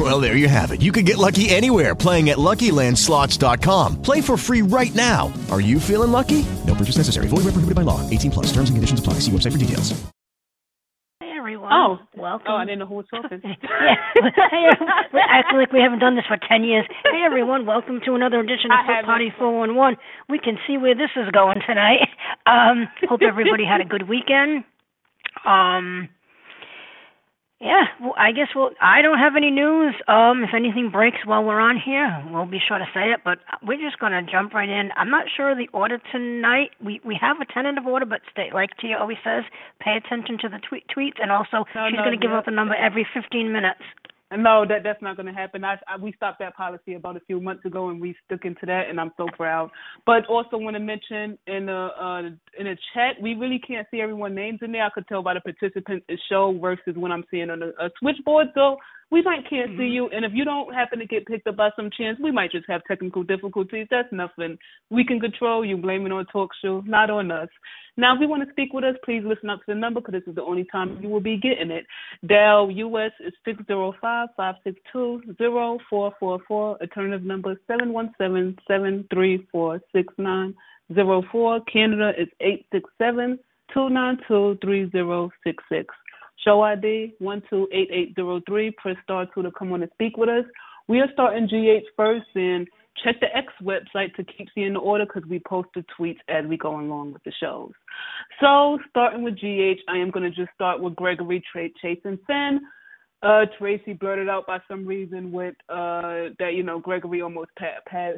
Well, there you have it. You can get lucky anywhere playing at LuckyLandSlots.com. Play for free right now. Are you feeling lucky? No purchase necessary. Void where prohibited by law. 18 plus. Terms and conditions apply. See website for details. Hey everyone. Oh, welcome. Oh, I didn't know who was talking. yeah, hey, we're like we haven't done this for ten years. Hey everyone, welcome to another edition of I Foot. Party Four One One. We can see where this is going tonight. Um, hope everybody had a good weekend. Um, yeah, well, I guess we'll. I don't have any news. Um, if anything breaks while we're on here, we'll be sure to say it. But we're just gonna jump right in. I'm not sure of the order tonight. We we have a tentative order, but stay like Tia always says, pay attention to the tweet tweets, and also No, she's no, gonna give yeah. up a number every 15 minutes. No, that that's not going to happen. I, I we stopped that policy about a few months ago, and we stuck into that, and I'm so proud. But also want to mention in the uh in the chat, we really can't see everyone's names in there. I could tell by the participants show versus when I'm seeing on a, a switchboard. So we might can't see mm-hmm. you, and if you don't happen to get picked up by some chance, we might just have technical difficulties. That's nothing we can control. You blame it on talk show, not on us. Now, if you want to speak with us, please listen up to the number because this is the only time you will be getting it. Dial US is six zero five five six two zero four four four. Alternative number seven one seven seven three four six nine zero four. Canada is eight six seven two nine two three zero six six. Show ID one two eight eight zero three. Press star two to come on and speak with us. We are starting GH first and check the X website to keep seeing the order because we post the tweets as we go along with the shows. So starting with GH, I am going to just start with Gregory, Chase, and Finn. Uh, Tracy blurted out by some reason with uh that you know Gregory almost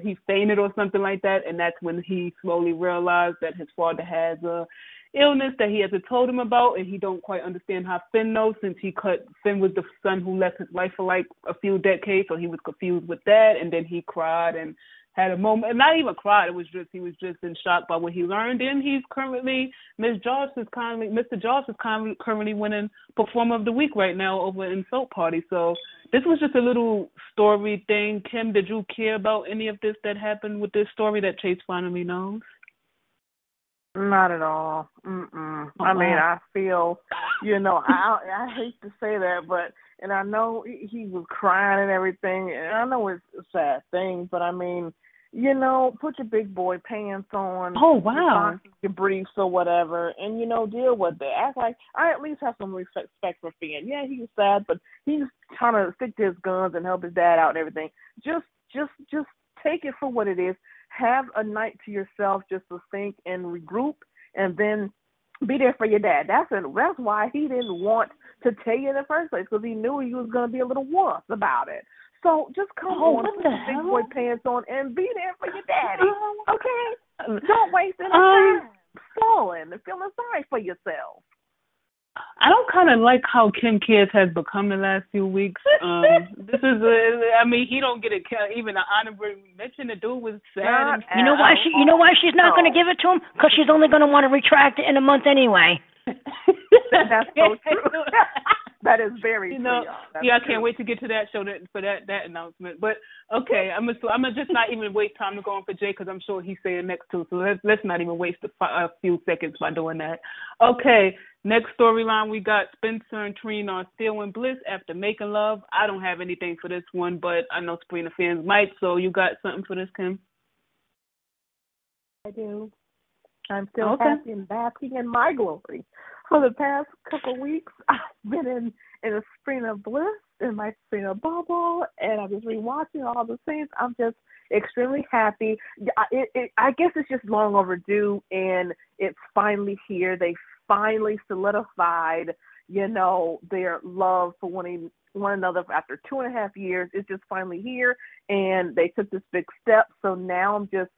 he fainted or something like that, and that's when he slowly realized that his father has a illness that he hasn't told him about, and he don't quite understand how Finn knows since he cut Finn was the son who left his life for like a few decades, so he was confused with that, and then he cried and had a moment, and not even cried. It was just he was just in shock by what he learned, and he's currently Miss Josh is currently Mr. Josh is currently currently winning Performer of the Week right now over in Soap Party. So this was just a little story thing. Kim, did you care about any of this that happened with this story that Chase finally knows? Not at all. Mm-mm. Oh, I uh-uh. mean, wow. I feel, you know, I I hate to say that, but and I know he was crying and everything, and I know it's a sad thing, but I mean, you know, put your big boy pants on. Oh, wow. your briefs or whatever, and you know, deal with it. Act like I at least have some respect for Finn. Yeah, he was sad, but he's trying to stick to his guns and help his dad out and everything. Just, just, just take it for what it is. Have a night to yourself just to think and regroup, and then be there for your dad. That's it. That's why he didn't want to tell you in the first place because he knew he was going to be a little wuss about it. So just come Oh, on, put your big boy pants on, and be there for your daddy. Okay, don't waste any Um, time stalling and feeling sorry for yourself. I don't kind of like how Kim Kids has become the last few weeks. Um, this is, a, I mean, he don't get a even an honorable mention. The dude was sad. Not and You know why she? You know why she's not going to give it to him? Because she's only going to want to retract it in a month anyway. That's so true. that is very you know, true. yeah, I can't wait to get to that show that, for that that announcement. But okay, I'm gonna I'm gonna just not even waste time to go on for Jay because I'm sure he's saying next too. So let's let's not even waste a, a few seconds by doing that. Okay, next storyline we got Spencer and Trina are still in bliss after making love. I don't have anything for this one, but I know Sprina fans might. So you got something for this, Kim? I do. I'm still Okay. happy and basking in my glory. For the past couple weeks, I've been in in a spring of bliss in my spring of bubble, and I'm just rewatching all the scenes. I'm just extremely happy. I- It, it, I guess it's just long overdue, and it's finally here. They finally solidified, you know, their love for one one another after two and a half years. It's just finally here, and they took this big step. So now I'm just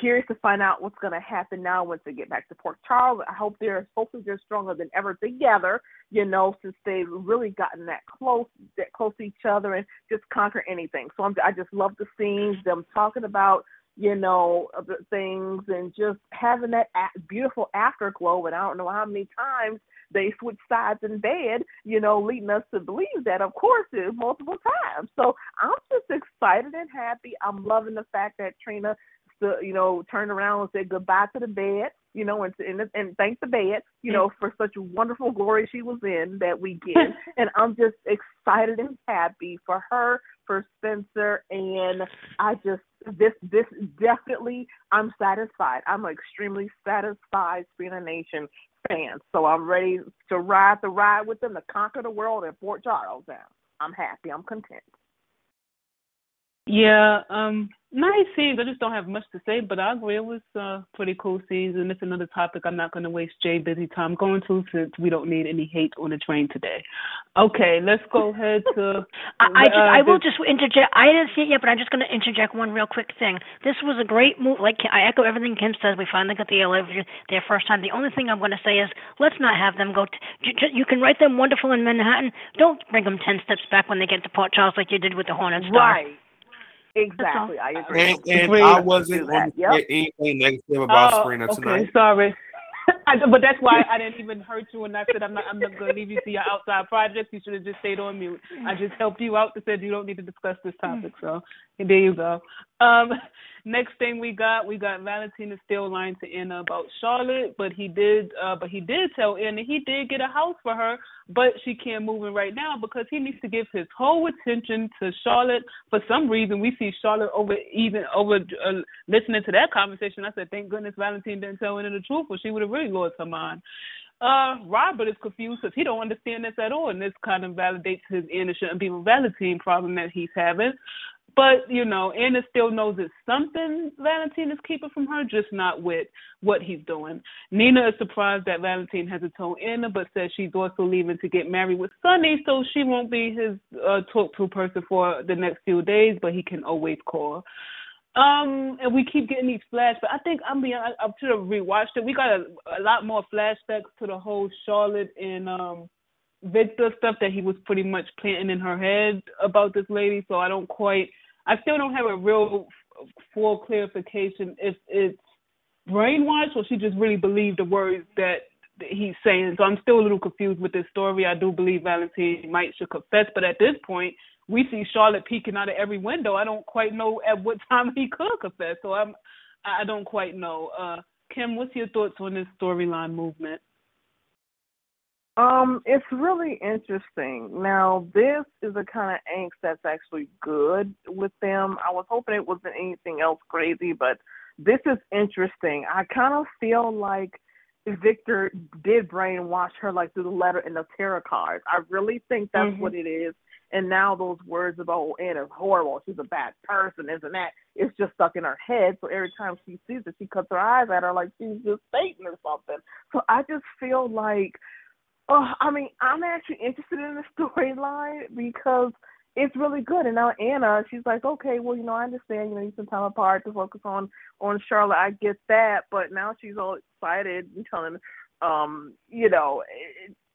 curious to find out what's going to happen now once they get back to Port Charles. I hope they're hopefully they're stronger than ever together. You know, since they've really gotten that close, that close to each other, and just conquer anything. So I'm, I just love the scenes, them talking about you know, things and just having that beautiful afterglow. And I don't know how many times they switch sides in bed, you know, leading us to believe that, of course, multiple times. So I'm just excited and happy. I'm loving the fact that Trina, you know, turn around and say goodbye to the bed you know, and and, and thank the bed, you know, for such wonderful glory she was in that weekend. and I'm just excited and happy for her, for Spencer, and I just this this definitely I'm satisfied. I'm extremely satisfied being a nation fan. So I'm ready to ride the ride with them to conquer the world in Port Charles now. I'm happy. I'm content. Yeah, um, nice scenes. I just don't have much to say, but I agree it was uh pretty cool scenes, and it's another topic I'm not going to waste Jay busy time going to since we don't need any hate on the train today. Okay, let's go ahead to. I, I just uh, I will the- just interject. I didn't see it yet, but I'm just going to interject one real quick thing. This was a great move. Like I echo everything Kim says. We finally got the LA their first time. The only thing I'm going to say is let's not have them go. T- j- j- you can write them wonderful in Manhattan. Don't bring them ten steps back when they get to Port Charles like you did with the Hornet Star. Right. Exactly. I agree. And, and Agreed. I wasn't Do going Yep. anything negative about Oh, Serena okay, tonight. sorry. I, but that's why I didn't even hurt you when I said I'm not. I'm not going to leave you to your outside projects. You should have just stayed on mute. I just helped you out to said you don't need to discuss this topic. So there you go. Um, next thing we got, we got Valentina still lying to Anna about Charlotte, but he did. Uh, but he did tell Anna he did get a house for her, but she can't move in right now because he needs to give his whole attention to Charlotte. For some reason, we see Charlotte over even over uh, listening to that conversation. I said, thank goodness Valentin didn't tell Anna the truth, or she would have really lost her mind. Uh, Robert is confused because he don't understand this at all, and this kind of validates his shouldn't be with Valentin problem that he's having. But you know, Anna still knows it's something Valentin is keeping from her, just not with what he's doing. Nina is surprised that Valentin hasn't told Anna, but says she's also leaving to get married with Sonny, so she won't be his uh, talk-to person for the next few days, but he can always call. Um, and we keep getting these flashbacks. But I think I'm being. I, I should have rewatched it. We got a, a lot more flashbacks to the whole Charlotte and um Victor stuff that he was pretty much planting in her head about this lady. So I don't quite. I still don't have a real full clarification if it's brainwashed or she just really believed the words that he's saying. So I'm still a little confused with this story. I do believe Valentin might should confess, but at this point, we see Charlotte peeking out of every window. I don't quite know at what time he could confess. So I'm I don't quite know. Uh Kim, what's your thoughts on this storyline movement? Um, it's really interesting. Now, this is a kind of angst that's actually good with them. I was hoping it wasn't anything else crazy, but this is interesting. I kind of feel like Victor did brainwash her, like through the letter and the tarot cards. I really think that's Mhm. what it is. And now those words about oh, Anna's horrible, she's a bad person, isn't that? It's just stuck in her head. So every time she sees it, she cuts her eyes at her like she's just Satan or something. So I just feel like Oh, I mean, I'm actually interested in the storyline because it's really good. And now Anna, she's like, okay, well, you know, I understand. You know, you spend time apart to focus on on Charlotte. I get that, but now she's all excited and telling, um, you know,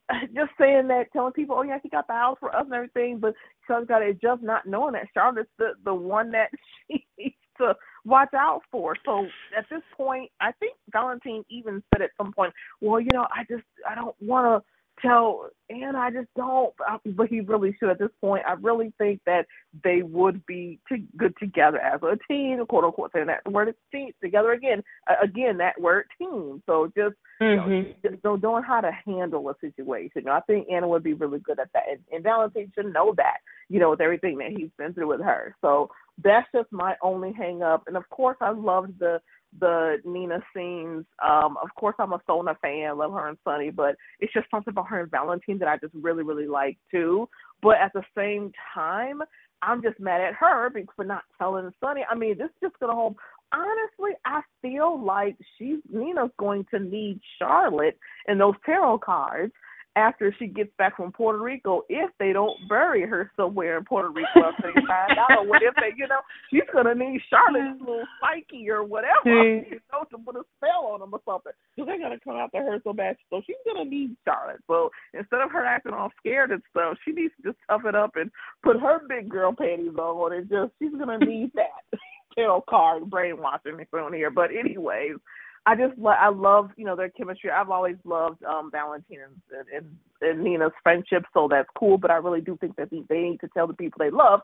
just saying that, telling people, oh yeah, she got the house for us and everything, but Charlotte's got to adjust, not knowing that Charlotte's the the one that she needs to watch out for. So at this point, I think Valentin even said at some point, well, you know, I just I don't want to tell and I just don't but he really should at this point. I really think that they would be to, good together as a team quote unquote saying that word is team together again uh, again that word team. So just you know, Mhm. just know, knowing how to handle a situation. I think Anna would be really good at that. And, and Valentin should know that you know with everything that he's been through with her. So that's just my only hang up and of course I loved the the Nina scenes. Um, of course, I'm a Sona fan, love her and Sonny, but it's just something about her and Valentin that I just really, really like too. But at the same time, I'm just mad at her for not telling Sonny. I mean, this is just gonna hold. Honestly, I feel like she's Nina's going to need Charlotte in those tarot cards after she gets back from Puerto Rico if they don't bury her somewhere in Puerto Rico after they find out or what if they you know she's gonna need Charlotte's little psyche or whatever you know to put a spell on them or something. Because they're gonna come after her so bad. So she's gonna need Charlotte. So instead of her acting all scared and stuff she needs to just tough it up and put her big girl panties on and just she's gonna need that. Tarot card brainwashing me on here. But anyways, I just lo- I love you know their chemistry. I've always loved um Valentina and, and, and Nina's friendship, so that's cool. But I really do think that they, they need to tell the people they love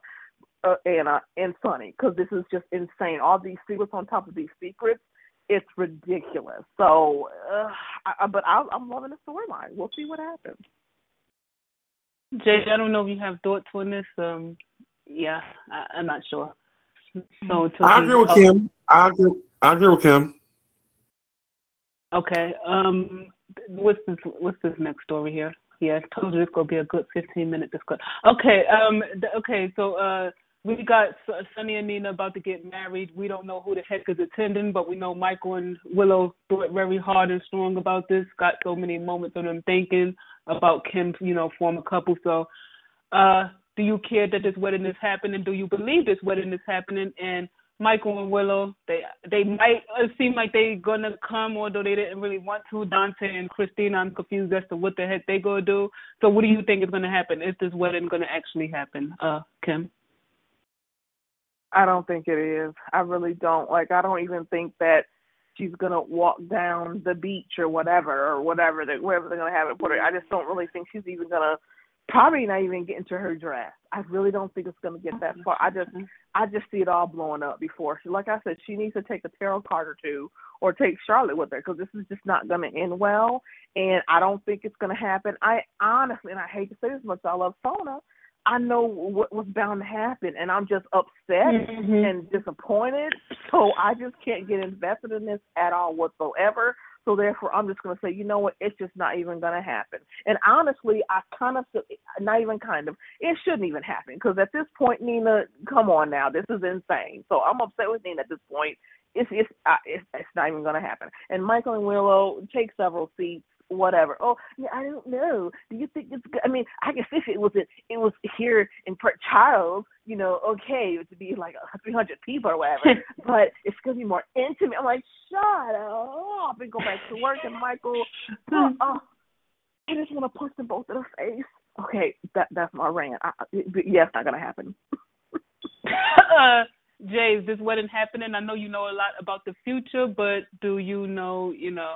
uh, Anna and Sonny because this is just insane. All these secrets on top of these secrets, it's ridiculous. So, uh, I, but I, I'm loving the storyline. We'll see what happens. Jay, I don't know if you have thoughts on this. Um, yeah, I, I'm not sure. So I agree with Kim. I agree. I agree with Kim. Okay. Um, what's this? What's this next story here? Yeah, I told you it's gonna be a good 15 minute discussion. Okay. Um. th- Okay. So uh, we got S- Sonny and Nina about to get married. We don't know who the heck is attending, but we know Michael and Willow thought very hard and strong about this. Got so many moments of them thinking about Kim, you know, former couple. So, uh, do you care that this wedding is happening? Do you believe this wedding is happening? And Michael and Willow, they they might seem like they gonna come, although they didn't really want to. Dante and Christina, I'm confused as to what the heck they gonna do. So, what do you think is gonna happen? Is this wedding gonna actually happen, uh, Kim? I don't think it is. I really don't. Like I don't even think that she's gonna walk down the beach or whatever or whatever they wherever they're gonna have it put her. I just don't really think she's even gonna probably not even get into her dress. I really don't think it's gonna get that far. I just I just see it all blowing up before she like I said, she needs to take a tarot card or two or take Charlotte with her because this is just not gonna end well and I don't think it's gonna happen. I honestly and I hate to say this much, I love Sona. I know what was bound to happen, and I'm just upset Mm-hmm. and disappointed. So I just can't get invested in this at all whatsoever. So therefore, I'm just going to say, you know what? It's just not even going to happen. And honestly, I kind of not even kind of, it shouldn't even happen because at this point, Nina, come on now, this is insane. So I'm upset with Nina at this point. It's it's it's, it's not even going to happen. And Michael and Willow take several seats whatever. Oh, yeah, I don't know. Do you think it's good? I mean, I guess if it was in, it was here in Port Charles, you know, okay, it would be like 300 people or whatever. but it's gonna be more intimate. I'm like, shut up and go back to work. And Michael, oh, oh, I just want to punch them both in the face. Okay, that that's my rant. I, yeah, it's not gonna happen. uh, Jay, is this wedding happening? I know you know a lot about the future, but do you know, you know,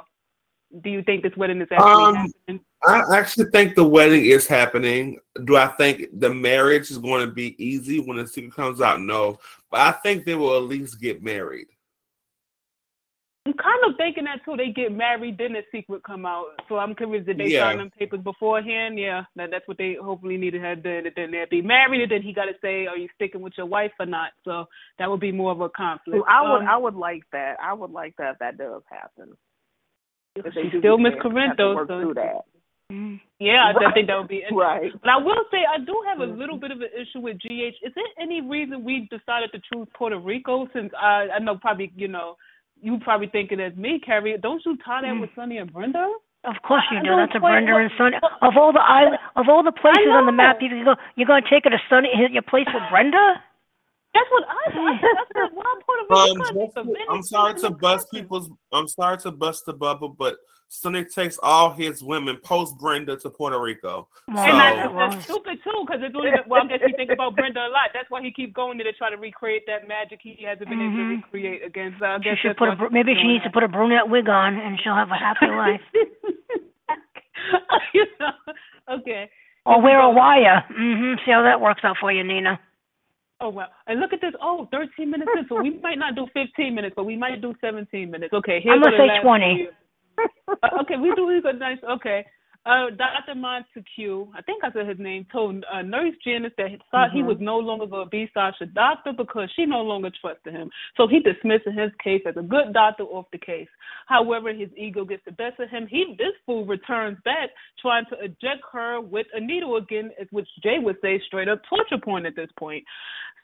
do you think this wedding is actually Um, happening? I actually think the wedding is happening. Do I think the marriage is going to be easy when the secret comes out? No, but I think they will at least get married. I'm kind of thinking that too. They get married, then the secret come out. So I'm convinced that they Yeah. sign them papers beforehand. Yeah, that that's what they hopefully needed to have done. And then they'd be married, and then he got to say, "Are you sticking with your wife or not?" So that would be more of a conflict. So I would Um, I would like that. I would like that if that does happen. If they She's do still Miss married, Corinne, have to though, work so- that. Yeah, I Right. think that would be interesting. Right. But I will say I do have a mm-hmm. little bit of an issue with GH. Is there any reason we decided to choose Puerto Rico? Since I I know probably you know you probably thinking as me, Carrie. Don't you tie that with mm-hmm. Sonny and Brenda? Of course you I do. don't That's a Brenda know- and Sonny. Of all the island, of all the places on the map, you can go. You're going to take her to Sonny, hit your place with Brenda. That's what I thought. I said, why Puerto Rico? Um, You couldn't just- think of I'm sorry to bust people's. I'm sorry to bust the bubble, but Sonny takes all his women post Brenda to Puerto Rico. And that's, that's stupid too, because it's only well, I guess he think about Brenda a lot. That's why he keep going there to try to recreate that magic he hasn't been able to Mhm. recreate against. Uh, I She should put a. why br- she's Maybe she doing needs to put a brunette wig on, and she'll have a happy life. you know, okay. Or wear a go. wire. Mhm. See how that works out for you, Nina. Oh well, and look at this. Oh, 13 minutes in, so we might not do 15 minutes, but we might do 17 minutes. Okay, here's I'm gonna say 20. Uh, okay, we do we got nice. Okay, uh, Dr. Montague, I think I said his name, told uh, Nurse Janice that he thought he was no longer going to be Sasha doctor because she no longer trusted him. So he dismissed his case as a good doctor off the case. However, his ego gets the best of him. He this fool returns back trying to eject her with a needle again, which Jay would say straight up torture porn at this point.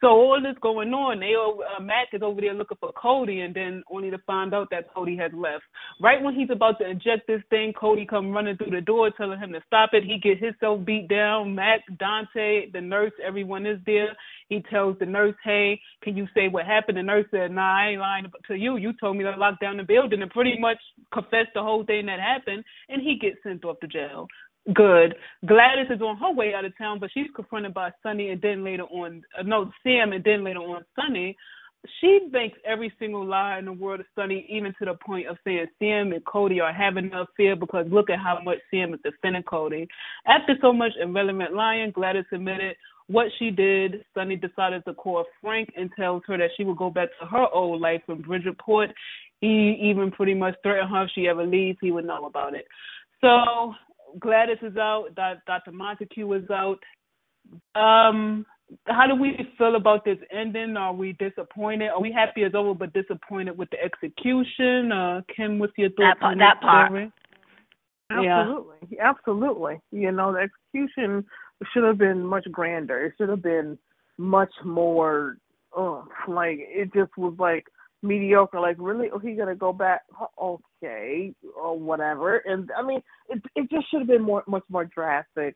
So all this going on, they all, uh, Mac is over there looking for Cody, and then only to find out that Cody has left. Right when he's about to eject this thing, Cody come running through the door, telling him to stop it. He get himself beat down. Mac, Dante, the nurse, everyone is there. He tells the nurse, "Hey, can you say what happened?" The nurse said, "Nah, I ain't lying to you. You told me to lock down the building," and pretty much confessed the whole thing that happened. And he gets sent off to jail. Good. Gladys is on her way out of town, but she's confronted by Sonny and then later on, uh, no, Sam and then later on Sonny. She makes every single lie in the world of Sonny, even to the point of saying Sam and Cody are having an affair because look at how much Sam is defending Cody. After so much irrelevant lying, Gladys admitted what she did. Sonny decided to call Frank and tells her that she will go back to her old life in Bridgeport. He even pretty much threatened her if she ever leaves, he would know about it. So Gladys is out. Dr. Montague is out. Um, how do we feel about this ending? Are we disappointed? Are we happy it's over but disappointed with the execution? Uh, Kim, what's your thoughts that part, on that part? Story? Absolutely, yeah. absolutely. You know, the execution should have been much grander. It should have been much more. Uh, like it just was like mediocre. Like really, oh, he gonna go back? Okay, or whatever. And I mean, it it just should have been more, much more drastic.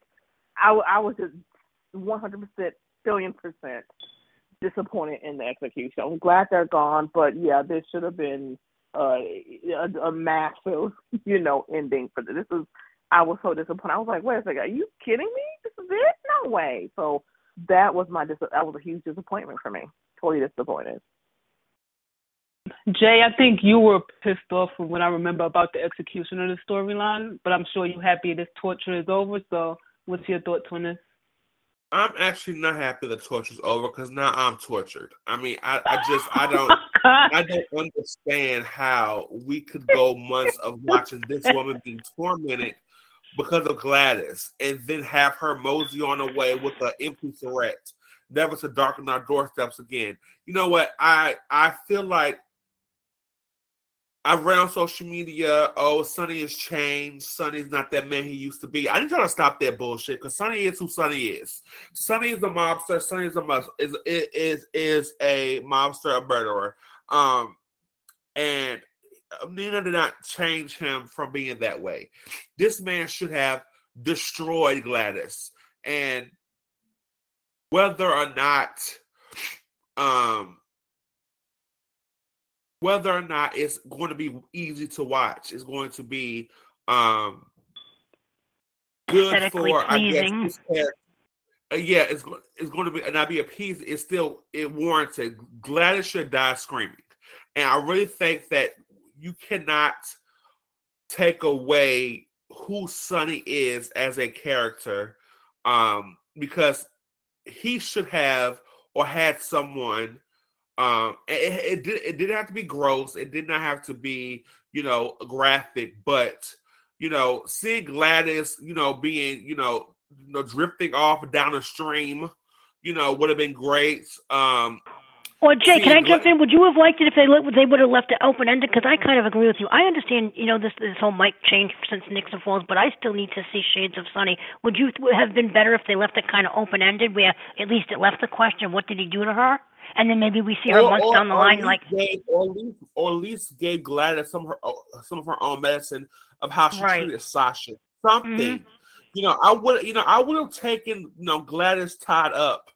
I I was just one hundred percent billion percent disappointed in the execution. I'm glad they're gone, but yeah, this should have been uh, a, a massive, you know, ending for this. This is I was so disappointed. I was like, wait a second, are you kidding me? This is it? No way. So that was my dis- that was a huge disappointment for me. Totally disappointed. Jay, I think you were pissed off from what I remember about the execution of the storyline, but I'm sure you're happy this torture is over. So, what's your thoughts on this? I'm actually not happy the torture's over because now I'm tortured. I mean, I, I just I oh don't I don't understand how we could go months of watching this woman being tormented because of Gladys and then have her mosey on her way with an empty threat, never to darken our doorsteps again. You know what? I I feel like On social media, oh, Sonny has changed. Sonny's not that man he used to be. I need y'all to stop that bullshit because Sonny is who Sonny is. Sonny is a mobster. Sonny is a mus- is is is a mobster, a murderer. Um, and Nina did not change him from being that way. This man should have destroyed Gladys, and whether or not, um whether or not it's going to be easy to watch, it's going to be um good for I guess uh, yeah, it's it's going to be and I be appeased. It's still it warranted. Gladys should die screaming, and I really think that you cannot take away who Sonny is as a character, um, because he should have or had someone um, it, it did it didn't have to be gross. It did not have to be you know graphic, but you know, seeing Gladys, you know, being you know, you know, drifting off down a stream, you know, would have been great. Um, well, Jay, can I jump in? Would you have liked it if they they would have left it open ended? Because I kind of agree with you. I understand, you know, this this whole mic change since Nixon Falls, but I still need to see Shades of Sonny. Would you have been better if they left it kind of open ended, where at least it left the question, "What did he do to her?" And then maybe we see her or, months or, down the line, like gave, or at least or at least gave Gladys some of her some of her own medicine of how she right. treated Sasha. Something, mm-hmm. you know, I would, you know, I would have taken, you know, Gladys tied up,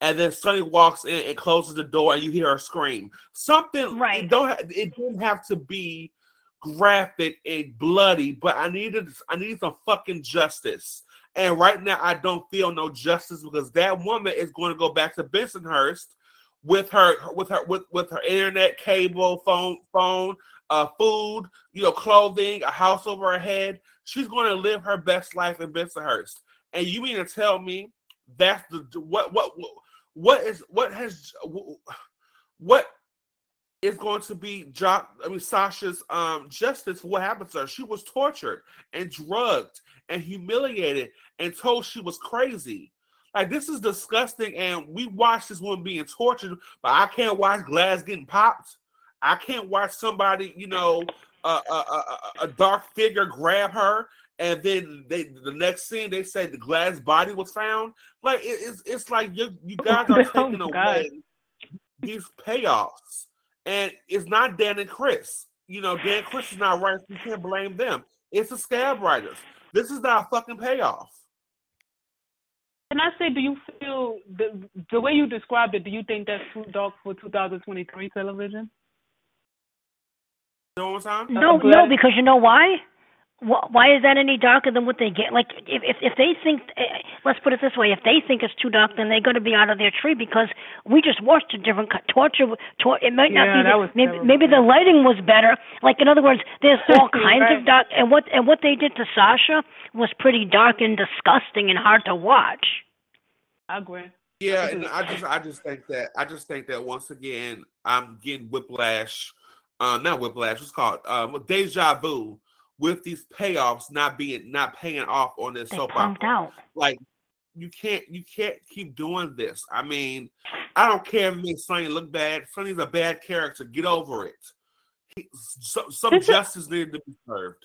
and then Sonny walks in and closes the door, and you hear her scream. Something, right? It don't it didn't have to be graphic and bloody, but I needed I needed some fucking justice. And right now, I don't feel no justice because that woman is going to go back to Bensonhurst with her with her with, with her internet cable phone phone uh food you know clothing a house over her head. She's going to live her best life in bensonhurst. And you mean to tell me that's the what what what is what has what is going to be job i mean sasha's um justice what happened to her? She was tortured and drugged and humiliated and told she was crazy like this is disgusting, and we watch this woman being tortured, but I can't watch Gladys getting popped. I can't watch somebody, you know, a, a, a, a dark figure grab her, and then they the next scene they say the Gladys body was found. Like it, it's it's like you you guys are oh, taking away these payoffs, and it's not Dan and Chris. You know, Dan Chris is not right. You can't blame them. It's the scab writers. This is not a fucking payoff. Can I say, do you feel the the way you described it? Do you think that's too dark for 2023 television? No, no, no, because you know why? Why is that any darker than what they get? Like, if if, if they think, eh, let's put it this way, if they think it's too dark, then they're going to be out of their tree because we just watched a different cut. Torture, tor- it might not Yeah, be. that The, was maybe terrible. maybe the lighting was better. Like, in other words, there's all kinds right. of dark, and what and what they did to Sasha was pretty dark and disgusting and hard to watch. I agree. Yeah, and I just I just think that I just think that once again I'm getting whiplash, uh, not whiplash. What's it called um, deja vu with these payoffs not being not paying off on this They soap opera. out. Like you can't you can't keep doing this. I mean, I don't care if it makes Sonny look bad. Sonny's a bad character. Get over it. He, so, some This is- justice needed to be served.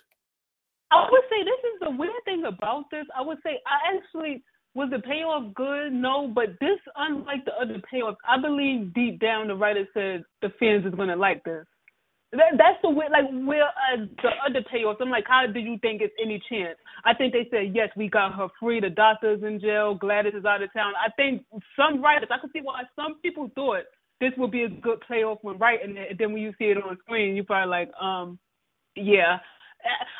I would say this is the weird thing about this. I would say I actually was the payoff good? No, but this unlike the other payoffs, I believe deep down the writer said the fans is gonna like this. That, that's the way, like where uh, the other payoffs. I'm like, how do you think it's any chance? I think they said yes, we got her free. The doctor's in jail. Gladys is out of town. I think some writers, I could see why some people thought this would be a good payoff when writing it. And then when you see it on screen, you probably like, um, yeah.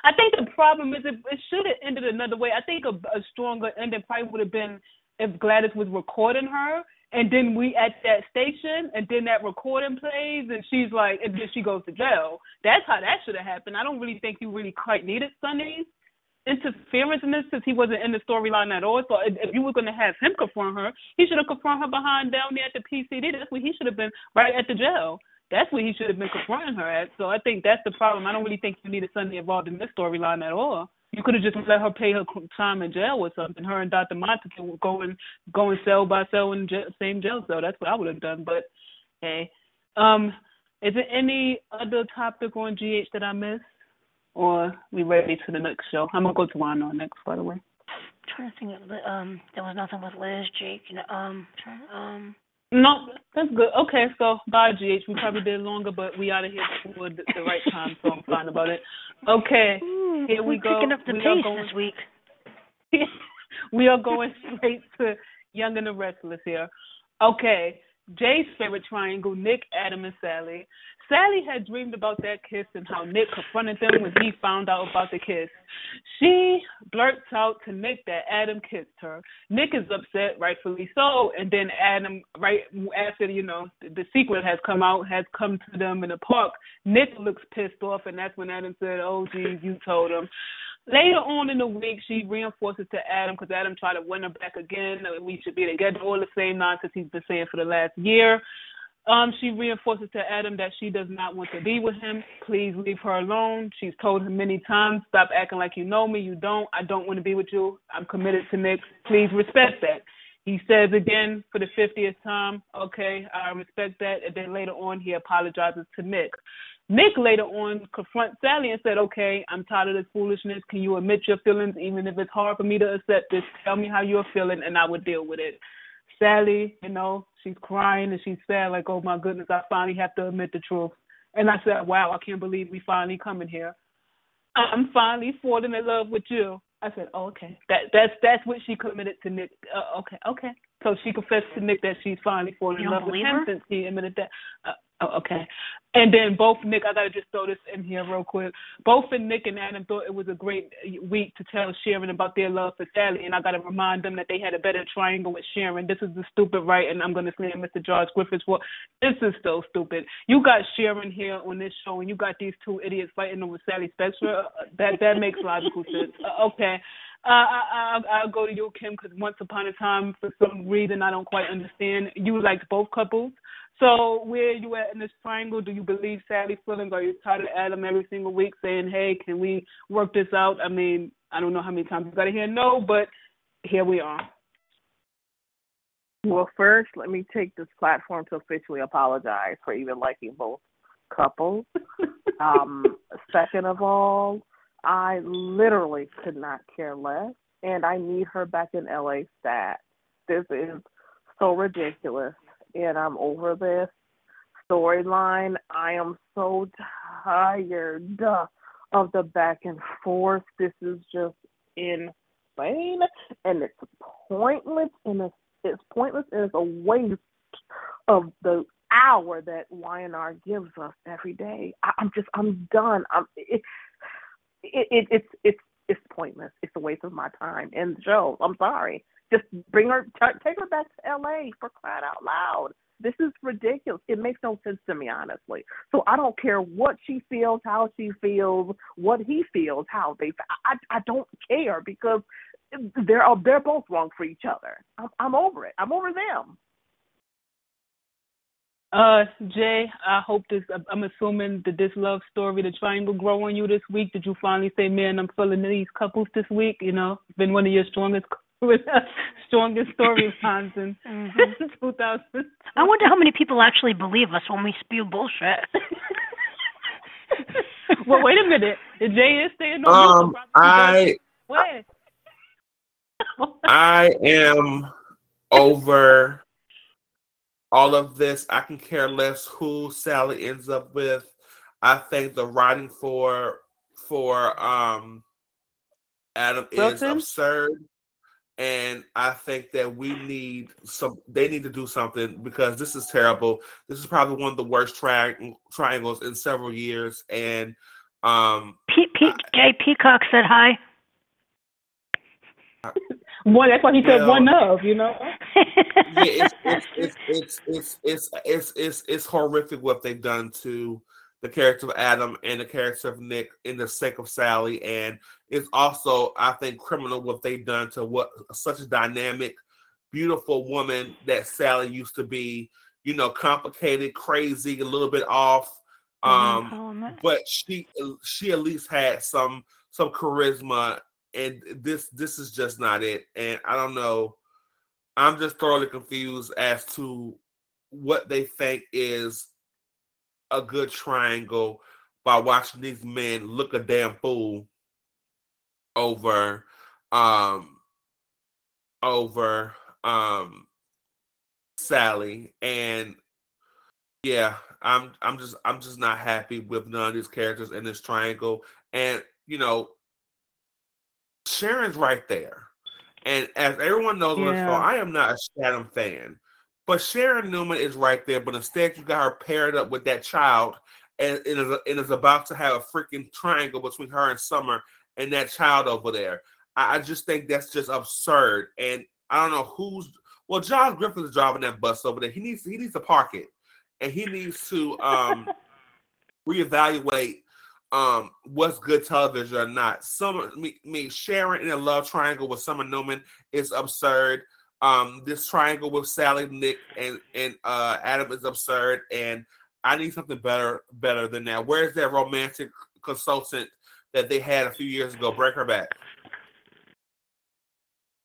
I think the problem is it, it should have ended another way. I think a, a stronger ending probably would have been if Gladys was recording her, and then we at that station, and then that recording plays, and she's like, and then she goes to jail. That's how that should have happened. I don't really think you really quite needed Sonny's interference in this since he wasn't in the storyline at all. So if, you were going to have him confront her, he should have confronted her behind down there at the PCPD. That's where he should have been, right at the jail. That's where he should have been confronting her at. So I think that's the problem. I don't really think you needed Sunday involved in this storyline at all. You could have just let her pay her time in jail or something. Her and Dr. Montez would go and go and cell by cell in jail, same jail cell. That's what I would have done. But hey, um, is there any other topic on GH that I missed, or we ready to the next show? I'm gonna go to Wano next, by the way. trying to think of um there was nothing with Liz, Jake, know, um um No, that's good. Okay, so bye, GH. We probably did longer, but we out of here before the, the right time, so I'm fine about it. Okay, here we we're go. picking up the we are pace going, this week. we are going straight to Young and the Restless here. Okay, Jay's favorite triangle, Nick, Adam, and Sally. Sally had dreamed about that kiss and how Nick confronted them when he found out about the kiss. She blurts out to Nick that Adam kissed her. Nick is upset, rightfully so, and then Adam, right after you know the, secret has come out, has come to them in the park. Nick looks pissed off, and that's when Adam said, "Oh, geez, you told him." Later on in the week, she reinforces to Adam because Adam tried to win her back again. We should be together. All the same nonsense he's been saying for the last year. Um, she reinforces to Adam that she does not want to be with him. Please leave her alone. She's told him many times, stop acting like you know me. You don't. I don't want to be with you. I'm committed to Nick. Please respect that. He says again for the 50th time, okay, I respect that. And then later on, he apologizes to Nick. Nick later on confronts Sally and said, okay, I'm tired of this foolishness. Can you admit your feelings, even if it's hard for me to accept this? Tell me how you're feeling, and I will deal with it. Sally, you know, she's crying and she's sad, like, oh my goodness, I finally have to admit the truth. And I said, wow, I can't believe we finally coming here. I'm finally falling in love with you. I said, oh, okay. That that's that's what she committed to Nick. Uh, okay, okay. So she confessed to Nick that she's finally fallen You in love with him her? since he admitted that. Uh, oh, okay. And then both Nick, I gotta just throw this in here real quick. Both and Nick and Adam thought it was a great week to tell Sharon about their love for Sally, and I gotta remind them that they had a better triangle with Sharon. This is the stupid right, and I'm gonna say Mr. Josh Griffith. Well, this is so stupid. You got Sharon here on this show, and you got these two idiots fighting over Sally Spectra. Uh, that that makes logical sense. Uh, okay. Uh, I, I, I'll go to you, Kim, because once upon a time, for some reason I don't quite understand, you liked both couples. So where you at in this triangle? Do you believe Sally's feelings? Are you tired of Adam every single week saying, "Hey, can we work this out?" I mean, I don't know how many times you got to hear no, but here we are. Well, first, let me take this platform to officially apologize for even liking both couples. um, second of all, I literally could not care less, and I need her back in LA stat. This is so ridiculous, and I'm over this storyline. I am so tired of the back and forth. This is just insane, and it's pointless, and it's, it's pointless, and it's a waste of the hour that Y&R gives us every day. I, I'm just, I'm done. I'm. It, it, it it's it's it's pointless. It's a waste of my time and show. I'm sorry. Just bring her, t- take her back to L.A. for crying out loud. This is ridiculous. It makes no sense to me, honestly. So I don't care what she feels, how she feels, what he feels, how they. I I don't care because they're they're both wrong for each other. I'm, I'm over it. I'm over them. Uh, Jay, I hope this. I'm assuming that this love story, the triangle, grow on you this week. Did you finally say, "Man, I'm feeling these couples this week"? You know, been one of your strongest, strongest storylines in mm-hmm. 2000. I wonder how many people actually believe us when we spew bullshit. well, wait a minute. The Jay is staying on. Um, I. What? I am over all of this. I can care less who Sally ends up with. I think the writing for for um Adam is absurd. And I think that we need some. They need to do something because this is terrible. This is probably one of the worst tri- triangles in several years. And um, Pete, Pete, Jay Peacock said hi. one. That's why he said one of. You know. Yeah, it's it's, it's it's it's it's it's horrific what they've done to the character of Adam and the character of Nick in the sake of Sally, and it's also I think criminal what they've done to what such a dynamic, beautiful woman that Sally used to be. You know, complicated, crazy, a little bit off. Um, but she she at least had some some charisma and this this is just not it. And I don't know. I'm just thoroughly confused as to what they think is a good triangle by watching these men look a damn fool over um over um Sally and yeah I'm I'm just I'm just not happy with none of these characters in this triangle and you know Sharon's right there. And as everyone knows yeah. I am not a Sharon fan. But Sharon Newman is right there. But instead, you got her paired up with that child, and it is, it is about to have a freaking triangle between her and Summer and that child over there. I, I just think that's just absurd. And I don't know who's well, Josh Griffith is driving that bus over there. He needs he needs to park it, and he needs to um reevaluate um what's good television or not. Some me, me Sharon in a love triangle with Summer Newman is absurd. Um, this triangle with Sally, Nick, and and uh Adam is absurd, and I need something better better than that. Where's that romantic consultant that they had a few years ago? Break her back.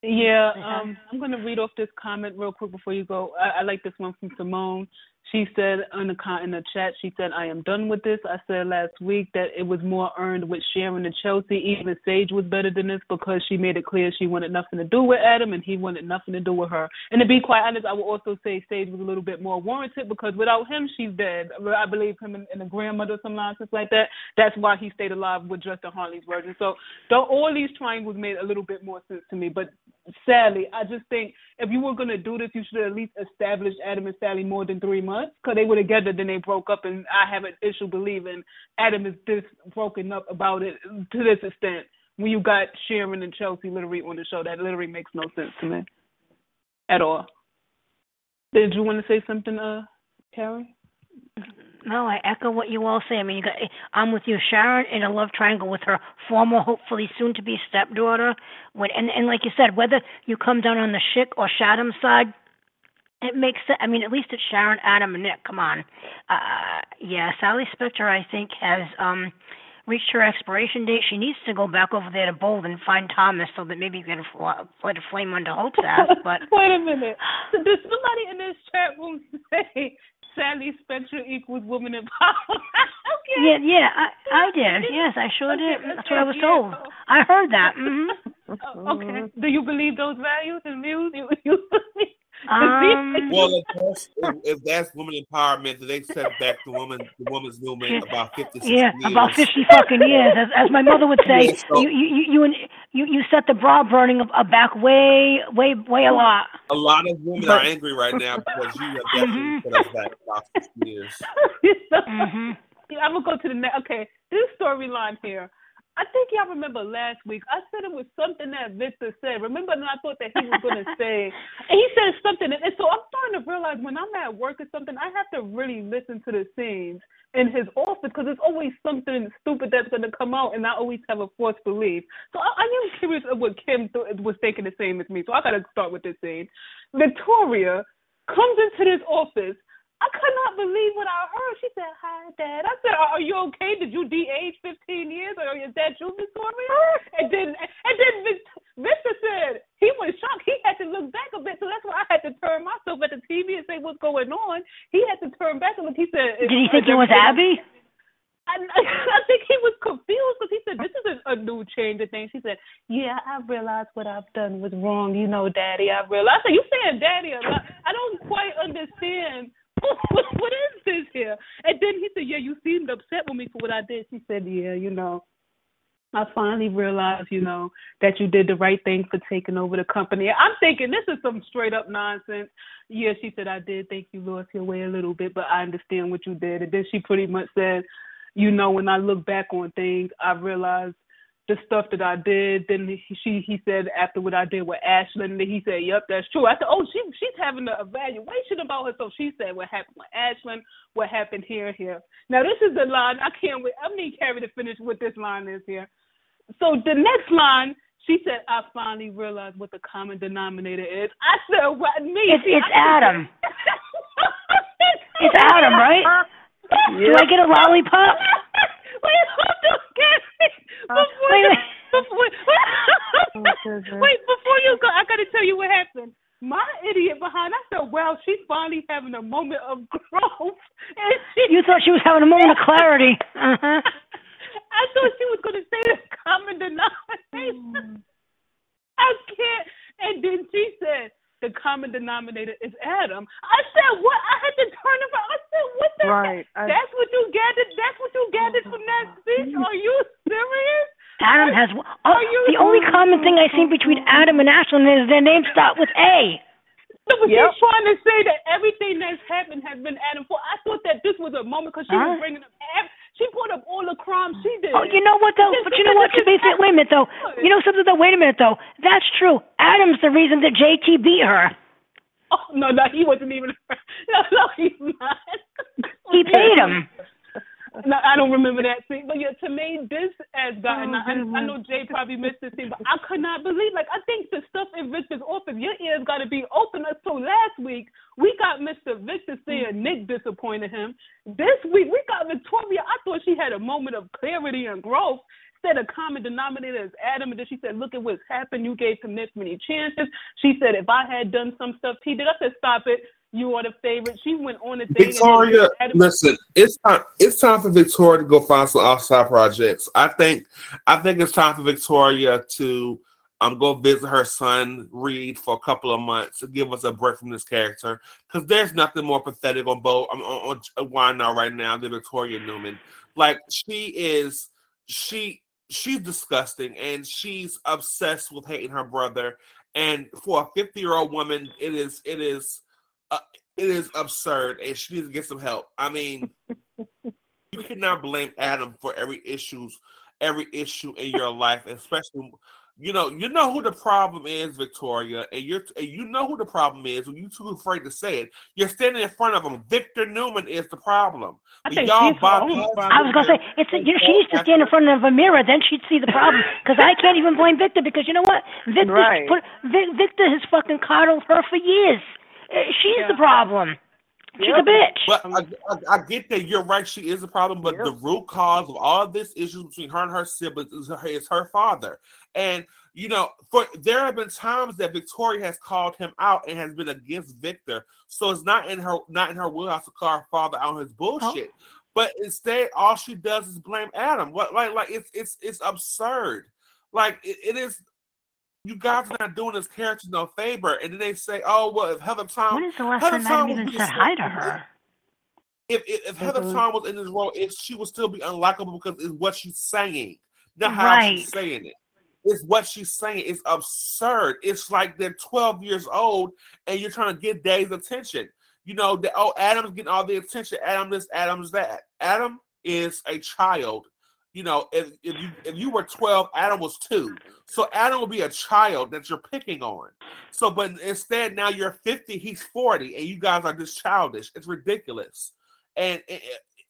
Yeah, um, I'm going to read off this comment real quick before you go. I, I like this one from Simone. She said in the in the chat, she said, "I am done with this." I said last week that it was more earned with Sharon and Chelsea. Even Sage was better than this because she made it clear she wanted nothing to do with Adam and he wanted nothing to do with her. And to be quite honest, I would also say Sage was a little bit more warranted because without him, she's dead. I believe him and, and the grandmother, some nonsense like that. That's why he stayed alive with Justin Hartley's version. So all these triangles made a little bit more sense to me, but sadly, I just think if you were gonna do this, you should at least establish Adam and Sally more than three months because they were together, then they broke up, and I have an issue believing Adam is this broken up about it to this extent. When you got Sharon and Chelsea literally on the show, that literally makes no sense to me at all. Did you want to say something, uh, Karen? No, I echo what you all say. I mean, you got, I'm with you, Sharon, in a love triangle with her former, hopefully soon to be stepdaughter. When and and like you said, whether you come down on the Shick or Shadam side, it makes sense. I mean, at least it's Sharon, Adam, and Nick. Come on. Uh, yeah, Sally Spectra, I think, has um reached her expiration date. She needs to go back over there to Bold and find Thomas so that maybe you can light a flame under Hope's ass. But wait a minute. Did somebody in this chat room say Sally Spectra equals woman in power? okay. Yeah, yeah, I, I did. Yes, I sure okay, did. That's what I was told. I heard that. Mm-hmm. okay. Do you believe those values and views? You, you um, well, if that's, if, if that's woman empowerment, then they set back the woman, the woman's movement about fifty. Yeah, years. about fifty fucking years, as, as my mother would say. Yeah, so, you, you, you, you, you set the bra burning back way, way, way a lot. A lot of women but, are angry right now because you have definitely mm-hmm. put us back about fifty years. mm-hmm. I'm gonna go to the next. Okay, this storyline here. I think y'all remember last week. I said it was something that Victor said. Remember, and I thought that he was going to say, and he said something. And so I'm starting to realize when I'm at work or something, I have to really listen to the scenes in his office because there's always something stupid that's going to come out, and I always have a false belief. So I, I am curious of what Kim th- was thinking the same as me. So I got to start with this scene. Victoria comes into this office I could not believe what I heard. She said, "Hi, Dad." I said, "Are you okay? Did you de-age 15 years, or is that you, Victoria?" and then, and then Victor said he was shocked. He had to look back a bit, so that's why I had to turn myself at the TV and say, "What's going on?" He had to turn back and look. He said, "Did he think it was Abby?" I, I think he was confused because he said, "This is a, a new change of things." He said, "Yeah, I realized what I've done was wrong. You know, Daddy, I realized." I said, "You saying Daddy a lot? I don't quite understand." what, what is this here? And then he said, Yeah, you seemed upset with me for what I did. She said, Yeah, you know, I finally realized, you know, that you did the right thing for taking over the company. I'm thinking this is some straight up nonsense. Yeah, she said, I did think you lost your way a little bit, but I understand what you did. And then she pretty much said, you know, when I look back on things, I realized the stuff that I did. Then he, she he said after what I did with Ashland, then he said, "Yep, that's true." I said, "Oh, she she's having an evaluation about her." So she said, "What happened with Ashland? What happened here? Here." Now this is the line I can't wait. I need Carrie to finish what this line is here. So the next line. She said, "I finally realized what the common denominator is." I said, "What me?" It's, it's Adam. it's Adam, right? Do I get a lollipop? Wait, hold on, Carrie. Before wait, before, wait, before you go, I got to tell you what happened. My idiot behind, I said, "Well, she's finally having a moment of growth." And she, you thought she was having a moment of clarity. Uh-huh. I thought she was to say the common denominator. I can't. And then she said, "The common denominator is Adam." I said, "What?" I had to turn around. I said, "What the? Right. Heck? That's what you gathered. That's what you gathered from that speech. Are you serious?" Adam has. Oh, the only common thing I see between Adam and Ashland is their names start with A. No, but Yep. she's trying to say that everything that's happened has been Adam for. I thought that this was a moment because she Huh? was bringing up. ev- She brought up all the crimes she did. Oh, you know what though? But you know what? To be fair, wait a minute though. You know something though? Wait a minute though. That's true. Adam's the reason that JT beat her. Oh no, no, he wasn't even. No, no, he's not. He paid him. No, I don't remember that scene. But yeah, to me, this has gotten. Oh, I, I know Jay probably missed this scene, but I could not believe. Like, I think the stuff in Victor's office, your ears got to be open. So last week we got Mr. Victor saying mm. Nick disappointed him. This week we got Victoria. I thought she had a moment of clarity and growth. Said a common denominator is Adam, and then she said, "Look at what's happened. You gave him this many chances." She said, "If I had done some stuff he did," I said, "Stop it. You are the favorite." She went on a thing. Victoria, listen, it's time. It's time for Victoria to go find some outside projects. I think. I think it's time for Victoria to um go visit her son Reed for a couple of months to give us a break from this character because there's nothing more pathetic on both on, on, on Y&R right now than Victoria Newman. Like she is, she she's disgusting and she's obsessed with hating her brother. And for a 50 year old woman, it is it is uh, it is absurd, and she needs to get some help. I mean, you cannot blame Adam for every issues, every issue in your life, especially you know you know who the problem is, Victoria, and you're and you know who the problem is. When you're too afraid to say it, you're standing in front of him. Victor Newman is the problem. I think y'all she's her own bypass problem. I was gonna say it's a, you know she needs to stand in front of a mirror, then she'd see the problem. Because I can't even blame Victor because you know what? Victor Right. put Vic, Victor has fucking coddled her for years. She's the problem. She's a bitch. But I, I, I get that you're right. She is a problem, but the root cause of all this issues between her and her siblings is her, is her father. And you know, for there have been times that Victoria has called him out and has been against Victor. So it's not in her not in her wheelhouse to call her father out on his oh. bullshit. But instead, all she does is blame Adam. What like like it's it's it's absurd. Like it, it is. You guys are not doing this character no favor, and then they say, "Oh well, if Heather Tom, When is the last Heather time would even said hi to her? if if, if Heather Mhm. Tom was in this role, if she would still be unlikable because it's what she's saying, not how Right. she's saying it. It's what she's saying. It's absurd. It's like they're 12 years old and you're trying to get Day's attention. You know, that oh, Adam's getting all the attention. Adam this, Adam's that. Adam is a child. You know, if, if you if you were 12, Adam was two. So Adam will be a child that you're picking on. So, but instead now you're 50, he's 40, and you guys are just childish. It's ridiculous. And it,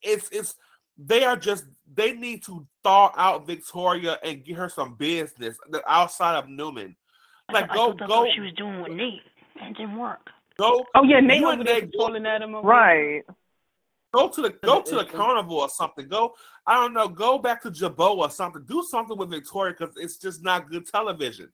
it's it's they are just they need to thaw out Victoria and get her some business outside of Newman. Like I go thought that's go what she was doing with Nate. It didn't work. go Oh yeah, Nate was over and there Nate- pulling at him. over Right. Go to the go to the carnival or something. Go I don't know. Go back to Jabot or something. Do something with Victoria because it's just not good television.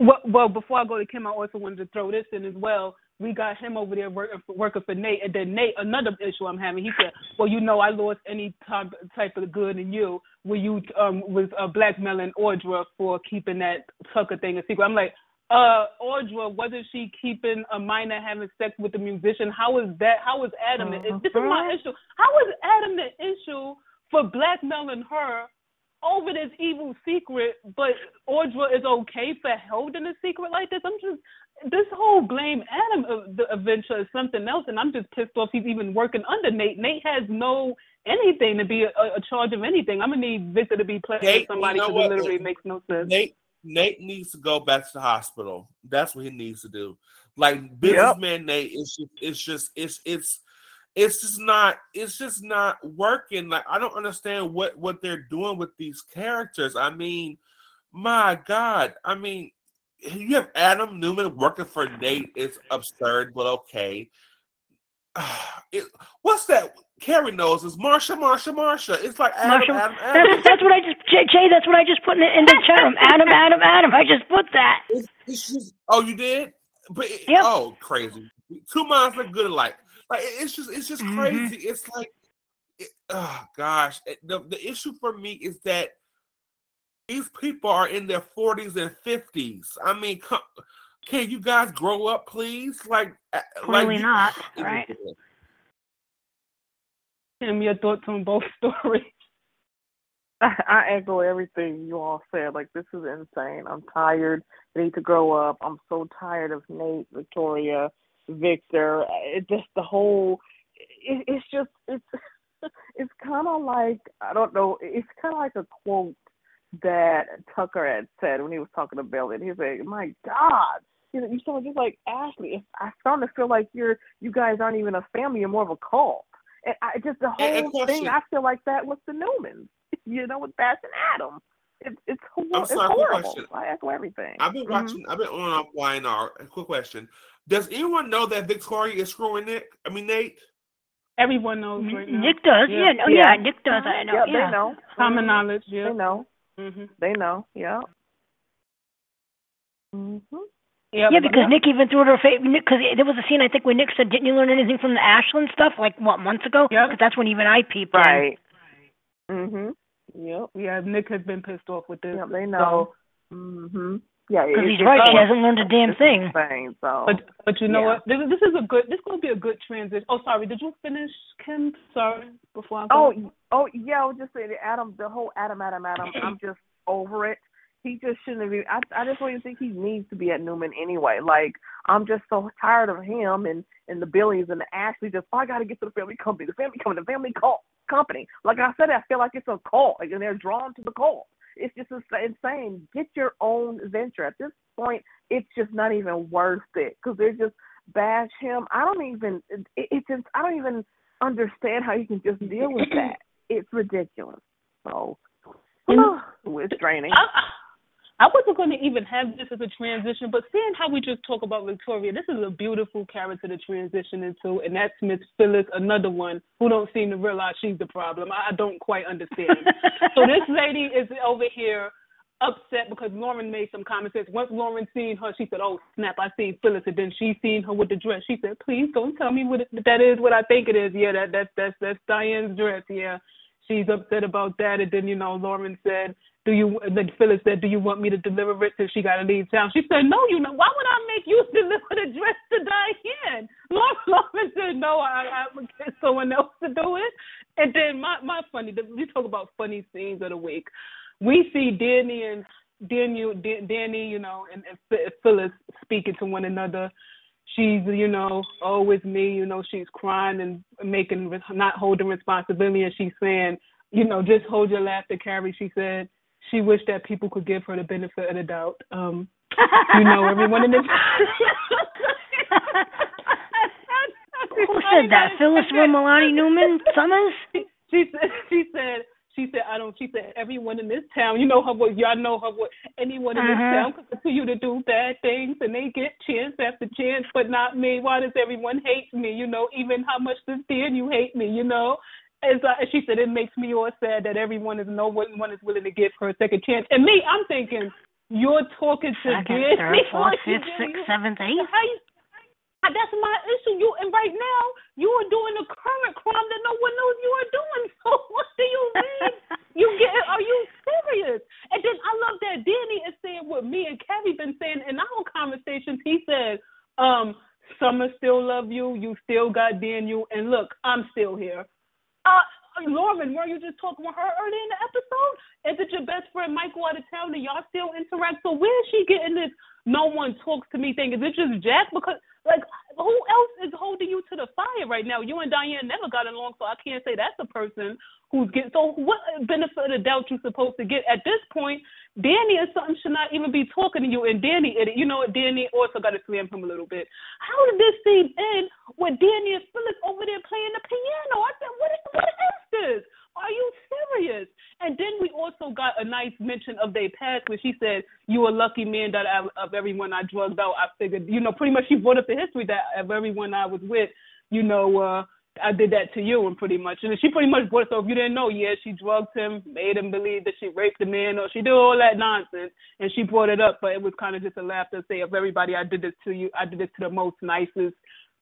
Well, well, before I go to Kim, I also wanted to throw this in as well. We got him over there working for, working for Nate, and then Nate, another issue I'm having. He said, "Well, you know, I lost any type type of good in you when you um was uh, blackmailing Audra for keeping that Tucker thing a secret." I'm like, uh, Audra, wasn't she keeping a minor having sex with the musician? How is that? How is Adam? the This is my issue. How is Adam the issue for blackmailing her over this evil secret, but Audra is okay for holding a secret like this? I'm just this whole blame Adam of the adventure is something else, and I'm just pissed off he's even working under Nate. Nate has no anything to be a, a charge of anything. I'm gonna need Victor to be playing Nate, with somebody you know because it what? literally makes no sense. Nate Nate needs to go back to the hospital. That's what he needs to do. Like businessman Nate, it's just it's just it's it's it's just not it's just not working. Like I don't understand what what they're doing with these characters. I mean, my God. I mean, you have Adam Newman working for Nate. It's absurd, but okay. It, what's that? Carrie knows it's Marsha, Marsha, Marsha. It's like Adam, Marshall, Adam, Adam. that's, that's what I just Jay, Jay. That's what I just put in the, in the chat room. Adam, Adam, Adam. I just put that. It's, it's just, oh, you did? But it- Yep. oh, crazy! Two minds look good alike. Like it's just, it's just Mhm. crazy. It's like, it, oh gosh, the the issue for me is that these people are in their forties and fifties. I mean, come, can you guys grow up, please? Like, uh, like Clearly not, right? Tim, your thoughts on both stories? I, I echo everything you all said. Like this is insane. I'm tired. They need to grow up. I'm so tired of Nate, Victoria, Victor. It just the whole. It, it's just it's it's kind of like I don't know. It's kind of like a quote that Tucker had said when he was talking to Bill, and he said, "My God." You know, you sound just like Ashley. I starting to feel like you're, you guys aren't even a family. You're more of a cult. And I just the And- and whole thing. I feel like that with the Newmans you know, with Bash and Adam. It's it's, I'm it's sorry, horrible. question. I echo everything. I've been Mhm. watching. I've been on off Y&R. Quick question: Does anyone know that Victoria is screwing Nick? I mean Nate. Everyone knows right now. Nick does. Yeah. Yeah. Oh, yeah. Nick does. I know. Yep, yeah. they know. Common Mhm. knowledge. Yeah. They know. hmm They know. Yeah. Mhm. Yep. Yeah, because Nick even threw it in her face. Because there was a scene I think where Nick said, "Didn't you learn anything from the Ashland stuff?" Like what months ago? Yeah, Because that's when even I peeped in. Right. Mhm. Yep. Yeah, Nick has been pissed off with this. Yep. They know. Mhm. Yeah. Because he's right. She all- hasn't learned a damn it's thing. insane, so. But but you know Yeah. what? This, this is a good. This is gonna be a good transition. Oh, sorry. Did you finish, Kim? Sorry. Before I go. Oh, y- oh yeah. I was just saying, Adam. The whole Adam, Adam, Adam. I'm just over it. He just shouldn't be. I I just don't even think he needs to be at Newman anyway. Like I'm just so tired of him and and the Billies and the Ashley. Just oh, I got to get to the family company. The family company. The family cult company. Like I said, I feel like it's a cult. Like and they're drawn to the cult. It's just insane. Get your own venture. At this point, it's just not even worth it because they're just bash him. I don't even. It, it's just I don't even understand how you can just deal with that. It's ridiculous. So it's draining. I, I wasn't going to even have this as a transition, but seeing how we just talk about Victoria, this is a beautiful character to transition into, and that's Miss Phyllis, another one who don't seem to realize she's the problem. I don't quite understand. so this lady is over here upset because Lauren made some comments. Once Lauren seen her, she said, "Oh snap, I seen Phyllis," and then she seen her with the dress. She said, "Please don't tell me what it, that is. What I think it is. Yeah, that that's that's that's Diane's dress. Yeah." She's upset about that, and then you know Lauren said, "Do you?" Then Phyllis said, "Do you want me to deliver it?" Since she got to leave town, she said, "No, you know. Why would I make you deliver the dress to Diane?" Lauren, Lauren said, "No, I, I would get someone else to do it." And then my my funny, we talk about funny scenes of the week. We see Danny and Daniel, Danny, you know, and, and Phyllis speaking to one another she's you know oh me you know she's crying and making not holding responsibility and she's saying you know, just hold your laughter, Carrie. She said she wished that people could give her the benefit of the doubt. Um, you know, everyone in this. Who said that? Phyllis Romalotti Newman Summers? She said. She said. She said, I don't, she said, everyone in this town, you know her voice. y'all know her voice. anyone in this Uh-huh. town can continue to do bad things and they get chance after chance, but not me. Why does everyone hate me? You know, even how much does Dan you hate me, you know? As I, she said, it makes me all sad that everyone is, no one one is willing to give her a second chance. And me, I'm thinking, you're talking to Second, Dan. third, fourth, fifth, sixth, seventh, eighth. That's my issue. You and right now you are doing a current crime that no one knows you are doing. So what do you mean? you get? Are you serious? And then I love that Danny is saying what me and Kevin been saying in our conversations. He said, um, "Summer still love you. You still got Daniel, and look, I'm still here." Uh, Lauren, were you just talking with her earlier in the episode? Is it your best friend Michael out of town and y'all still interact? So where is she getting this no one talks to me thing? Is it just Jack? Because like who else is holding you to the fire right now? You and Diane never got along, so I can't say that's a person who's getting so what benefit of doubt you supposed to get at this point? Danny or something should not even be talking to you and Danny you know what Danny also gotta slam him a little bit. How did this scene end with Danny and Phyllis over there playing the piano? I said, What is what is this? Are you serious? And then we also got a nice mention of their past where she said, You a lucky man that I, of everyone I drugged out. I figured, you know, pretty much she brought up the history that of everyone I was with, you know, uh, I did that to you and pretty much and she pretty much brought it so if you didn't know, yeah, she drugged him, made him believe that she raped the man or she did all that nonsense and she brought it up, but it was kinda just a laugh to say of everybody I did this to you, I did this to the most nicest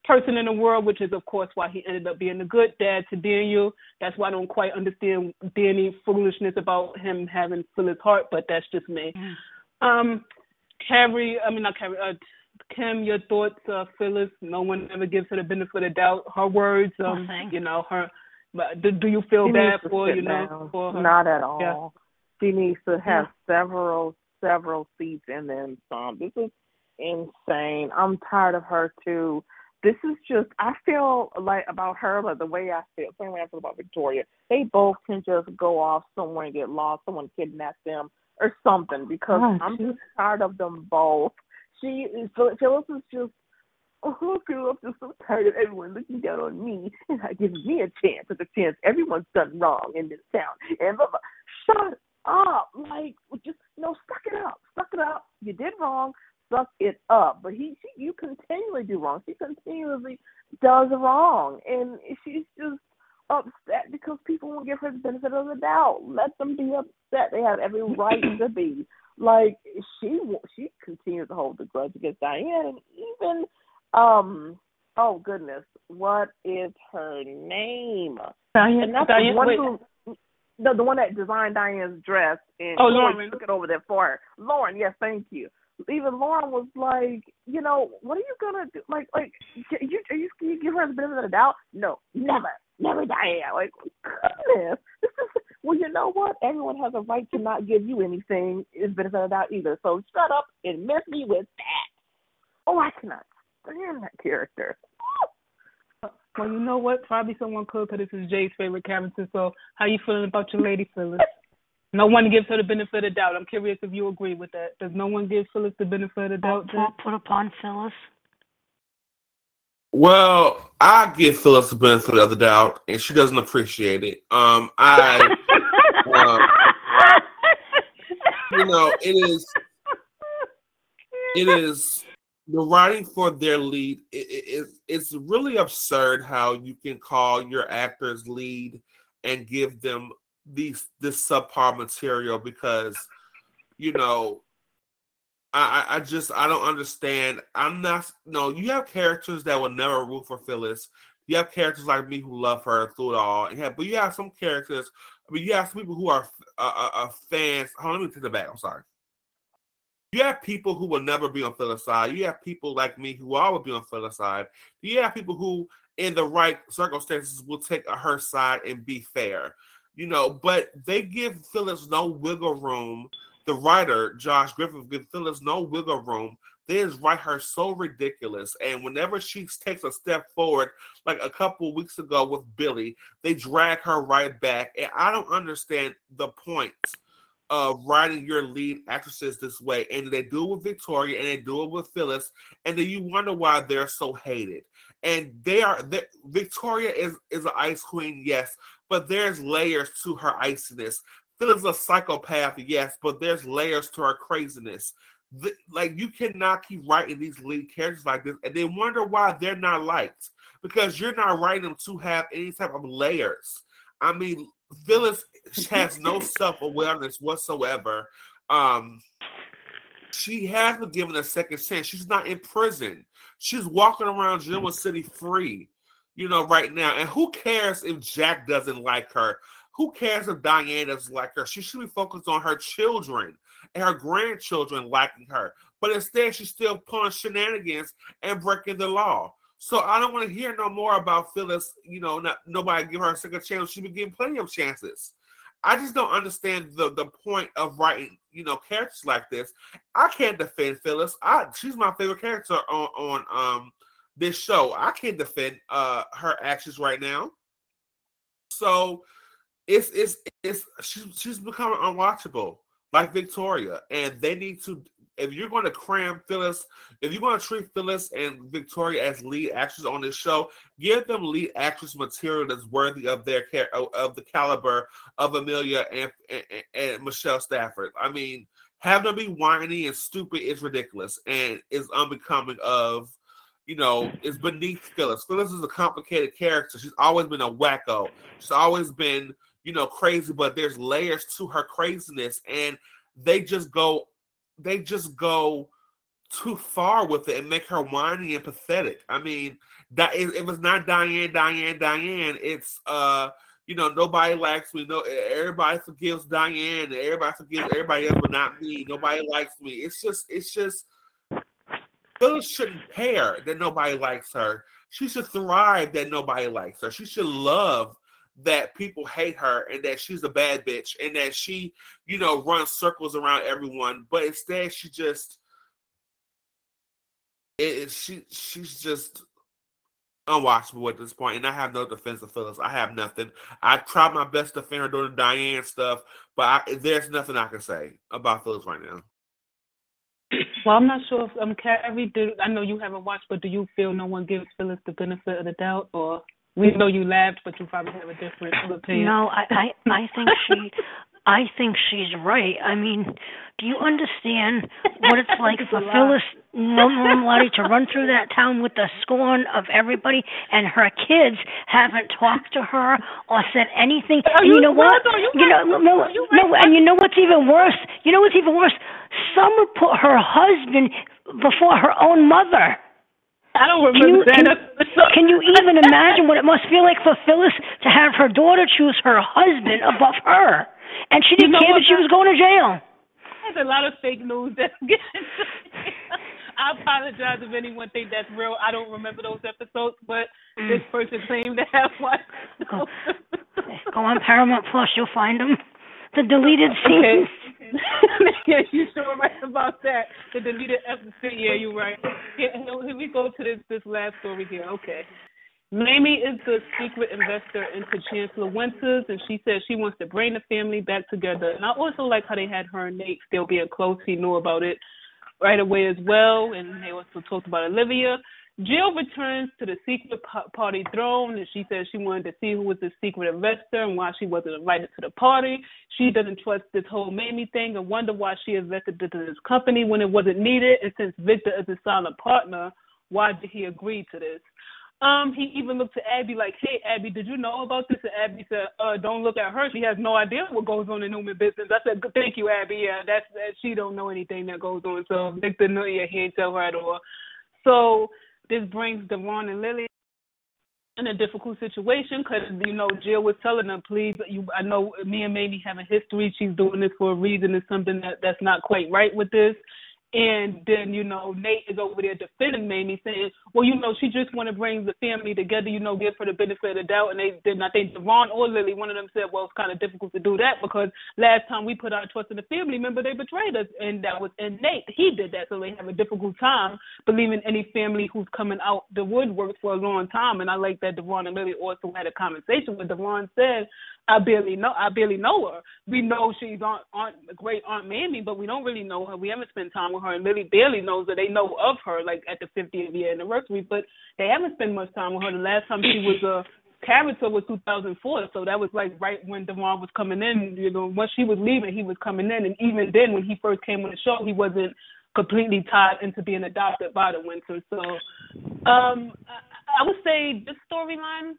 person in the world, which is of course why he ended up being a good dad to Daniel. That's why I don't quite understand Danny's foolishness about him having Phyllis heart, but that's just me. Um, Carrie, I mean not Carrie, uh, Kim, your thoughts, uh, Phyllis. No one ever gives her the benefit of doubt. Her words, um, Nothing. you know, her. But do, do you feel She bad for sit you know for her? Not at Yeah. all. She needs to have several, several seats and then some. This is insane. I'm tired of her too. This is just I feel like about her like the way I feel, same way I feel about Victoria. They both can just go off somewhere and get lost, someone kidnap them or something because Oh, I'm just tired of them both. She is Phyllis is just Oh, girl, I'm just so tired of everyone looking down on me and not giving me a chance at the chance everyone's done wrong in this town. And blah, blah. shut up. Like, just, no, suck it up. Suck it up. You did wrong. Suck it up. But he, she, you continually do wrong. She continually does wrong. And she's just upset because people won't give her the benefit of the doubt. Let them be upset. They have every right to be. Like she, she continues to hold the grudge against Diane, and even um, oh goodness, what is her name? Diane, And that's Diane, the one wait. who, the the one that designed Diane's dress and Oh, Lauren Lauren. took it over there for her. Lauren, yes, thank you. Even Lauren was like, you know, what are you gonna do? Like, like, you are you can you give her the benefit of the doubt? No, never, never, Diane. Like, goodness, this is. Well, you know what? Everyone has a right to not give you anything is benefit of the doubt either. So shut up and miss me with that. Oh, I cannot stand that character. Well, you know what? Probably someone could, because this is Jay's favorite character. So, how you feeling about your lady, Phyllis? No one gives her the benefit of doubt. I'm curious if you agree with that. Does no one give Phyllis the benefit of doubt? Jay? Put, put upon Phyllis. Well, I give Phyllis the benefit of the doubt, and she doesn't appreciate it. Um, I, um, you know, it is, it is the writing for their lead. It, it, it, it's really absurd how you can call your actors lead and give them these this subpar material because, you know, I, I I just I don't understand. I'm not no. You have characters that will never root for Phyllis. You have characters like me who love her through it all. Yeah, but you have some characters. I mean, you have people who are uh, uh, uh, fans. Hold on, let me take the back. I'm sorry. You have people who will never be on Phyllis' side. You have people like me who always be on Phyllis' side. You have people who, in the right circumstances, will take her side and be fair. You know, but they give Phyllis no wiggle room the writer Josh Griffith gives Phyllis no wiggle room. They write her so ridiculous, and whenever she takes a step forward, like a couple weeks ago with Billy, they drag her right back, and I don't understand the point of writing your lead actresses this way. And they do it with Victoria, and they do it with Phyllis, and then you wonder why they're so hated. And they are Victoria is is an ice queen, yes, but there's layers to her iciness. Phyllis is a psychopath, yes, but there's layers to her craziness. The, like you cannot keep writing these lead characters like this, and they wonder why they're not liked because you're not writing them to have any type of layers. I mean, Phyllis has no self awareness whatsoever. Um, she has been given a second chance. She's not in prison. She's walking around Genoa City free, you know, right now. And who cares if Jack doesn't like her? Who cares if Diane doesn't like her? She should be focused on her children and her grandchildren liking her. But instead, she's still pulling shenanigans and breaking the law. So I don't want to hear no more about Phyllis. You know, not, nobody give her a second chance. She's been getting plenty of chances. I just don't understand the the point of writing, you know, characters like this. I can't defend Phyllis. I she's my favorite character on on um this show. I can't defend uh her actions right now. So it's it's it's she's she's becoming unwatchable like Victoria, and they need to. If you're going to cram Phyllis, if you're going to treat Phyllis and Victoria as lead actors on this show, give them lead actress material that's worthy of their care of the caliber of Amelia and, and, and Michelle Stafford. I mean, have them be whiny and stupid is ridiculous and is unbecoming of you know, is beneath Phyllis. Phyllis is a complicated character. She's always been a wacko. She's always been you know, crazy, but there's layers to her craziness, and they just go, they just go too far with it and make her whiny and pathetic. I mean, that it was not Diane, Diane, Diane. It's uh, you know, nobody likes me. No, everybody forgives Diane. Everybody forgives everybody else, but not me. Nobody likes me. It's just, it's just. Phyllis shouldn't care that nobody likes her. She should thrive that nobody likes her. She should love that people hate her and that she's a bad bitch and that she, you know, runs circles around everyone. But instead, she just, it, she she's just unwatchable at this point, and I have no defense of Phyllis. I have nothing. I tried my best to defend her during the Diane stuff, but I, there's nothing I can say about Phyllis right now. Well, I'm not sure if um Carrie. Do I know you haven't watched, but do you feel no one gives Phyllis the benefit of the doubt, or we know you laughed, but you probably have a different opinion. No, I, I, I think she, I think she's right. I mean, do you understand what it's like for Phyllis Normali to run through that town with the scorn of everybody, and her kids haven't talked to her or said anything? Are and you, you know what? You, you know, no, no, no, and you know what's even worse? You know what's even worse? Summer put her husband before her own mother. I don't remember can you, that. Can, can you even imagine what it must feel like for Phyllis to have her daughter choose her husband above her? And she didn't you know care that she was going to jail. There's a lot of fake news that's I apologize if anyone think that's real. I don't remember those episodes, but mm. this person claimed to have one. Go, go on Paramount Plus, you'll find them. The deleted scenes. Okay. yeah, you sure right about that. The deleted episode. Yeah, you're right. Here, here we go to this this last story here. Okay. Mamie is the secret investor into Chancellor Winters, and she says she wants to bring the family back together. And I also like how they had her and Nate still being close. He knew about it right away as well, and they also talked about Olivia. Jill returns to the secret party throne, and she says she wanted to see who was the secret investor and why she wasn't invited to the party. She doesn't trust this whole Mamie thing and wonder why she invested into this company when it wasn't needed. And since Victor is a silent partner, why did he agree to this? Um, he even looked to Abby like, "Hey, Abby, did you know about this?" And Abby said, "Uh, don't look at her. She has no idea what goes on in Newman business." I said, "Thank you, Abby. Yeah, that's that. She don't know anything that goes on. So Victor, no, yeah, he ain't tell her at all. So this brings Devon and Lily in a difficult situation because you know Jill was telling them, please, you. I know me and Mamie have a history. She's doing this for a reason. It's something that that's not quite right with this. And then, you know, Nate is over there defending Mamie, saying, well, you know, she just want to bring the family together, you know, give her the benefit of the doubt. And they didn't. I think Devon or Lily, one of them said, well, it's kind of difficult to do that because last time we put our trust in the family member, they betrayed us. And that was in Nate. He did that. So they have a difficult time believing any family who's coming out the woodwork for a long time. And I like that Devon and Lily also had a conversation with Devon said, I barely know I barely know her. We know she's Aunt Aunt great Aunt Mamie, but we don't really know her. We haven't spent time with her, and Lily barely knows her. They know of her like at the 50th year anniversary, but they haven't spent much time with her. The last time she was a character was 2004, so that was like right when Devon was coming in. You know, once she was leaving, he was coming in, and even then, when he first came on the show, he wasn't completely tied into being adopted by the Winter. So, um, I, I would say this storyline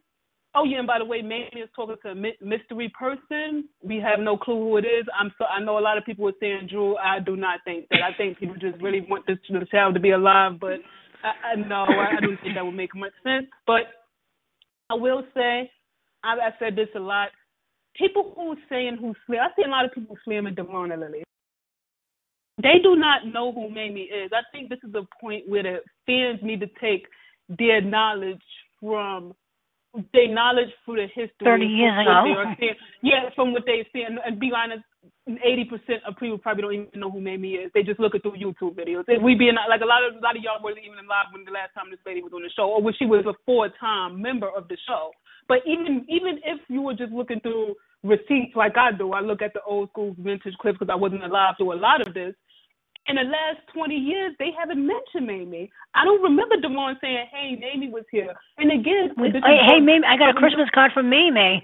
Oh yeah, and by the way, Mamie is talking to a mystery person. We have no clue who it is. I'm so I know a lot of people are saying Drew. I do not think that. I think people just really want this child to be alive, but I, I no, I, I don't think that would make much sense. But I will say, I, I said this a lot. People who are saying who slam, I see a lot of people slamming Devon and Lily. They do not know who Mamie is. I think this is a point where the fans need to take their knowledge from their knowledge through the history. Thirty years ago. yeah, from what they see, and, and be honest, eighty percent of people probably don't even know who Mamie is. They just look at through YouTube videos. If we being like a lot of a lot of y'all weren't even alive when the last time this lady was on the show, or when she was a four time member of the show. But even even if you were just looking through receipts like I do, I look at the old school vintage clips because I wasn't alive through a lot of this in the last 20 years, they haven't mentioned Mamie. I don't remember Devon saying, hey, Mamie was here. And again, hey, hey, Mamie, I got a Christmas card from Mamie.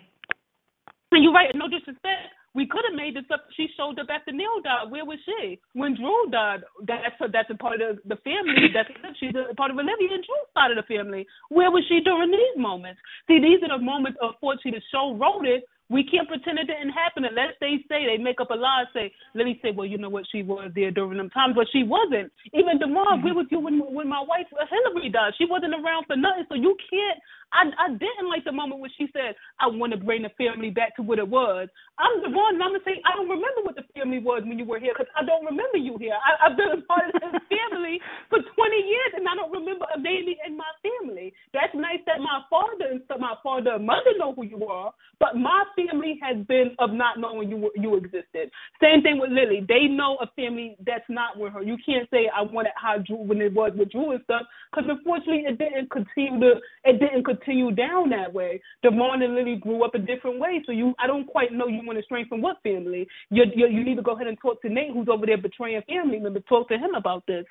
And you're right, no disrespect. We could have made this up. She showed up after Neil died. Where was she? When Drew died, that's a, that's a part of the family. That's she's a part of Olivia and Drew's side of the family. Where was she during these moments? See, these are the moments. Unfortunately, the show wrote it we can't pretend it didn't happen unless they say they make up a lie and say, me say, well, you know what, she was there during them times, but she wasn't. Even Demar, mm-hmm. where was you when when my wife Hilary died? She wasn't around for nothing, so you can't I I didn't like the moment when she said, I want to bring the family back to what it was. I'm the one, and I'm going to say, I don't remember what the family was when you were here because I don't remember you here. I, I've been a part of this family for 20 years, and I don't remember a baby in my family. That's nice that my father and my father and mother know who you are, but my family has been of not knowing you you existed. Same thing with Lily. They know a family that's not with her. You can't say I wanted how Drew when it was with Drew and stuff because unfortunately it didn't continue to it didn't continue down that way. Devon and Lily grew up a different way, so you I don't quite know you want to strengthen what family. You, you you need to go ahead and talk to Nate, who's over there betraying family members. Talk to him about this.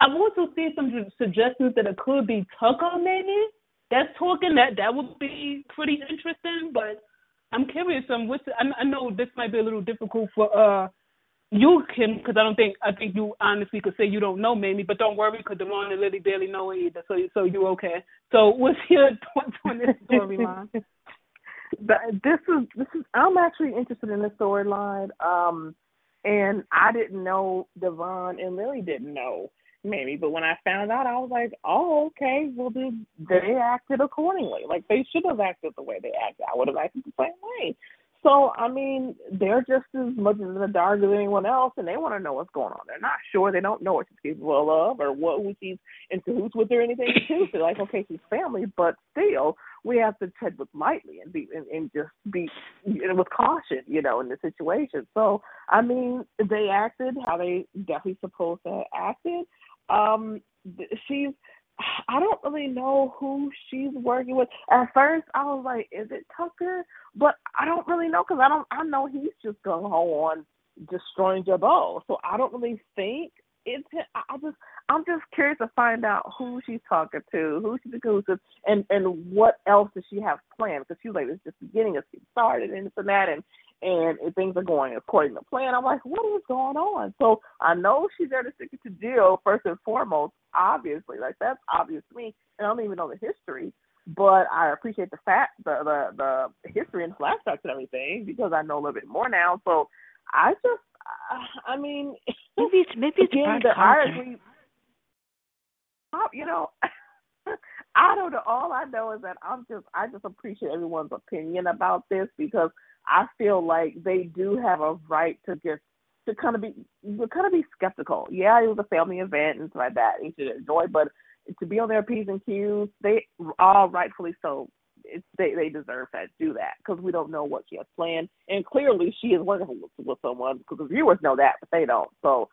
I've also seen some suggestions that it could be Tucker, maybe. That's talking that that would be pretty interesting, but I'm curious. Um, what's I, I know this might be a little difficult for uh you can, because I don't think I think you honestly could say you don't know Mamie, but don't worry, because Devon and Lily barely know her either, so so you okay. So what's your thoughts on this storyline? this is this is I'm actually interested in the storyline, um, and I didn't know Devon and Lily didn't know Mamie, but when I found out, I was like, oh okay, well they they acted accordingly, like they should have acted the way they acted. I would have acted the same way. So I mean, they're just as much in the dark as anyone else, and they want to know what's going on. They're not sure. They don't know what she's capable of, or what who she's in cahoots with, or anything too. They're like, okay, she's family, but still, we have to tread with lightly and be and, and just be know, with caution, you know, in the situation. So I mean, they acted how they definitely supposed to have acted. Um, she's I don't really know who she's working with. At first, I was like, "Is it Tucker?" But I don't really know because I don't. I know he's just going on destroying Jabot, so I don't really think it's. I just. I'm just curious to find out who she's talking to, who she's exclusive, and and what else does she have planned? Because she was like, "It's just beginning of getting started and this and that," and and things are going according to plan. I'm like, what is going on? So I know she's there to stick it to Jill first and foremost, obviously. Like that's obvious to me. And I don't even know the history, but I appreciate the fact the the the history and flashbacks and everything because I know a little bit more now. So I just I mean maybe it's maybe it's again, the, I. You know, I don't know. All I know is that I'm just I just appreciate everyone's opinion about this because I feel like they do have a right to just to kind of be to kind of be skeptical. Yeah, it was a family event and stuff like that. You should enjoy, but to be on their p's and q's, they all rightfully so. It's, they they deserve that do that because we don't know what she has planned, and clearly she is working with, with someone because the viewers know that, but they don't. So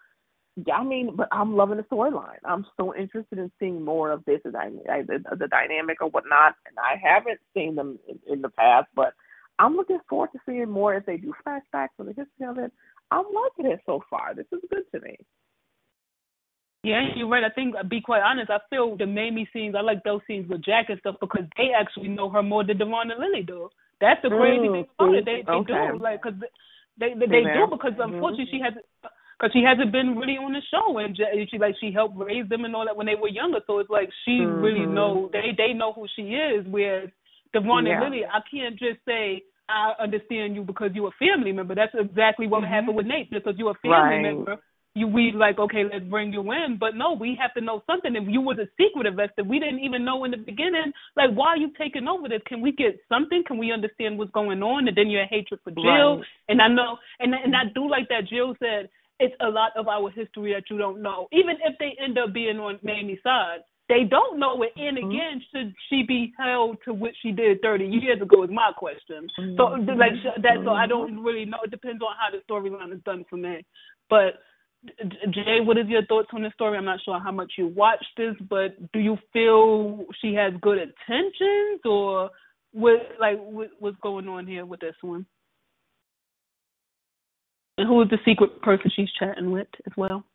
yeah, I mean, but I'm loving the storyline. I'm so interested in seeing more of this, the, the, the dynamic or whatnot. And I haven't seen them in, in the past, but I'm looking forward to seeing more as they do flashbacks on the history of it. I'm liking it so far. This is good to me. Yeah, you're right. I think, be quite honest, I feel the Mamie scenes, I like those scenes with Jack and stuff because they actually know her more than Devon and Lily do. That's the crazy mm, thing about it. They they okay. do like because they they, they do because mm-hmm. unfortunately she has because she hasn't been really on the show and she like she helped raise them and all that when they were younger. So it's like she mm-hmm. really know they they know who she is. Whereas Devon yeah. and Lily, I can't just say I understand you because you're a family member. That's exactly what mm-hmm. happened with Nate because you're a family right. member you we like okay let's bring you in but no we have to know something if you was a secret investor we didn't even know in the beginning like why are you taking over this can we get something can we understand what's going on and then your hatred for jill right. and i know and and i do like that jill said it's a lot of our history that you don't know even if they end up being on mamie's side they don't know it and mm-hmm. again should she be held to what she did 30 years ago is my question mm-hmm. so like that so i don't really know it depends on how the storyline is done for me but Jay, what is your thoughts on the story? I'm not sure how much you watched this, but do you feel she has good intentions, or what? Like, what, what's going on here with this one? And who is the secret person she's chatting with as well?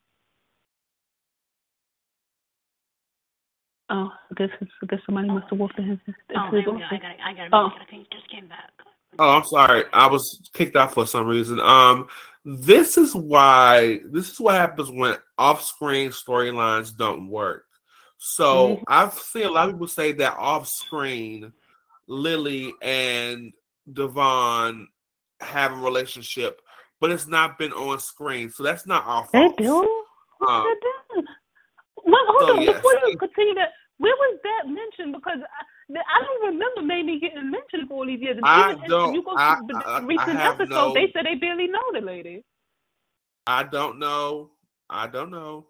Oh, I guess I guess somebody must have walked in his. oh, his I got I got oh. I just came back. Oh, I'm sorry. I was kicked out for some reason. Um, this is why this is what happens when off-screen storylines don't work. So mm-hmm. I've seen a lot of people say that off-screen, Lily and Devon have a relationship, but it's not been on screen. So that's not our fault. They do. Um, they do. Well, hold so on. Yes. Before you continue that, where was that mentioned? Because I, I don't remember maybe getting mentioned for all these years. And I even don't. You go I, to the I, recent episode, no, they said they barely know the lady. I don't know. I don't know.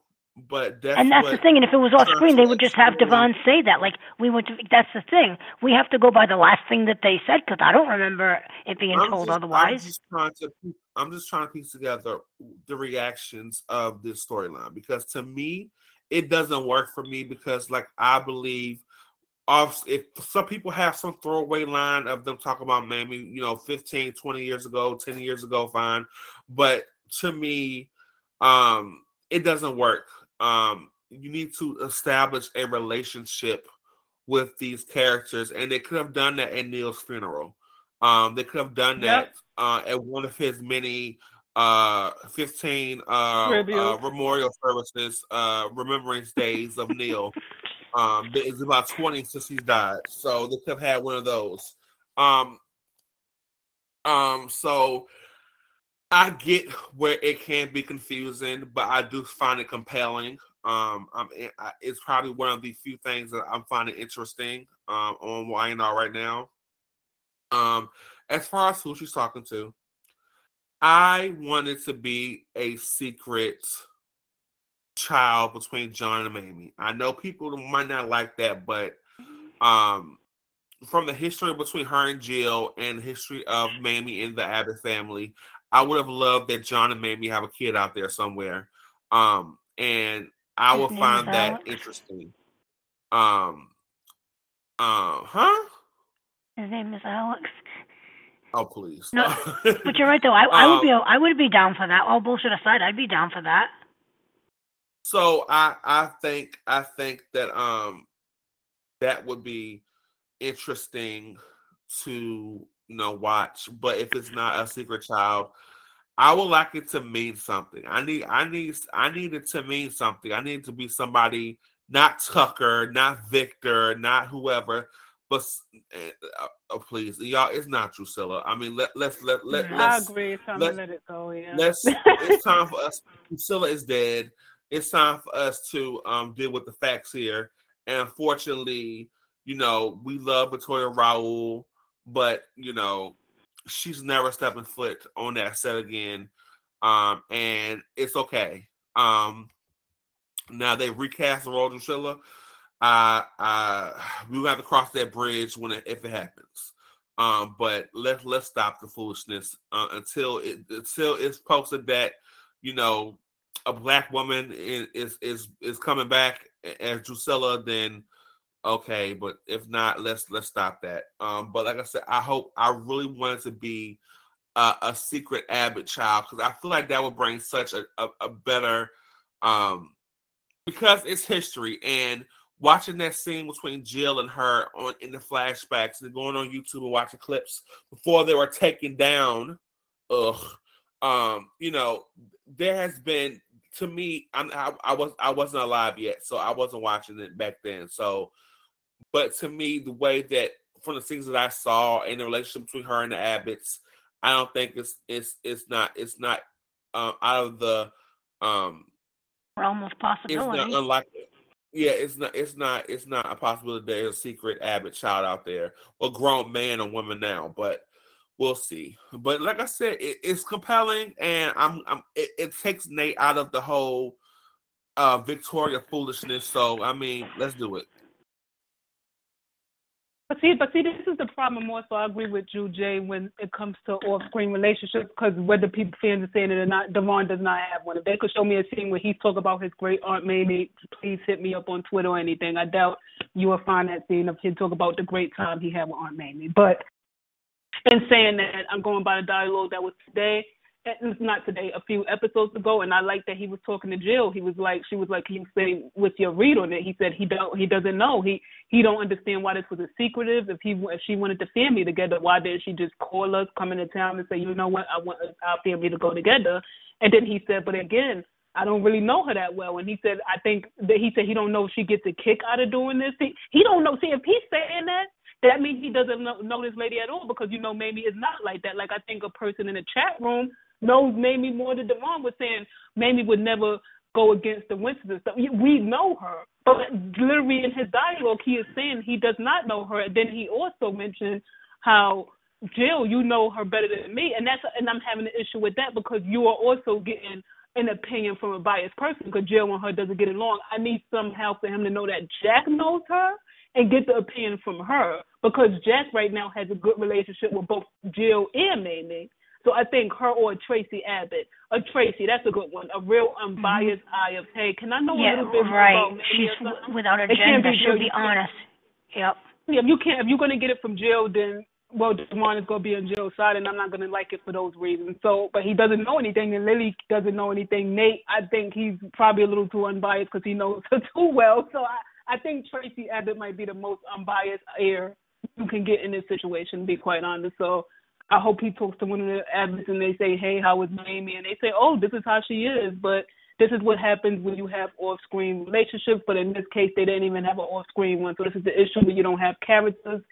But that's and that's the thing. And if it was off screen, they would just have Devon say that. Like we went to. That's the thing. We have to go by the last thing that they said because I don't remember it being I'm told just, otherwise. I'm just trying to. I'm just trying to piece together the reactions of this storyline because to me, it doesn't work for me because like I believe off if some people have some throwaway line of them talking about Mamie, you know, 15, 20 years ago, 10 years ago, fine. But to me, um, it doesn't work. Um, you need to establish a relationship with these characters, and they could have done that at Neil's funeral. Um, they could have done that uh, at one of his many uh 15 uh, uh memorial services uh remembrance days of Neil. um it's about 20 since he's died. So they could have had one of those. Um um so I get where it can be confusing, but I do find it compelling. Um, I'm, it's probably one of the few things that I'm finding interesting um, on Y&R right now. Um, as far as who she's talking to, I wanted to be a secret child between John and Mamie. I know people might not like that, but um, from the history between her and Jill and the history of Mamie and the Abbott family, I would have loved that John and Mamie have a kid out there somewhere. Um, and I would find that interesting. Um, uh, huh? His name is Alex. Oh please. No, but you're right though. I, I would be um, I would be down for that. All bullshit aside, I'd be down for that. So I I think I think that um that would be interesting to you know watch. But if it's not a secret child, I would like it to mean something. I need I need I need it to mean something. I need to be somebody, not Tucker, not Victor, not whoever but uh, oh, please, y'all, it's not Drusilla. I mean, let let's let let. Mm, I agree. It's time let, to let it go. Yeah. Let's. it's time for us. Drusilla is dead. It's time for us to um deal with the facts here. And unfortunately, you know, we love Victoria Rowell, but you know, she's never stepping foot on that set again. um, and it's okay. Um, now they recast the role of Drusilla. Uh, uh, we have to cross that bridge when it, if it happens. Um, but let's let's stop the foolishness uh, until it until it's posted that you know a black woman is is is, coming back as Drusilla. Then okay, but if not, let's let's stop that. Um, but like I said, I hope I really wanted to be uh, a secret Abbott child because I feel like that would bring such a, a, a better um because it's history and watching that scene between Jill and her on in the flashbacks and going on YouTube and watching clips before they were taken down. Ugh. Um, you know, there has been to me, I'm, I, I was I wasn't alive yet, so I wasn't watching it back then. So, but to me, the way that from the things that I saw in the relationship between her and the Abbotts, I don't think it's it's it's not it's not um, out of the um realm of possibility. It's not unlikely. Yeah, it's not. It's not. It's not a possibility there's a secret Abbott child out there, or grown man or woman now. But we'll see. But like I said, it, it's compelling, and I'm. I'm it, it, takes Nate out of the whole uh Victoria foolishness. So I mean, let's do it. But see, but see, this is the problem more. So I agree with you, Jay, when it comes to off-screen relationships, because whether people fans are saying it or not, Devon does not have one. If they could show me a scene where he talk about his great aunt Mamie, please hit me up on Twitter or anything. I doubt you will find that scene of him talk about the great time he had with Aunt Mamie. But in saying that, I'm going by the dialogue that was today not today, a few episodes ago, and I like that he was talking to Jill. He was like, she was like, "Can you say what's your read on it?" He said he don't, he doesn't know. He he don't understand why this was a secretive. If he if she wanted the family together, why didn't she just call us, come into town, and say, you know what, I want our family to go together? And then he said, but again, I don't really know her that well. And he said, I think that he said he don't know if she gets a kick out of doing this. He he don't know. See, if he's saying that, that means he doesn't know, know this lady at all because you know maybe it's not like that. Like I think a person in the chat room knows Mamie more than Devon was saying Mamie would never go against the Winters and stuff. We know her. But literally in his dialogue, he is saying he does not know her. And then he also mentioned how Jill, you know her better than me, and that's and I'm having an issue with that because you are also getting an opinion from a biased person because Jill and her doesn't get along. I need some help for him to know that Jack knows her and get the opinion from her because Jack right now has a good relationship with both Jill and Mamie. So I think her or Tracy Abbott. A Tracy, that's a good one. A real unbiased mm-hmm. eye of hey, can I know yeah, a little bit right. more about She's w- without agenda. She'll be honest. Yep. Yeah, if you can't, if you're gonna get it from Jill, then well, Devon is gonna be on Jill's side, and I'm not gonna like it for those reasons. So, but he doesn't know anything, and Lily doesn't know anything. Nate, I think he's probably a little too unbiased because he knows her too well. So I, I think Tracy Abbott might be the most unbiased heir you can get in this situation. To be quite honest, so I hope he talks to one of the advocates and they say, "Hey, how is Mamie?" And they say, "Oh, this is how she is." But this is what happens when you have off-screen relationships. But in this case, they didn't even have an off-screen one. So this is the issue when you don't have characters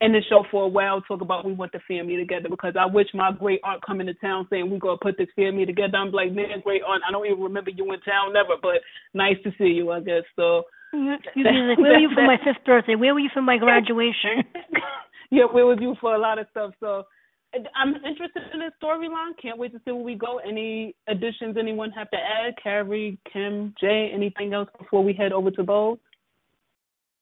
in the show for a while. Talk about we want the family together because I wish my great aunt come into town saying we gonna put this family together. I'm like, man, great aunt, I don't even remember you in town never, but nice to see you, I guess. So. You'd be like, where were you for my fifth birthday? Where were you for my graduation? yeah, where was you for a lot of stuff? So I'm interested in this storyline. Can't wait to see where we go. Any additions anyone have to add? Carrie, Kim, Jay, anything else before we head over to Bold?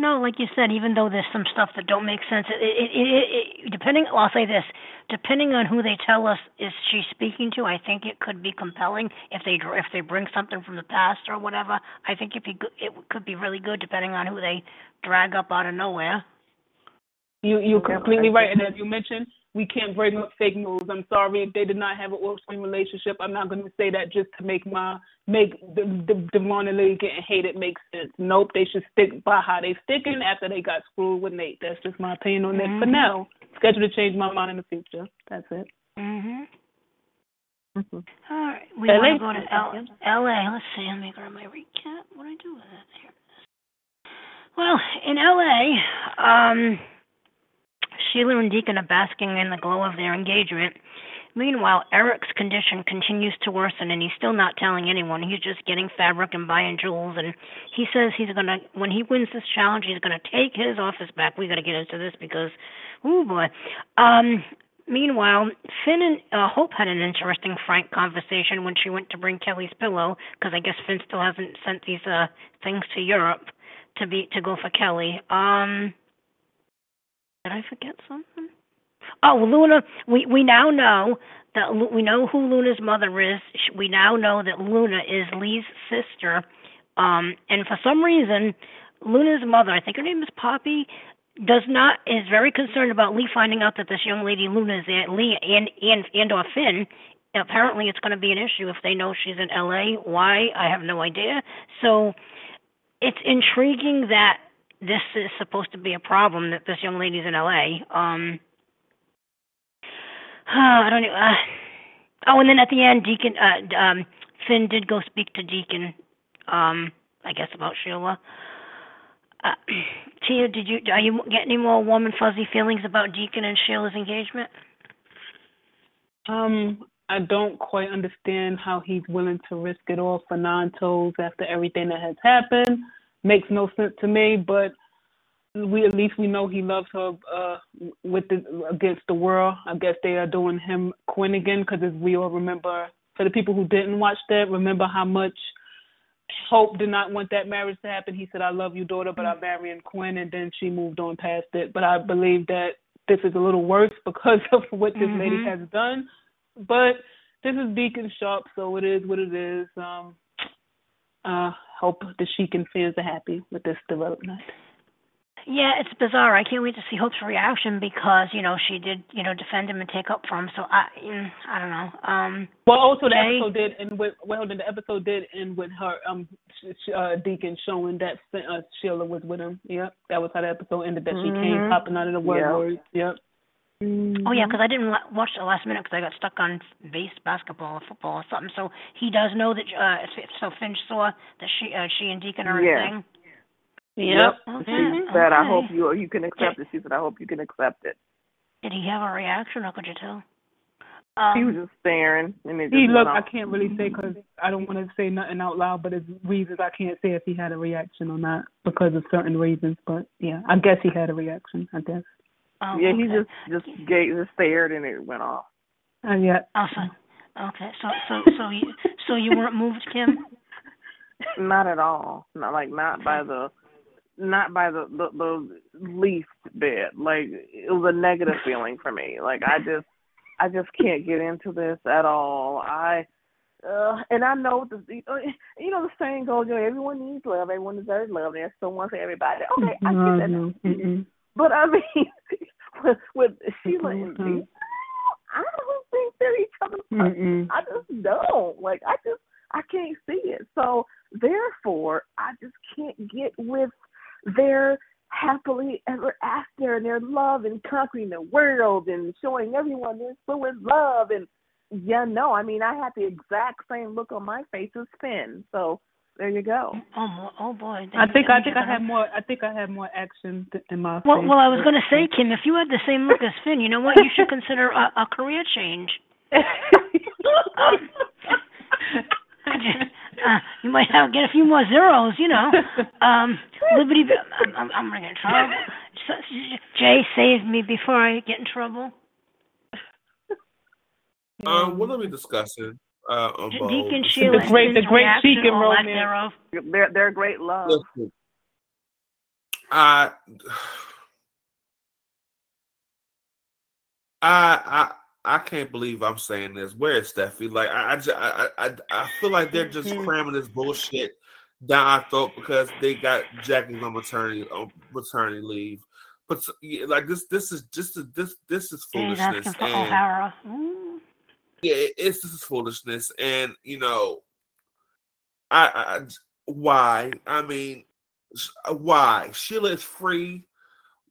No, like you said, even though there's some stuff that don't make sense, it, it, it, it depending. Well, I'll say this: depending on who they tell us is she speaking to, I think it could be compelling if they if they bring something from the past or whatever. I think it be it could be really good depending on who they drag up out of nowhere. You you're completely right, and as you mentioned, we can't bring up fake news. I'm sorry if they did not have an off-screen relationship. I'm not going to say that just to make my make the the Devon and Lily getting hated make sense. Nope, they should stick by how they sticking after they got screwed with Nate. That's just my opinion on mm-hmm. that for now. Scheduled to change my mind in the future. That's it. Mhm. Mm-hmm. All right, we LA. want to go to L- L.A. Let's see. Let me go to my recap. What do I do with that? Here. Well, in L.A., um Sheila and Deacon are basking in the glow of their engagement. Meanwhile, Eric's condition continues to worsen, and he's still not telling anyone. He's just getting fabric and buying jewels, and he says he's gonna, when he wins this challenge, he's gonna take his office back. We got to get into this because, oh boy. Um, meanwhile, Finn and uh, Hope had an interesting, frank conversation when she went to bring Kelly's pillow because I guess Finn still hasn't sent these uh things to Europe to be to go for Kelly. Um, did I forget something? Oh, Luna. We we now know that we know who Luna's mother is. We now know that Luna is Lee's sister. Um, and for some reason, Luna's mother, I think her name is Poppy, does not is very concerned about Lee finding out that this young lady Luna is at Lee and and and or Finn. Apparently, it's going to be an issue if they know she's in L.A. Why? I have no idea. So, it's intriguing that this is supposed to be a problem that this young lady's in L.A. Um, I don't know. Uh, oh, and then at the end, Deacon uh, um, Finn did go speak to Deacon. Um, I guess about Sheila. Uh, Tia, did you are you getting any more warm and fuzzy feelings about Deacon and Sheila's engagement? Um, I don't quite understand how he's willing to risk it all for nine toes after everything that has happened. Makes no sense to me, but we at least we know he loves her uh with the against the world. I guess they are doing him Quinn again because as we all remember, for the people who didn't watch that, remember how much Hope did not want that marriage to happen. He said, "I love you, daughter, but I'm marrying Quinn," and then she moved on past it. But I believe that this is a little worse because of what this lady Mhm. has done. But this is Deacon Sharp, so it is what it is. Um, uh, hope the Sheekin fans are happy with this development. Yeah, it's bizarre. I can't wait to see Hope's reaction because you know she did you know defend him and take up for him. So I mm, I don't know. Um, Well, also the Jay? episode did end with well, the episode did end with her um sh- sh- uh, Deacon showing that uh, Sheila was with him. Yep, that was how the episode ended. That she came Mhm. popping out of the Yeah. woodwork. Yep. Oh yeah, because I didn't watch the last minute because I got stuck on base basketball or football or something. So he does know that. Uh, so Finch saw that she, uh, she and Deacon are Yeah. a thing. Yep. Okay. She said, "I hope you you can accept it." She said, "I hope you can accept it." Did he have a reaction, or could you tell? He was Um, just staring, and it just He went look. I can't really say because I don't want to say nothing out loud, but it's reasons I can't say if he had a reaction or not because of certain reasons. But yeah, I guess he had a reaction. I guess. Oh, yeah, he just just gave, just stared, and it went off. Uh, yeah. Oh, so okay. So so so you so you weren't moved, Kim? Not at all. Not like not by the not by the, the the least bit. Like it was a negative feeling for me. Like I just I just can't get into this at all. I uh and I know the you know the saying goes, you know, everyone needs love, everyone deserves love, there's someone for everybody. Okay, I get that. No, mm-mm. But I mean with, with Sheila and Mhm. Dee, I don't think they're each other's. I just don't. Like I just I can't see it. So therefore I just can't get with their happily ever after and their love and conquering the world and showing everyone they're so in love and yeah, no, I mean I had the exact same look on my face as Finn. So there you go. Oh, oh boy. I think I think I had had more. I think I had more action th- in my. Well, face. well, I was going to say, Kim, if you had the same look as Finn, you know what? You should consider a, a career change. I just, uh, you might have get a few more zeros, you know. Um, Liberty, I'm, I'm, I'm gonna get in trouble. Jay saved me before I get in trouble. Um, what are we discussing? Uh, on Deacon Sheila, The great- the great reaction, Deacon or lack romance. thereof. they're they're great love. Listen, I, I, I, I can't believe I'm saying this. Where is Steffi? Like, I, I, ju- I, I, I feel like they're just Mhm. cramming this bullshit down our throat because they got Jackie's on maternity on maternity leave. But yeah, like this, this is just a, this, this is Jay's asking foolishness. for And O'Hara. Yeah, it- it's this is foolishness, and you know, I, I I- why? I mean, why? Sheila is free.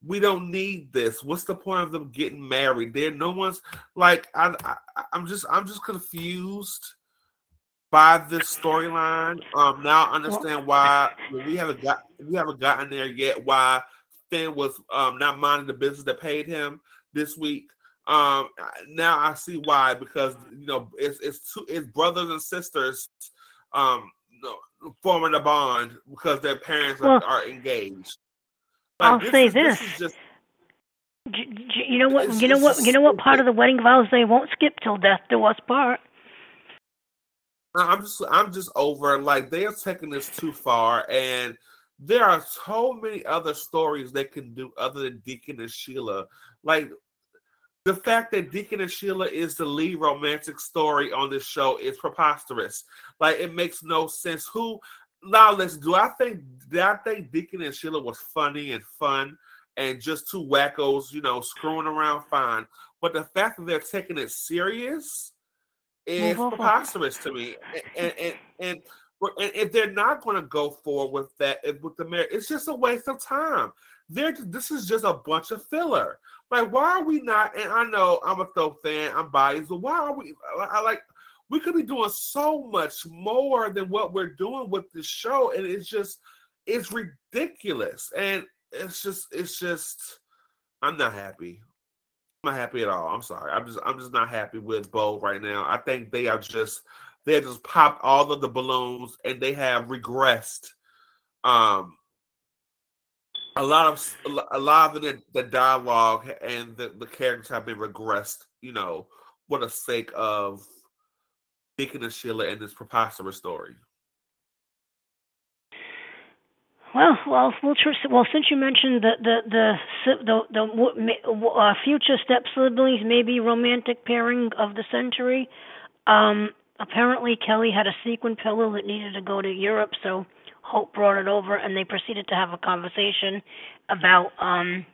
We don't need this. What's the point of them getting married? There, no one's like I, I. I'm just, I'm just confused by this storyline. Um, now I understand why we haven't got, we haven't gotten there yet. Why Finn was um not minding the business that paid him this week. Um, now I see why because you know it's it's two it's brothers and sisters, um, forming a bond because their parents are, Well, are engaged. I'll say is, this. is just you know what? It's- You know what? You know what? Part of the wedding vows they won't skip till death do us part. I'm just I'm just over like they are taking this too far and there are so many other stories they can do other than Deacon and Sheila. Like the fact that Deacon and Sheila is the lead romantic story on this show is preposterous. Like it makes no sense. Who now let's do I think did I think Deacon and Sheila was funny and fun and just two wackos, you know, screwing around fine. But the fact that they're taking it serious is preposterous to me. And and and, and if they're not going to go forward with that with the marriage, it's just a waste of time. They're this is just a bunch of filler. Like, why are we not? And I know I'm a Thope fan, I'm biased, but why are we? I, like we could be doing so much more than what we're doing with this show, and it's just it's ridiculous, and it's just it's just I'm not happy. I'm not happy at all. I'm sorry. I'm just I'm just not happy with Bo right now. I think they are just they just popped all of the balloons and they have regressed. Um, a lot of a lot of the, the dialogue and the, the characters have been regressed. You know, for the sake of Deacon and Sheila and this preposterous story. Well, well, we'll well. Since you mentioned the the the si- the, the uh, future step siblings, maybe romantic pairing of the century. Um, apparently, Kelly had a sequin pillow that needed to go to Europe, so Hope brought it over, and they proceeded to have a conversation about um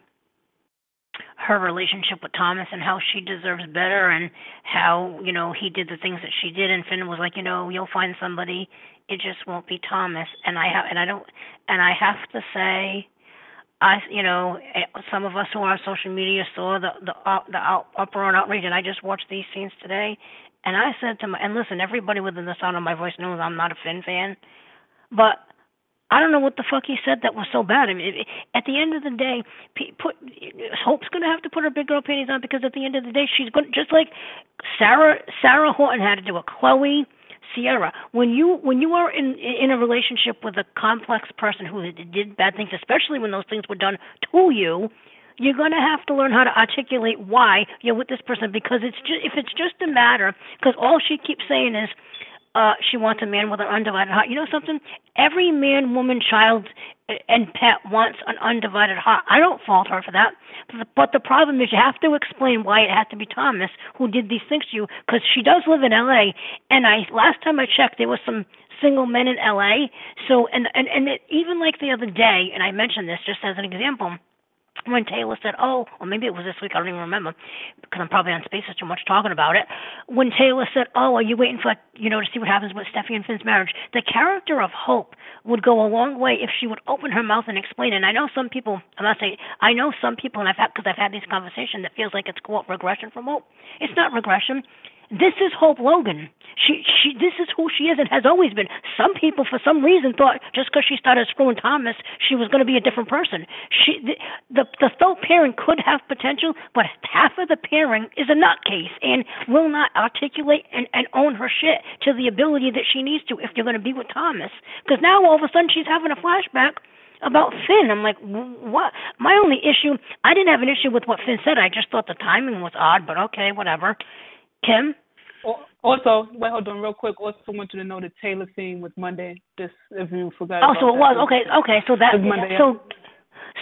her relationship with Thomas and how she deserves better, and how you know he did the things that she did, and Finn was like, you know, you'll find somebody. It just won't be Thomas. And I have, and I don't, and I have to say, I, you know, eh, some of us who are on social media saw the the uh, the out, uproar and outrage, and I just watched these scenes today, and I said to my, and listen, everybody within the sound of my voice knows I'm not a Finn fan, but I don't know what the fuck he said that was so bad. I mean, at the end of the day, put Hope's gonna have to put her big girl panties on because at the end of the day, she's going to just like Sarah Sarah Horton had to do it. Chloe, Ciara, when you when you are in in a relationship with a complex person who did bad things, especially when those things were done to you, you're going to have to learn how to articulate why you're with this person because it's just if it's just a matter because all she keeps saying is uh she wants a man with an undivided heart. You know something? Every man, woman, child, and pet wants an undivided heart. I don't fault her for that. But the, problem is you have to explain why it had to be Thomas who did these things to you because she does live in L.A. And I last time I checked, there was some single men in L.A. So and and and it, even like the other day, and I mentioned this just as an example when Taylor said, "Oh," or maybe it was this week. I don't even remember because I'm probably on Spaces too much talking about it. When Taylor said, "Oh, are you waiting for you know to see what happens with Steffi and Finn's marriage?" The character of Hope would go a long way if she would open her mouth and explain. And I know some people. I'm not saying I know some people, and I've had because I've had these conversations that feels like it's quote regression from Hope. It's not regression. This is Hope Logan. She she this is who she is and has always been. Some people for some reason thought just because she started screwing Thomas, she was going to be a different person. She the the, the thought pairing could have potential, but half of the pairing is a nutcase and will not articulate and, and own her shit to the ability that she needs to if you're going to be with Thomas. Because now all of a sudden she's having a flashback about Finn. I'm like, what? My only issue, I didn't have an issue with what Finn said. I just thought the timing was odd, but okay, whatever. Kim? Also, wait, hold on, real quick. Also, want you to know the Taylor scene was Monday. Just if you forgot. Oh, so it was okay. Okay, so that Monday, so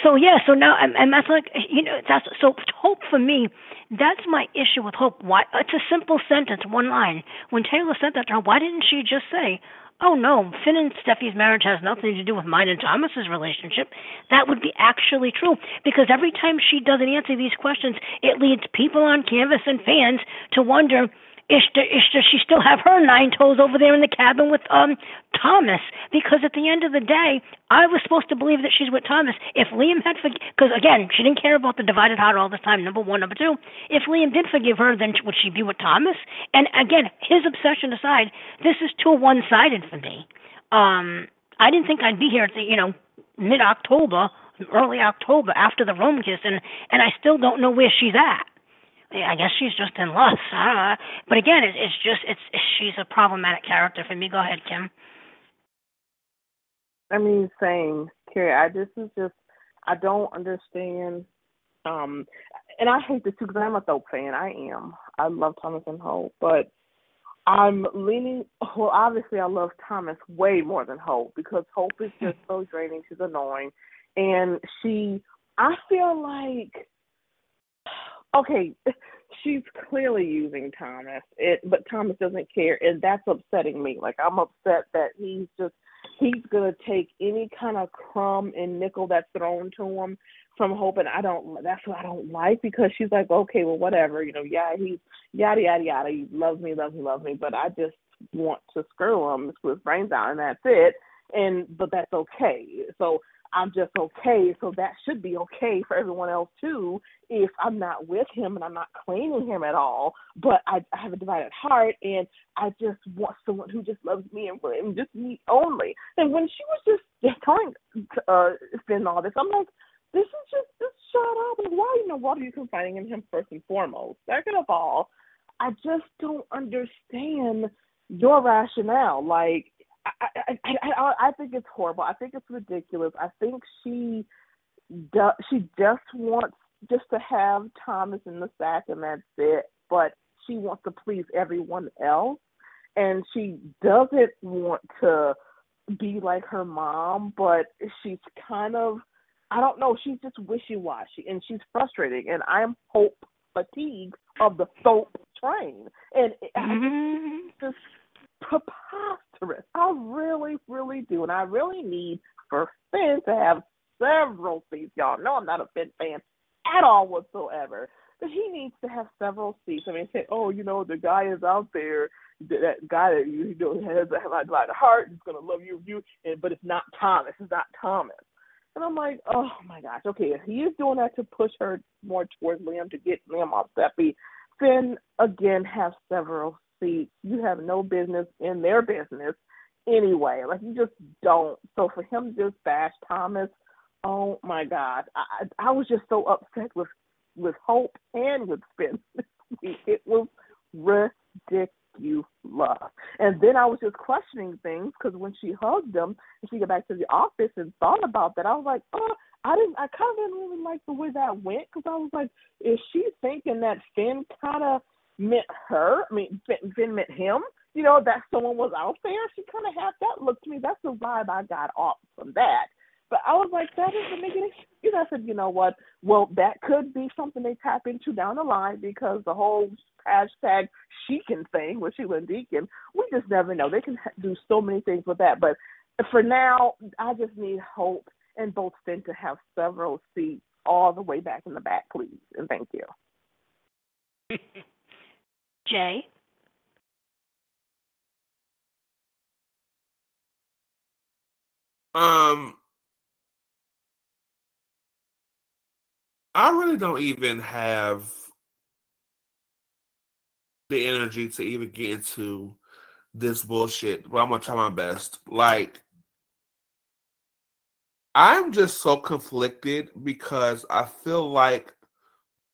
so yeah. So now and, and that's like you know that's so hope for me. That's my issue with hope. Why? It's a simple sentence, one line. When Taylor said that to her, why didn't she just say? Oh no, Finn and Steffi's marriage has nothing to do with mine and Thomas's relationship. That would be actually true because every time she doesn't answer these questions, it leads people on canvas and fans to wonder is, is does she still have her nine toes over there in the cabin with um Thomas? Because at the end of the day, I was supposed to believe that she's with Thomas. If Liam had forg because again, she didn't care about the divided heart all the time. Number one, number two, if Liam did forgive her, then would she be with Thomas? And again, his obsession aside, this is too one-sided for me. Um, I didn't think I'd be here at the you know mid October, early October after the Rome kiss, and and I still don't know where she's at. I guess she's just in lust. I don't know. But again, it's, it's just it's, it's she's a problematic character for me. Go ahead, Kim. I mean, same, Carrie. I this is just I don't understand Um, and I hate this too because I'm a Thope fan. I am. I love Thomas and Hope, but I'm leaning. Well, obviously, I love Thomas way more than Hope because Hope is just so draining. She's annoying, and she. I feel like. Okay, she's clearly using Thomas, it, but Thomas doesn't care, and that's upsetting me. Like I'm upset that he's just he's gonna take any kind of crumb and nickel that's thrown to him from Hope, and I don't. That's what I don't like because she's like, okay, well, whatever, you know, yeah, he's yada yada yada. He loves me, loves me, loves me, but I just want to screw him, screw his brains out, and that's it. And but that's okay. So I'm just okay. So that should be okay for everyone else too. If I'm not with him and I'm not claiming him at all, but I, I have a divided heart and I just want someone who just loves me and, and just me only. And when she was just telling uh, Finn all this, I'm like, this is just just shut up. Why in the world are you confiding in him first and foremost? Second of all, I just don't understand your rationale. Like, I, I, I, I think it's horrible. I think it's ridiculous. I think she does. She just wants just to have Thomas in the sack and that's it. But she wants to please everyone else, and she doesn't want to be like her mom. But she's kind of I don't know. She's just wishy washy and she's frustrating. And I'm hope fatigued of the soap train. And mm-hmm. just preposterous. I really, really do. And I really need for Finn to have several seats. Y'all know I'm not a Finn fan at all whatsoever. But he needs to have several seats. I mean, say, oh, you know, the guy is out there, that guy that you know has a lot of heart, is to love you, you, and but it's not Thomas. It's not Thomas. And I'm like, oh my gosh, okay, if he is doing that to push her more towards Liam to get Liam off Steffi, then again have several seats. You have no business in their business anyway. Like you just don't. So for him to just bash Thomas, oh my God, I I was just so upset with with Hope and with Spin. it was ridiculous. And then I was just questioning things because when she hugged him and she got back to the office and thought about that, I was like, oh, I didn't. I kind of didn't really like the way that went because I was like, is she thinking that Finn kind of meant her? I mean, Finn, meant him. You know, that someone was out there. She kind of had that look to me. That's the vibe I got off from that. But I was like, that doesn't make any excuse. I said, you know what? Well, that could be something they tap into down the line because the whole hashtag Sheekin thing with Sheila and Deacon, we just never know. They can do so many things with that. But for now, I just need hope and both Finn to have several seats all the way back in the back, please. And thank you. Jay? Um, I really don't even have the energy to even get into this bullshit, but I'm gonna try my best. Like, I'm just so conflicted because I feel like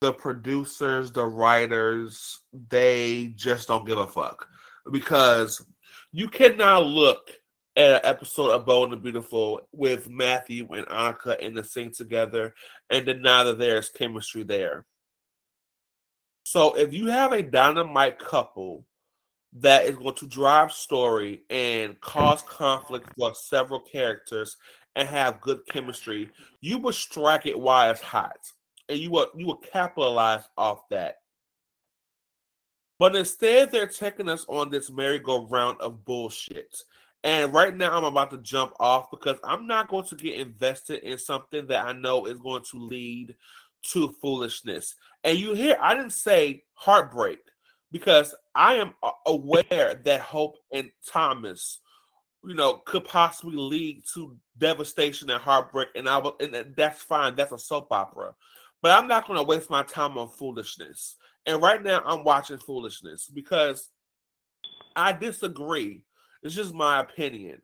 the producers, the writers, they just don't give a fuck. Because you cannot look at an episode of Bold and Beautiful with Matthew and Annika in the scene together, and now that there's chemistry there. So if you have a dynamite couple that is going to drive story and cause conflict for several characters and have good chemistry, you will strike it while it's hot, and you will you will capitalize off that. But instead, they're taking us on this merry-go-round of bullshit and right now, I'm about to jump off because I'm not going to get invested in something that I know is going to lead to foolishness. And you hear, I didn't say heartbreak because I am aware that Hope and Thomas, you know, could possibly lead to devastation and heartbreak. And I will, and that's fine. That's a soap opera. But I'm not going to waste my time on foolishness. And right now, I'm watching foolishness because I disagree it's just my opinion.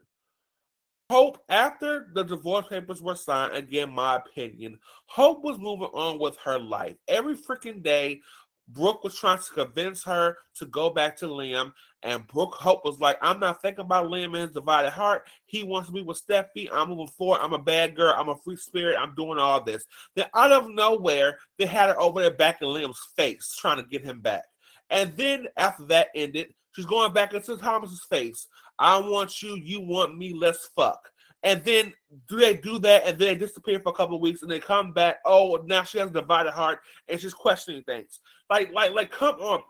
Hope, after the divorce papers were signed, again, my opinion, Hope was moving on with her life. Every freaking day, Brooke was trying to convince her to go back to Liam, and Brooke Hope was like, I'm not thinking about Liam and his divided heart. He wants to be with Steffi. I'm moving forward. I'm a bad girl. I'm a free spirit. I'm doing all this. Then out of nowhere, they had her over there back in Liam's face, trying to get him back. And then after that ended, she's going back into Thomas's face. I want you, you want me, let's fuck. And then do they do that and then they disappear for a couple of weeks and they come back? Oh, now she has a divided heart and she's questioning things. Like, like, like, come on,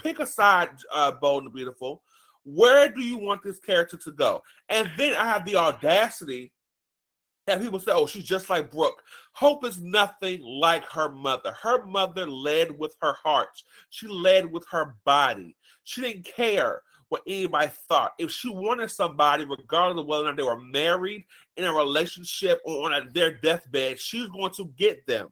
pick a side, uh, Bold and Beautiful. Where do you want this character to go? And then I have the audacity that people say, oh, she's just like Brooke. Hope is nothing like her mother. Her mother led with her heart, she led with her body. She didn't care what anybody thought. If she wanted somebody, regardless of whether or not they were married, in a relationship, or on their deathbed, she was going to get them.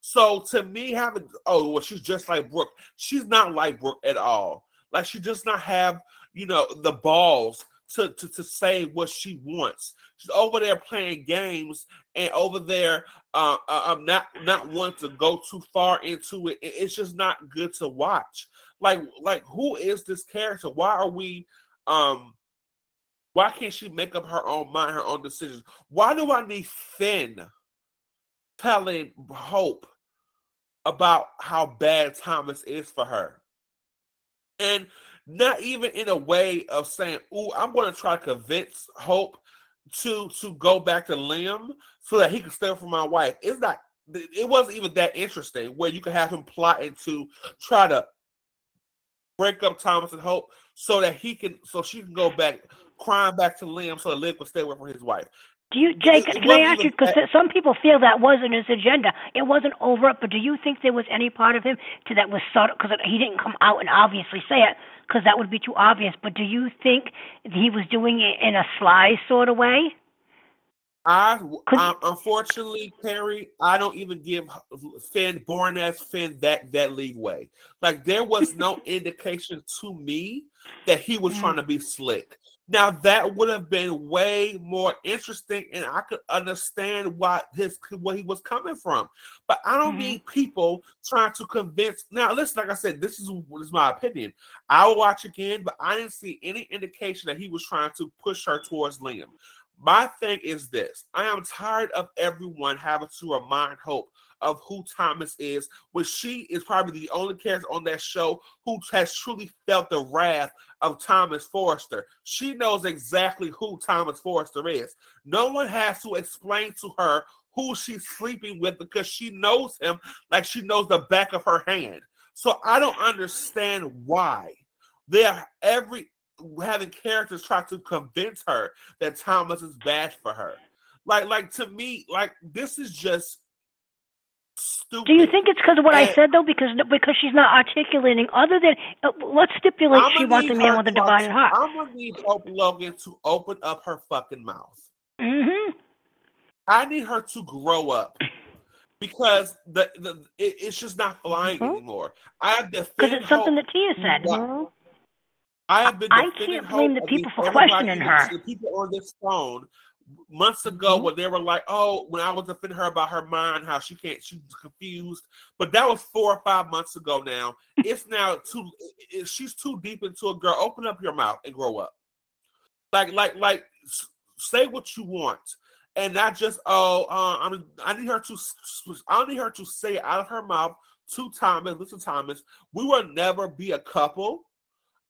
So to me, having oh well, she's just like Brooke. She's not like Brooke at all. Like she does not have, you know, the balls to, to, to say what she wants. She's over there playing games and over there uh, uh, um, not not wanting to go too far into it. It's just not good to watch. Like like who is this character? Why are we um why can't she make up her own mind, her own decisions? Why do I need Finn telling Hope about how bad Thomas is for her? And not even in a way of saying, "Oh, I'm going to try to convince Hope to to go back to Liam so that he can stay for my wife." It's not. It wasn't even that interesting where you could have him plotting to try to break up Thomas and Hope so that he can so she can go back crying back to Liam so that Liam can stay away from his wife. Do you, Jake? Can I ask you? Because some people feel that wasn't his agenda. It wasn't over overt, but do you think there was any part of him to that was subtle? Because he didn't come out and obviously say it, because that would be too obvious. But do you think he was doing it in a sly sort of way? I, I unfortunately, Perry, I don't even give Finn born as Finn that that leeway. Like there was no indication to me that he was trying to be slick. Now that would have been way more interesting, and I could understand why his where he was coming from. But I don't mm-hmm. need people trying to convince. Now, listen, like I said, this is this is my opinion. I will watch again, but I didn't see any indication that he was trying to push her towards Liam. My thing is this I am tired of everyone having to remind Hope of who Thomas is, when she is probably the only character on that show who has truly felt the wrath of Thomas Forrester. She knows exactly who Thomas Forrester is. No one has to explain to her who she's sleeping with because she knows him like she knows the back of her hand. So I don't understand why they're every having characters try to convince her that Thomas is bad for her. Like, like to me, like this is just stupid. Do you think it's because of what and, I said though? Because because she's not articulating other than uh, let's stipulate she wants a man with a divided heart. I'm gonna need Hope Logan to open up her fucking mouth. Mm-hmm. I need her to grow up because the the it, it's just not flying mm-hmm. anymore. I have because it's something that Tia said. Mm-hmm. I have been. I can't blame the people for questioning her. The people on this phone months ago mm-hmm. when they were like, "Oh, when I was defending her about her mind, how she can't, she's confused." But that was four or five months ago. Now it's now too. She's too deep into a girl. Open up your mouth and grow up. Like, like, like, say what you want, and not just oh, uh, I'm. I need her to. I need her to say out of her mouth to Thomas. Listen, Thomas, we will never be a couple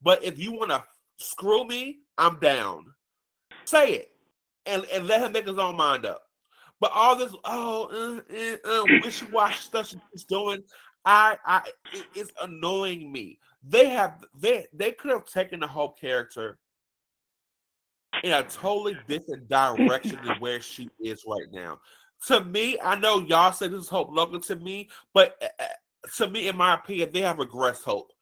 but if you want to screw me, I'm down. Say it and, and let him make his own mind up. But all this, oh, uh, uh, uh, wishy-washy stuff she's doing, I, I, it, it's annoying me. They have, they, they could have taken the whole character in a totally different direction than where she is right now. To me, I know y'all say this is Hope Logan to me, but uh, uh, to me, in my opinion, they have regressed Hope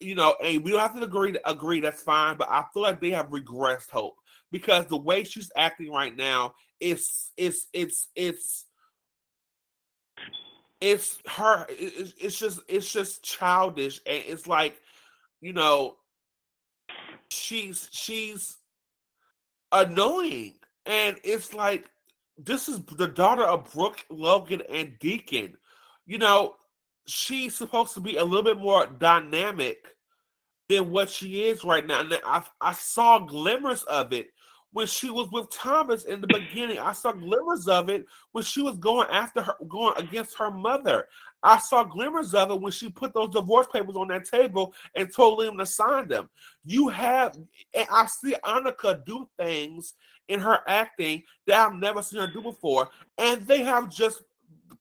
you know, and we don't have to agree. Agree, that's fine. But I feel like they have regressed Hope because the way she's acting right now is it's it's it's it's her. It's, it's just it's just childish, and it's like, you know, she's she's annoying, and it's like this is the daughter of Brooke Logan and Deacon. You know, she's supposed to be a little bit more dynamic than what she is right now. And I I saw glimmers of it when she was with Thomas in the beginning. I saw glimmers of it when she was going after her, going against her mother. I saw glimmers of it when she put those divorce papers on that table and told him to sign them. You have, and I see Annika do things in her acting that I've never seen her do before, and they have just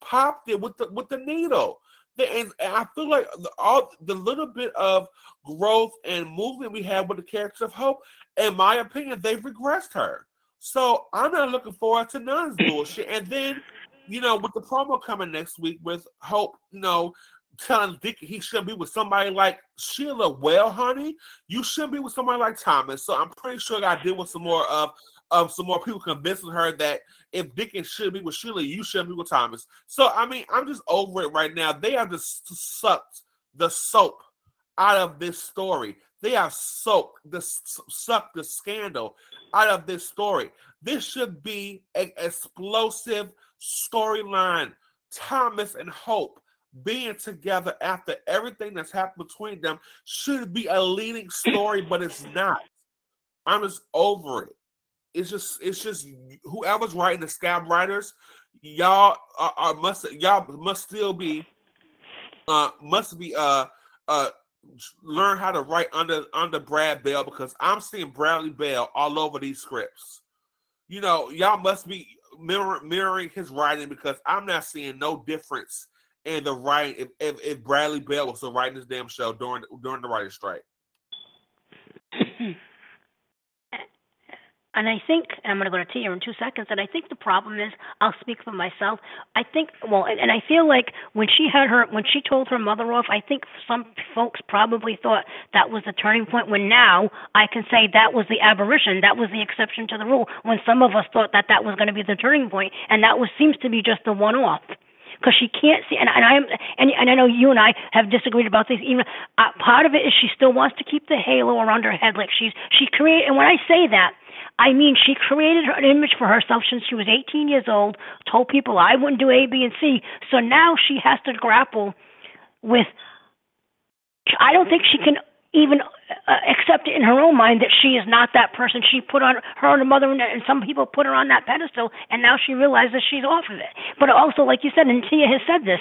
popped it with the with the needle. And, I feel like the, all the little bit of growth and movement we had with the character of Hope, in my opinion, they've regressed her. So I'm not looking forward to none of this bullshit. And then, you know, with the promo coming next week with Hope, you know, telling Dick he shouldn't be with somebody like Sheila. Well, honey, you shouldn't be with somebody like Thomas. So I'm pretty sure I deal with some more of of some more people convincing her that if Dickens should be with Sheila, you shouldn't be with Thomas. So I mean, I'm just over it right now. They have just sucked the soap out of this story. They have soaked the sucked the scandal out of this story. This should be an explosive storyline. Thomas and Hope being together after everything that's happened between them should be a leading story, but it's not. I'm just over it it's just it's just whoever's writing the scab writers, y'all are, are must y'all must still be uh must be uh uh learn how to write under under Brad Bell because I'm seeing Bradley Bell all over these scripts. You know, y'all must be mirror, mirroring his writing because I'm not seeing no difference in the writing if, if, if Bradley Bell was still writing this damn show during during the writer's strike. And I think, and I'm going to go to Tia in two seconds, and I think the problem is, I'll speak for myself. I think, well, and, and I feel like when she had her, when she told her mother off, I think some folks probably thought that was the turning point. When now I can say that was the aberration, that was the exception to the rule. When some of us thought that that was going to be the turning point, and that was seems to be just the one-off because she can't see. And, and I am, and, and I know you and I have disagreed about this. Even uh, part of it is she still wants to keep the halo around her head, like she's she created. And when I say that, I mean, she created an image for herself since she was 18 years old, told people I wouldn't do A, B, and C. So now she has to grapple with. I don't think she can even uh, accept it in her own mind that she is not that person. She put on her and her mother, and some people put her on that pedestal, and now she realizes she's off of it. But also, like you said, and Tia has said this,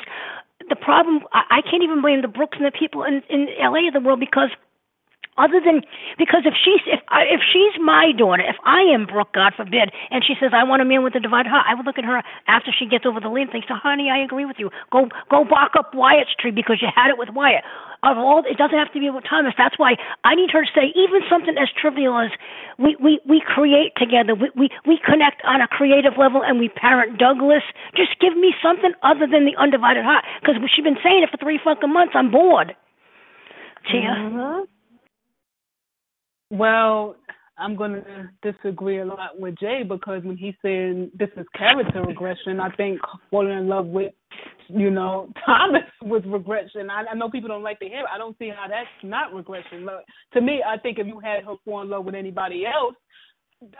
the problem I, I can't even blame the Brooks and the people in in LA of the world because other than because if she's if I, if she's my daughter, if I am Brooke, God forbid, and she says I want a man with a divided heart, I would look at her after she gets over the lead and think, so honey, I agree with you. Go go bark up Wyatt's tree because you had it with Wyatt. Of all, it doesn't have to be with Thomas. That's why I need her to say even something as trivial as we we we create together, we we we connect on a creative level, and we parent Douglas. Just give me something other than the undivided heart because she's been saying it for three fucking months. I'm bored. Tia. Mm-hmm. Well, I'm going to disagree a lot with Jay because when he's saying this is character regression, I think falling in love with, you know, Thomas was regression. I, I know people don't like to hear it. I don't see how that's not regression. Look, to me, I think if you had her fall in love with anybody else,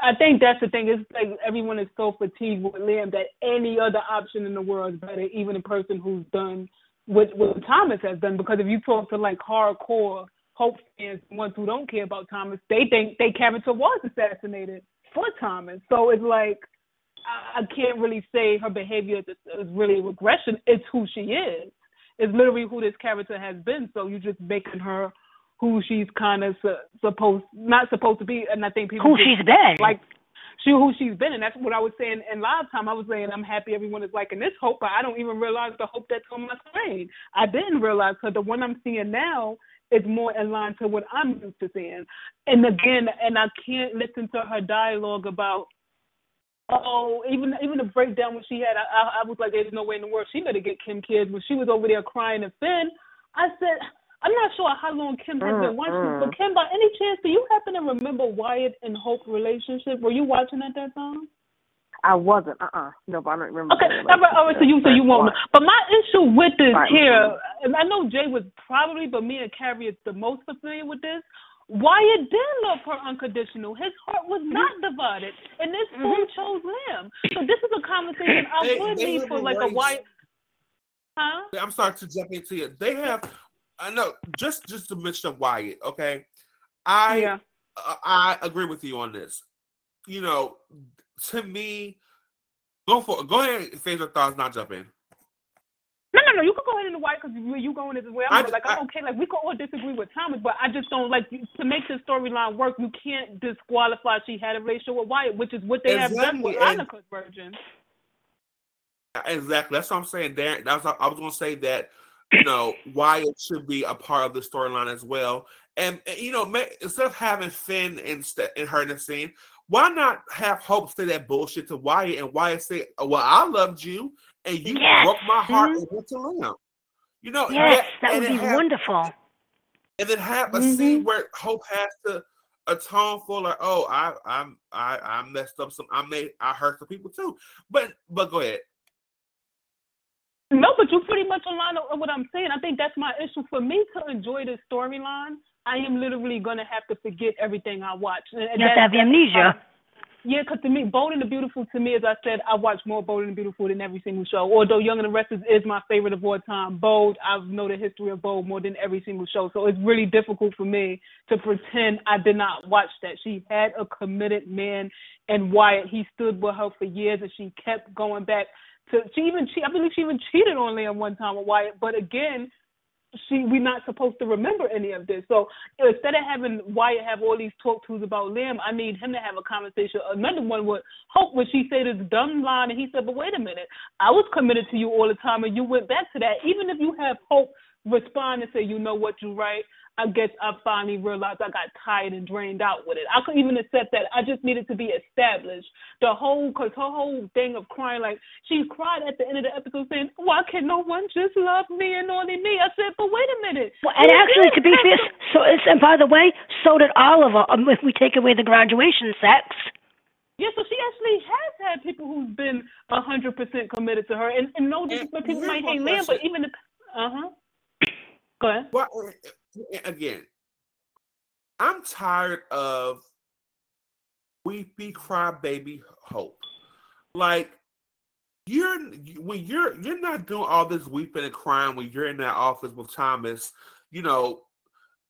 I think that's the thing. It's like everyone is so fatigued with Liam that any other option in the world is better, even a person who's done what what Thomas has done. Because if you talk to like hardcore Hope fans, ones who don't care about Thomas, they think they character was assassinated for Thomas. So it's like I, I can't really say her behavior is, is really regression. It's who she is. It's literally who this character has been. So you're just making her who she's kind of su- supposed not supposed to be. And I think people who she's been like she who she's been, and that's what I was saying in live time. I was saying I'm happy everyone is liking this hope, but I don't even realize the hope that's on my screen. I didn't realize because the one I'm seeing now is more in line to what I'm used to seeing. And again, and I can't listen to her dialogue about oh, even even the breakdown when she had, I, I, I was like, there's no way in the world she better get Kim kids. When she was over there crying and Finn, I said, I'm not sure how long Kim has been watching, mm-hmm. but Kim, by any chance, do you happen to remember Wyatt and Hope relationship? Were you watching at that time? I wasn't. Uh uh No, but I don't remember. Okay, all right, all right. So you, so you won't. Know. But my issue with this right. here, and I know Jay was probably, but me and Carrie is the most familiar with this. Wyatt did love her unconditional. His heart was not divided, and this fool mm-hmm. chose him. So this is a conversation I would need for like a white. Huh? I'm sorry to jump into it. They have, I know, just just to mention Wyatt. Okay, I Yeah. uh, I agree with you on this. You know, to me, go for go ahead. and Say your thoughts. Not jump in. No, no, no. You can go ahead and white because you you going this way. I I'm just- like I'm I- okay. Like we can all disagree with Thomas, but I just don't like to make the storyline work. You can't disqualify she had a relationship with Wyatt, which is what they have done with Exactly, Annika's version. Exactly. That's what I'm saying. Darren, that's what, I was going to say that you know Wyatt should be a part of the storyline as well. And, and, you know, instead of having Finn and and her in the scene, why not have Hope say that bullshit to Wyatt and Wyatt say, "Well, I loved you and you Yes. broke my heart Mhm. and went to Liam." You know, Yes, that and would be have- wonderful. and then have a Mhm. scene where Hope has to atone for like, oh, I I'm I I messed up some I made I hurt some people too. But but go ahead. No, but you're pretty much align with what I'm saying. I think that's my issue. For me to enjoy this storyline, I am literally gonna have to forget everything I watch. And You have to have amnesia. Um, yeah, because to me, Bold and the Beautiful, to me, as I said, I watch more Bold and the Beautiful than every single show. Although Young and the Restless is my favorite of all time, Bold, I know the history of Bold more than every single show. So it's really difficult for me to pretend I did not watch that. She had a committed man, and Wyatt, he stood with her for years, and she kept going back to. She even, she, I believe, she even cheated on Liam one time with Wyatt. But again, she we're not supposed to remember any of this. So instead of having Wyatt have all these talk tos about Liam, I need him to have a conversation. Another one would Hope, when she said this dumb line, and he said, "But wait a minute, I was committed to you all the time, and you went back to that. Even if you have Hope respond and say, you know what, you're right. I guess I finally realized I got tired and drained out with it. I couldn't even accept that. I just needed to be established. The whole, cause her whole thing of crying, like she cried at the end of the episode saying, "Why can no one just love me and only me?" I said, "But wait a minute." Well, and actually, to be have fair, so it's, and by the way, so did Oliver. Um, if we take away the graduation sex, Yeah, so she actually has had people who's been a hundred percent committed to her, and, and no disrespect, people might hate Liam, but even the uh huh. Go ahead. Well, again, I'm tired of weepy crybaby hope. Like you're when you're you're not doing all this weeping and crying when you're in that office with Thomas, you know,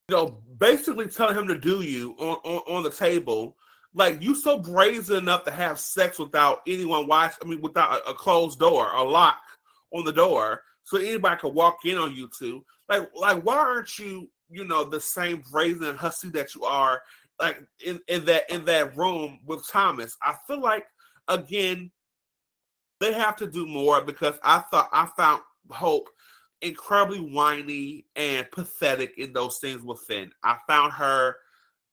you know, basically telling him to do you on, on, on the table. Like you so brazen enough to have sex without anyone watch. I mean, without a, a closed door, a lock on the door, so anybody could walk in on you two. Like, like why aren't you, you know, the same brazen hussy that you are, like in in that in that room with Thomas? I feel like again, they have to do more because I thought I found Hope incredibly whiny and pathetic in those things with Finn. I found her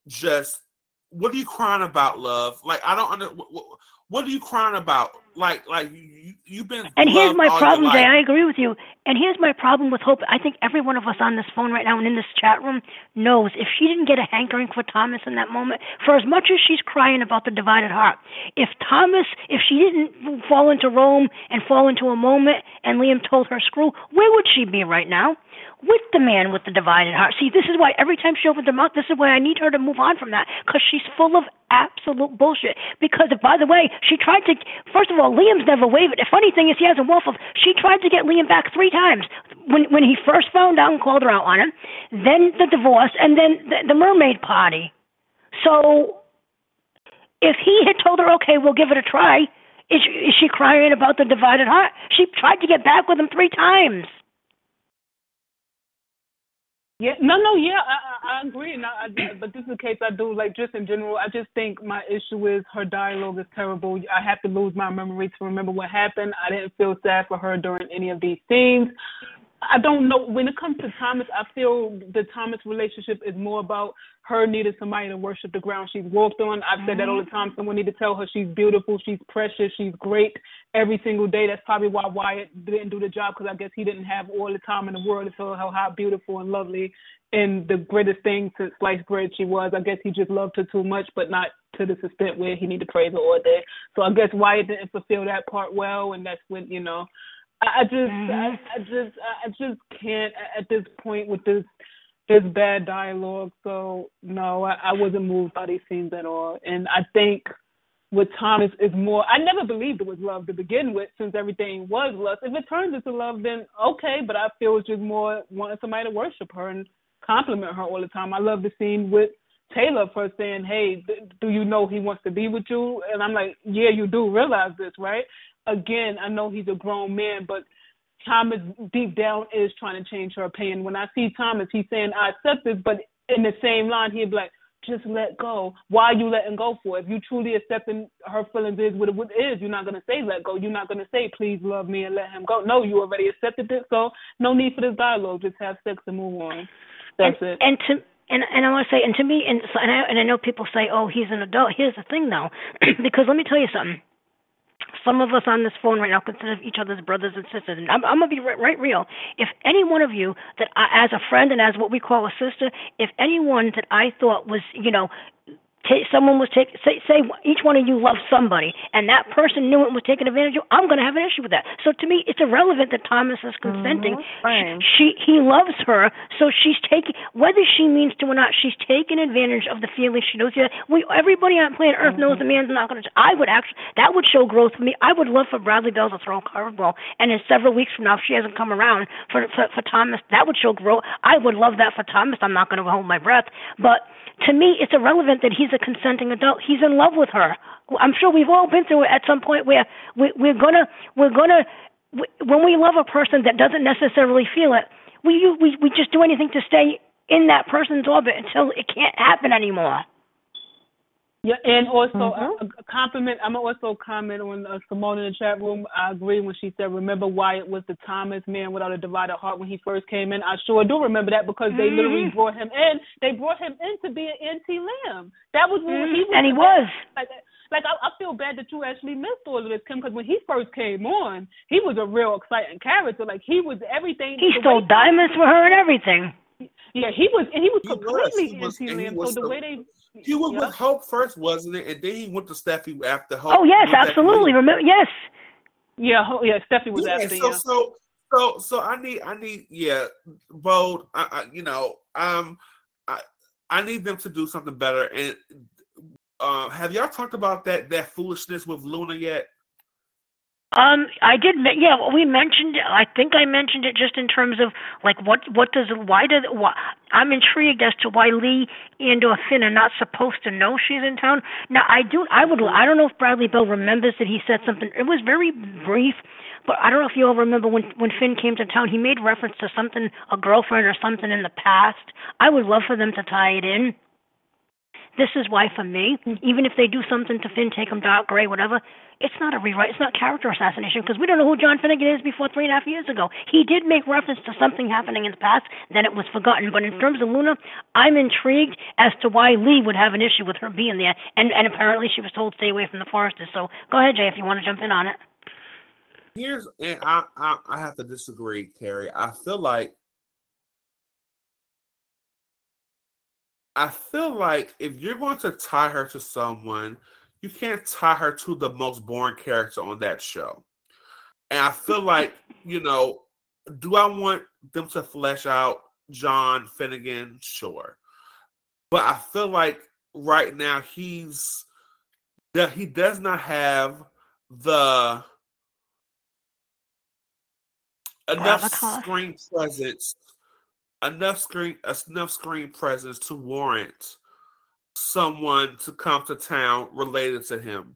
just what are you crying about, love? Like I don't under what, what- what are you crying about? Like like you you've been and here's my problem, Jay. I agree with you. And here's my problem with Hope. I think every one of us on this phone right now and in this chat room knows if she didn't get a hankering for Thomas in that moment, for as much as she's crying about the divided heart, if Thomas, if she didn't fall into Rome and fall into a moment, and Liam told her screw, where would she be right now? With the man with the divided heart. See, this is why every time she opens her mouth, this is why I need her to move on from that, because she's full of absolute bullshit. Because, by the way, she tried to. First of all, Liam's never wavered. The funny thing is, he has a wolf of. She tried to get Liam back three times. When when he first found out and called her out on him, then the divorce, and then the, the mermaid party. So, if he had told her, okay, we'll give it a try, is she, is she crying about the divided heart? She tried to get back with him three times. Yeah, no, no, yeah, I, I, I agree, and I, I, but this is the case I do like just in general. I just think my issue is her dialogue is terrible. I have to lose my memory to remember what happened. I didn't feel sad for her during any of these scenes. I don't know when it comes to Thomas. I feel the Thomas relationship is more about her needing somebody to worship the ground she's walked on. I've said that all the time. Someone need to tell her she's beautiful, she's precious, she's great every single day. That's probably why Wyatt didn't do the job because I guess he didn't have all the time in the world to tell her how beautiful and lovely and the greatest thing since sliced bread she was. I guess he just loved her too much, but not to the extent where he need to praise her all day. So I guess Wyatt didn't fulfill that part well, and that's when you know. I mm-hmm. I just, I, I just, I just can't at this point with this this bad dialogue. So no, I, I wasn't moved by these scenes at all. And I think with Thomas is more. I never believed it was love to begin with, since everything was lust. If it turns into love, then okay. But I feel it's just more wanting somebody to worship her and compliment her all the time. I love the scene with Taylor for saying, "Hey, do you know he wants to be with you?" And I'm like, "Yeah, you do realize this, right?" Again, I know he's a grown man, but Thomas deep down is trying to change her opinion. When I see Thomas, he's saying, "I accept this," but in the same line, he'd be like, "Just let go." Why are you letting go for? If you truly accepting her feelings is what it is, you're not gonna say let go. You're not gonna say please love me and let him go. No, you already accepted it, so no need for this dialogue. Just have sex and move on. That's and, it. And to and and I want to say, and to me, and so, and I, and I know people say, oh, he's an adult. Here's the thing, though, because let me tell you something. Some of us on this phone right now consider each other's brothers and sisters, and I'm, I'm gonna be right, right real. If any one of you that, I, as a friend and as what we call a sister, if anyone that I thought was, you know, take, someone was taking, say, say each one of you loves somebody, and that person knew it was taking advantage of, I'm going to have an issue with that. So to me, it's irrelevant that Thomas is consenting. Mm-hmm. She, she, he loves her, so she's taking, whether she means to or not, she's taking advantage of the feeling she knows. Yeah, we, everybody on planet Earth knows the man's not going to. I would actually, that would show growth for me. I would love for Bradley Bell to throw a curveball, and in several weeks from now, if she hasn't come around for for, for Thomas, that would show growth. I would love that for Thomas. I'm not going to hold my breath, but to me, it's irrelevant that he's a consenting adult. He's in love with her. I'm sure we've all been through it at some point where we, we're gonna we're gonna when we love a person that doesn't necessarily feel it, we we we just do anything to stay in that person's orbit until it can't happen anymore. Yeah, and also a, mm-hmm. a compliment. I'm also comment on uh, Simone in the chat room. I agree when she said, "Remember why it was the Thomas man without a divided heart when he first came in." I sure do remember that because they mm-hmm. literally brought him in. They brought him in to be an anti-Liam. That was when he mm-hmm. was. And he was. Like, like I, I feel bad that you actually missed all of this, Kim, because when he first came on, he was a real exciting character. Like he was everything. He the stole diamonds for her and everything. Yeah, he was, and he was He was. completely He was- NT and he Lamb. So the the- way they. He was Yeah. with Hope first, wasn't it? And then he went to Steffy after Hope. Oh yes, went back to absolutely. Remember? Yes. Yeah, ho- yeah, Stephanie was yeah, after so yeah. so so so I need I need yeah, bold. I, I you know um I I need them to do something better. And uh, have y'all talked about that that foolishness with Luna yet? Um, I did. Yeah, we mentioned. I think I mentioned it just in terms of like what what does why does why, I'm intrigued as to why Li and or Finn are not supposed to know she's in town. Now I do. I would. I don't know if Bradley Bell remembers that he said something. It was very brief, but I don't know if you all remember when when Finn came to town. He made reference to something, a girlfriend or something in the past. I would love for them to tie it in. This is why, for me, even if they do something to Finn, take him dark gray, whatever, it's not a rewrite. It's not character assassination because we don't know who John Finnegan is before three and a half years ago. He did make reference to something happening in the past, then it was forgotten. But in mm. terms of Luna, I'm intrigued as to why Li would have an issue with her being there. And and apparently she was told stay away from the Forresters. So go ahead, Jay, if you want to jump in on it. Here's and I I, I have to disagree, Carrie. I feel like I feel like if you're going to tie her to someone, you can't tie her to the most boring character on that show. And I feel like, you know, do I want them to flesh out John Finnegan? Sure. But I feel like right now he's that he does not have the enough screen presence enough screen enough screen presence to warrant someone to come to town related to him.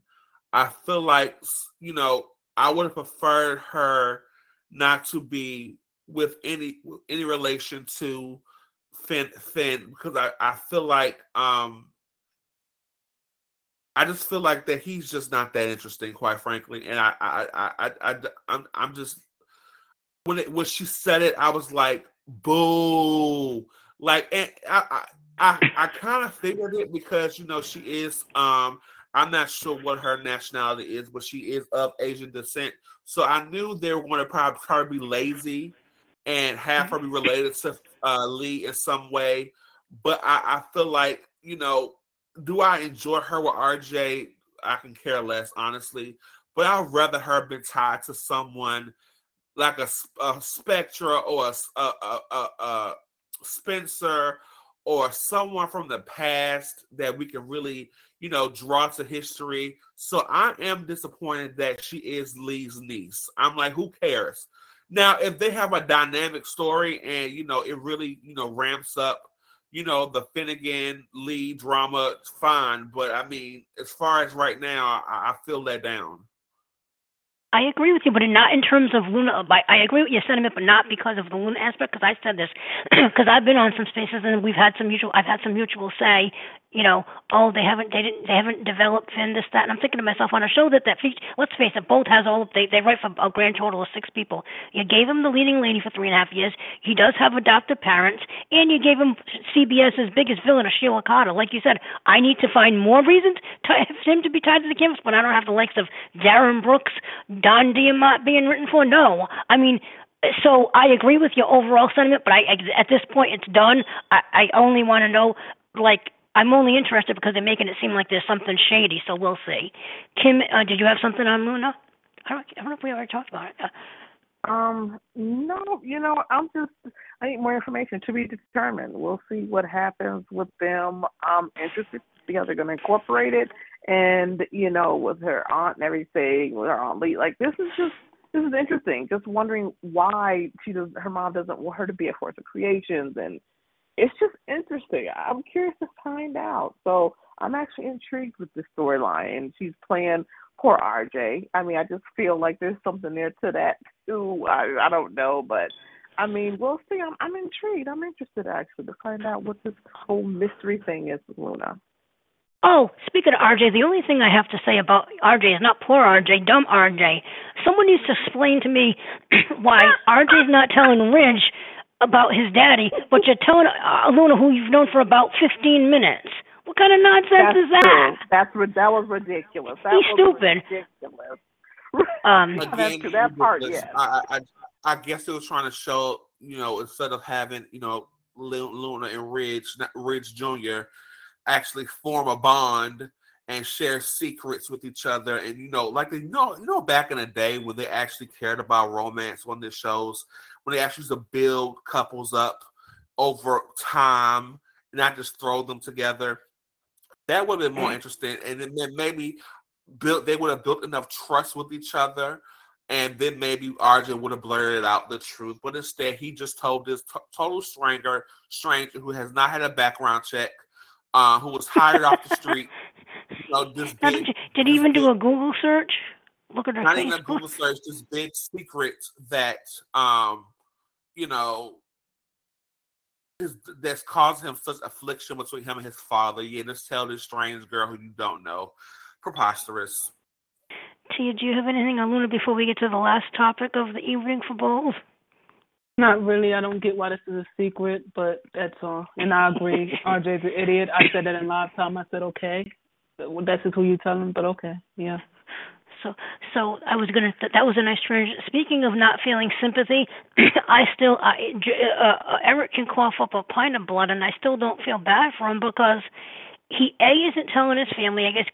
I feel like you know I would have preferred her not to be with any any relation to Finn Finn because I, I feel like um I just feel like that he's just not that interesting, quite frankly. And I I I I, I I'm I'm just when it when she said it, I was like, boo. Like and I I, I kind of figured it because you know she is um I'm not sure what her nationality is, but she is of Asian descent. So I knew they were going to probably, probably be lazy and have her be related to uh, Li in some way. But I, I feel like, you know, do I enjoy her with RJ? I can care less, honestly. But I'd rather her been tied to someone like a, a Spectra or a, a, a, a, a Spencer or someone from the past that we can really, you know, draw to history. So I am disappointed that she is Li's niece. I'm like, who cares? Now, if they have a dynamic story and you know it really, you know, ramps up, you know, the Finnegan Li drama, fine. But I mean, as far as right now, I, I feel let down. I agree with you, but not in terms of Luna. Uh, I agree with your sentiment, but not because of the Luna aspect. Because I said this, because I've been on some spaces and we've had some mutual. I've had some mutual say, you know, oh, they haven't, they didn't, they haven't developed Finn this, that, and I'm thinking to myself on a show that that feature. Let's face it, both has all. Of they they write for a grand total of six people. You gave him the leading lady for three and a half years. He does have adoptive parents, and you gave him CBS's biggest villain, a Sheila Carter. Like you said, I need to find more reasons to, for him to be tied to the canvas, but I don't have the likes of Darin Brooks, Don Diamont being written for. No, I mean so I agree with your overall sentiment, but I at this point it's done. I, I only want to know like I'm only interested because they're making it seem like there's something shady. So we'll see. Kim, uh, did you have something on Luna? I don't, I don't know if we already talked about it. Uh, um, no, you know, I'm just I need more information to be determined. We'll see what happens with them. I'm interested to see how they're going to incorporate it, and you know, with her aunt and everything, with her aunt Li. Like this is just this is interesting. Just wondering why she does her mom doesn't want her to be a Forrester Creations and it's just interesting. I'm curious to find out. So I'm actually intrigued with the storyline. And she's playing poor RJ. I mean, I just feel like there's something there to that too. I I don't know, but I mean, we'll see. I'm I'm intrigued. I'm interested actually to find out what this whole mystery thing is with Luna. Oh, speaking of RJ, the only thing I have to say about RJ is not poor RJ, dumb RJ. Someone needs to explain to me why RJ's not telling Ridge about his daddy, but you're telling uh, Luna who you've known for about 15 minutes. What kind of nonsense That's is that? True. That's that was ridiculous. That He's was stupid. Ridiculous. Um, Again, That's, that part, because yes. I, I I guess it was trying to show, you know, instead of having, you know, Luna and Ridge, not Ridge Jr. actually form a bond and share secrets with each other, and you know, like they you know, you know, back in the day when they actually cared about romance on the shows, when they actually used to build couples up over time, and not just throw them together. That would have been more interesting, and then maybe built they would have built enough trust with each other and then maybe RJ would have blurted out the truth. But instead, he just told this t- total stranger, stranger who has not had a background check, uh, who was hired off the street. You know, this now, big, did, you, did he even do a Google search? Look at her not face. even a Google search, this big secret that, um, you know, is, that's causing him such affliction between him and his father. Yeah, just tell this strange girl who you don't know. Preposterous. Tia, do you have anything on Luna before we get to the last topic of the evening for bowls? Not really. I don't get why this is a secret, but that's all. And I agree. RJ's an idiot. I said that in live time. I said okay. That's just who you're telling, but okay. Yeah. So, so I was gonna. Th- that was a nice transition. Speaking of not feeling sympathy, I still, I, uh, uh, Eric can cough up a pint of blood, and I still don't feel bad for him because he a isn't telling his family. I guess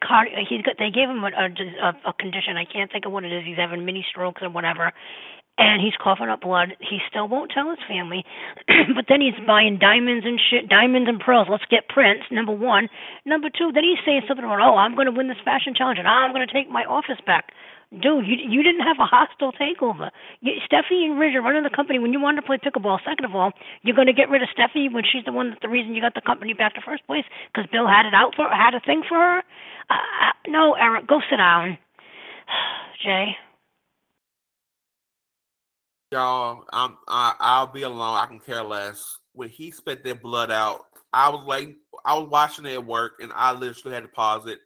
he's got. They gave him a, a, a condition. I can't think of what it is. He's having mini strokes or whatever, and he's coughing up blood. He still won't tell his family, but then he's buying diamonds and shit, diamonds and pearls. Let's get Prince. Number one. Number two. Then he's saying something about, oh, I'm going to win this fashion challenge and I'm going to take my office back. Dude, you you didn't have a hostile takeover. You, Steffy and Ridge are running the company when you wanted to play pickleball. Second of all, you're going to get rid of Steffy when she's the one that's the reason you got the company back to first place because Bill had it out for had a thing for her. Uh, no, Eric, go sit down. Jay. Y'all, I'm I, I'll be alone. I can care less. When he spit their blood out, I was like, I was watching it at work, and I literally had to pause it.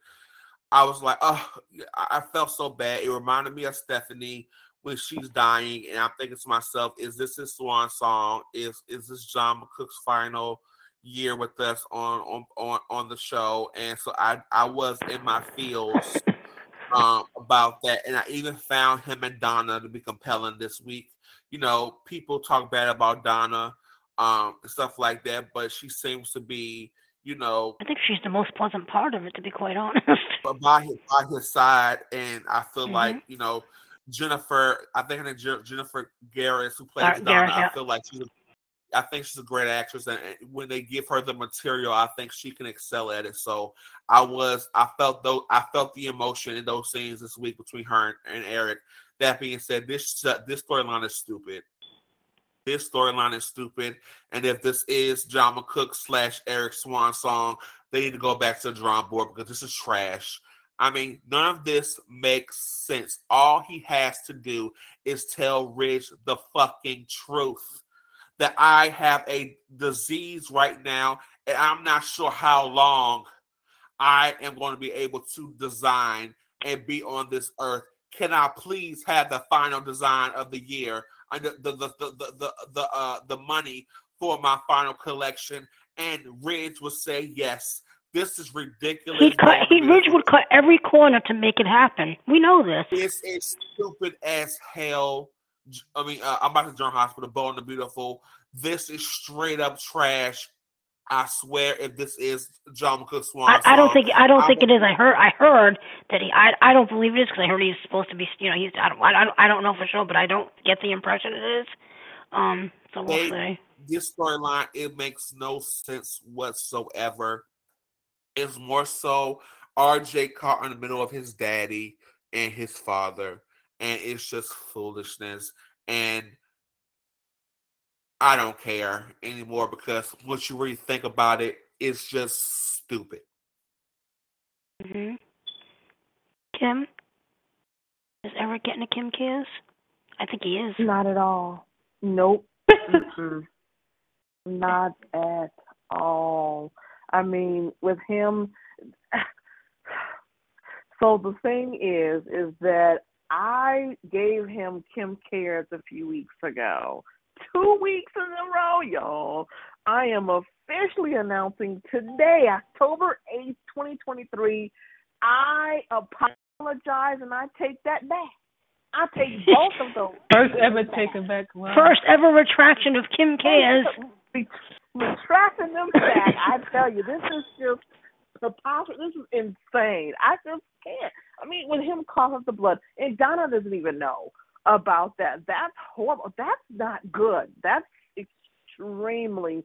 I was like, oh, I felt so bad. It reminded me of Stephanie when she's dying, and I'm thinking to myself, is this his swan song? Is is this John McCook's final year with us on on on, on the show? And so I I was in my feels um, about that, and I even found him and Donna to be compelling this week. You know, people talk bad about Donna, um, and stuff like that, but she seems to be, you know, I think she's the most pleasant part of it, to be quite honest. but by his by his side, and I feel Mhm. like you know Jennifer. I think her name Je- Jennifer Gareis, who plays Donna. Yeah. I feel like she's a, I think she's a great actress, and when they give her the material, I think she can excel at it. So I was, I felt though, I felt the emotion in those scenes this week between her and, and Eric. That being said, this this storyline is stupid. This storyline is stupid, and if this is John McCook slash Eric Swan song, they need to go back to the drawing board because this is trash. I mean, none of this makes sense. All he has to do is tell Ridge the fucking truth that I have a disease right now, and I'm not sure how long I am going to be able to design and be on this earth. Can I please have the final design of the year and the the the the the, the, uh, the money for my final collection? And Ridge would say yes. This is ridiculous. He cut. He Ridge would cut every corner to make it happen. We know this. This is stupid as hell. I mean, uh, I'm about to join hospital. Bold and Beautiful. This is straight up trash. I swear, if this is John McCook Swan, I, I don't think I don't I think it is. I heard I heard that he. I I don't believe it is because I heard he's supposed to be. You know, he's. I don't. I don't. I don't know for sure, but I don't get the impression it is. Um. So we'll they, see. This storyline it makes no sense whatsoever. It's more so RJ caught in the middle of his daddy and his father, and it's just foolishness. And I don't care anymore because once you really think about it, it's just stupid. hmm Kim, is Eric getting a Kim kiss? I think he is. Not at all. Nope. Not at all. I mean, with him. So the thing is, is that I gave him Kim Cares a few weeks ago two weeks in a row, y'all. I am officially announcing today, October 8th, 2023. I apologize and I take that back. I take both of those. First ever taken back. Wow. First ever retraction of Kim K. Retracting them back. I tell you, this is just preposterous. This is insane. I just can't. I mean, with him coughing up the blood, and Donna doesn't even know about that. That's horrible. That's not good. That's extremely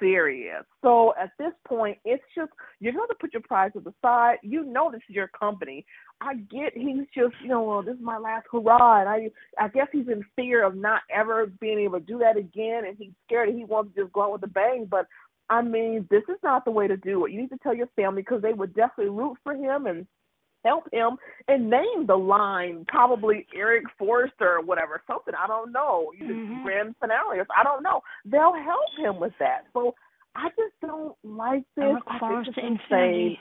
serious. So at this point, it's just you're going to put your pride to the side. You know this is your company. I get he's just you know well this is my last hurrah, and I I guess he's in fear of not ever being able to do that again, and he's scared and he wants to just go out with a bang. But I mean, this is not the way to do it. You need to tell your family because they would definitely root for him and help him and name the line probably Eric Forrester or whatever, something. I don't know. Mm-hmm. Grand finale. I don't know. They'll help him with that. So I just don't like this. Eric I Forrester think it's insane.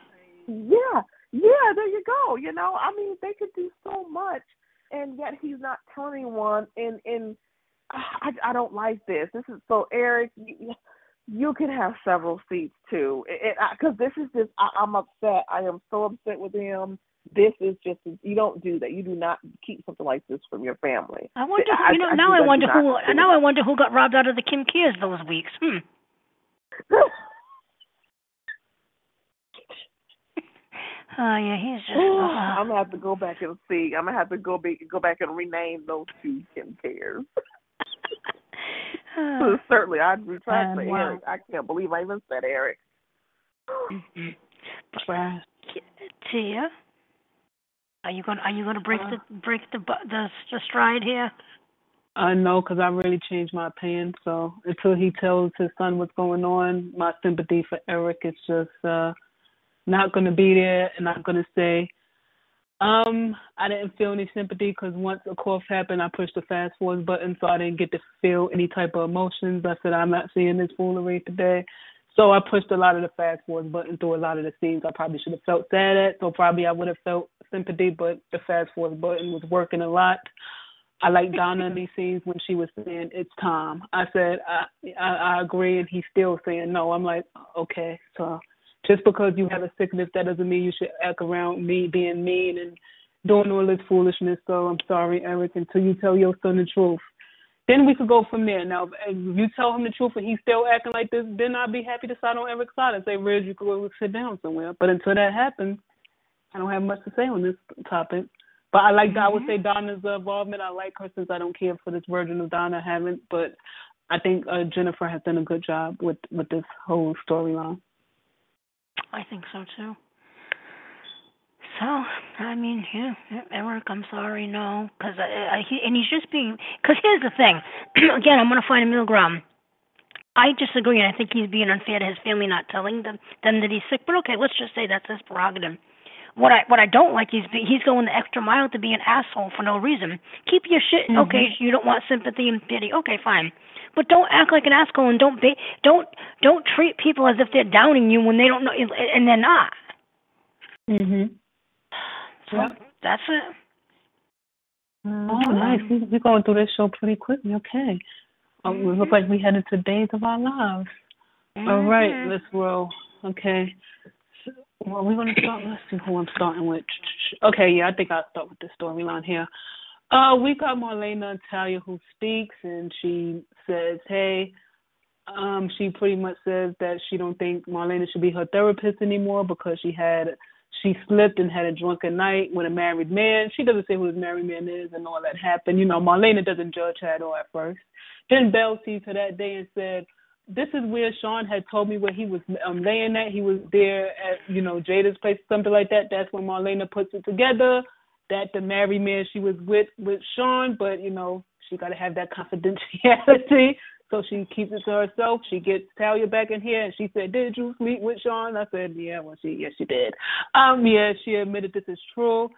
Yeah, yeah, there you go. You know, I mean they could do so much and yet he's not turning one and and I I don't like this. This is so Eric you, you can have several seats too, because this is just I, I'm upset. I am so upset with him this is just you don't do that. You do not keep something like this from your family. I wonder, who, you know, I, now I, I wonder who. Now I wonder who got robbed out of the Kim Kiers those weeks. Hmm. oh yeah, he's just. Uh, I'm gonna have to go back and see. I'm gonna have to go back go back and rename those two Kim uh, Certainly, I'd try to say wow. Eric. I can't believe I even said Eric. mm-hmm. But, Tia. Are you going? Are you going to break uh, the break the the, the stride here? I know because I really changed my opinion. So until he tells his son what's going on, my sympathy for Eric is just uh not going to be there, and I'm going to say, um, I didn't feel any sympathy because once a cough happened, I pushed the fast forward button, so I didn't get to feel any type of emotions. I said I'm not seeing this foolery today. So I pushed a lot of the fast forward button through a lot of the scenes I probably should have felt sad at. So probably I would have felt sympathy, but the fast forward button was working a lot. I like Donna in these scenes when she was saying it's time. I said I, I I agree, and he's still saying no. I'm like okay, so just because you have a sickness, that doesn't mean you should act around me being mean and doing all this foolishness. So I'm sorry, Eric, until you tell your son the truth. Then we could go from there. Now, if you tell him the truth and he's still acting like this, then I'd be happy to side on Eric's side and say, Riz, you could go sit down somewhere. But until that happens, I don't have much to say on this topic. But I like, mm-hmm. I would mm-hmm. say Donna's involvement. I like her since I don't care for this version of Donna. I haven't, but I think uh, Jennifer has done a good job with with this whole storyline. I think so too. So, I mean, yeah, Eric, I'm sorry, no, because I, I, he, and he's just being. Because here's the thing. Again, I'm gonna find a middle ground. I disagree, and I think he's being unfair to his family not telling them them that he's sick. But okay, let's just say that's his prerogative. What I what I don't like is he's going the extra mile to be an asshole for no reason. Keep your shit. Mm-hmm. Okay, you don't want sympathy and pity. Okay, fine. But don't act like an asshole and don't be, don't don't treat people as if they're downing you when they don't know and they're not. Mhm. So that's it. Oh, nice. We, we're going through this show pretty quickly. Okay. Um, we look like we headed to days of our lives. All right, Mhm. let's roll. Okay. So, well, we're going to start. Let's see who I'm starting with. Okay, yeah, I think I'll start with the storyline here. Uh, we got Marlena Talia who speaks, and she says, "Hey, um, she pretty much says that she don't think Marlena should be her therapist anymore because she had she slipped and had a drunken night with a married man. She doesn't say who the married man is and all that happened. You know, Marlena doesn't judge her at all at first. Then Belle sees her that day and said, "This is where Shawn had told me where he was um, laying at. He was there at you know Jada's place, something like that. That's when Marlena puts it together that the married man she was with with Shawn, but you know she got to have that confidentiality." So she keeps it to herself. She gets Talia back in here, and she said, "Did you sleep with Shawn?" I said, "Yeah." Well, she yes, she did. Um, yeah, she admitted this is true.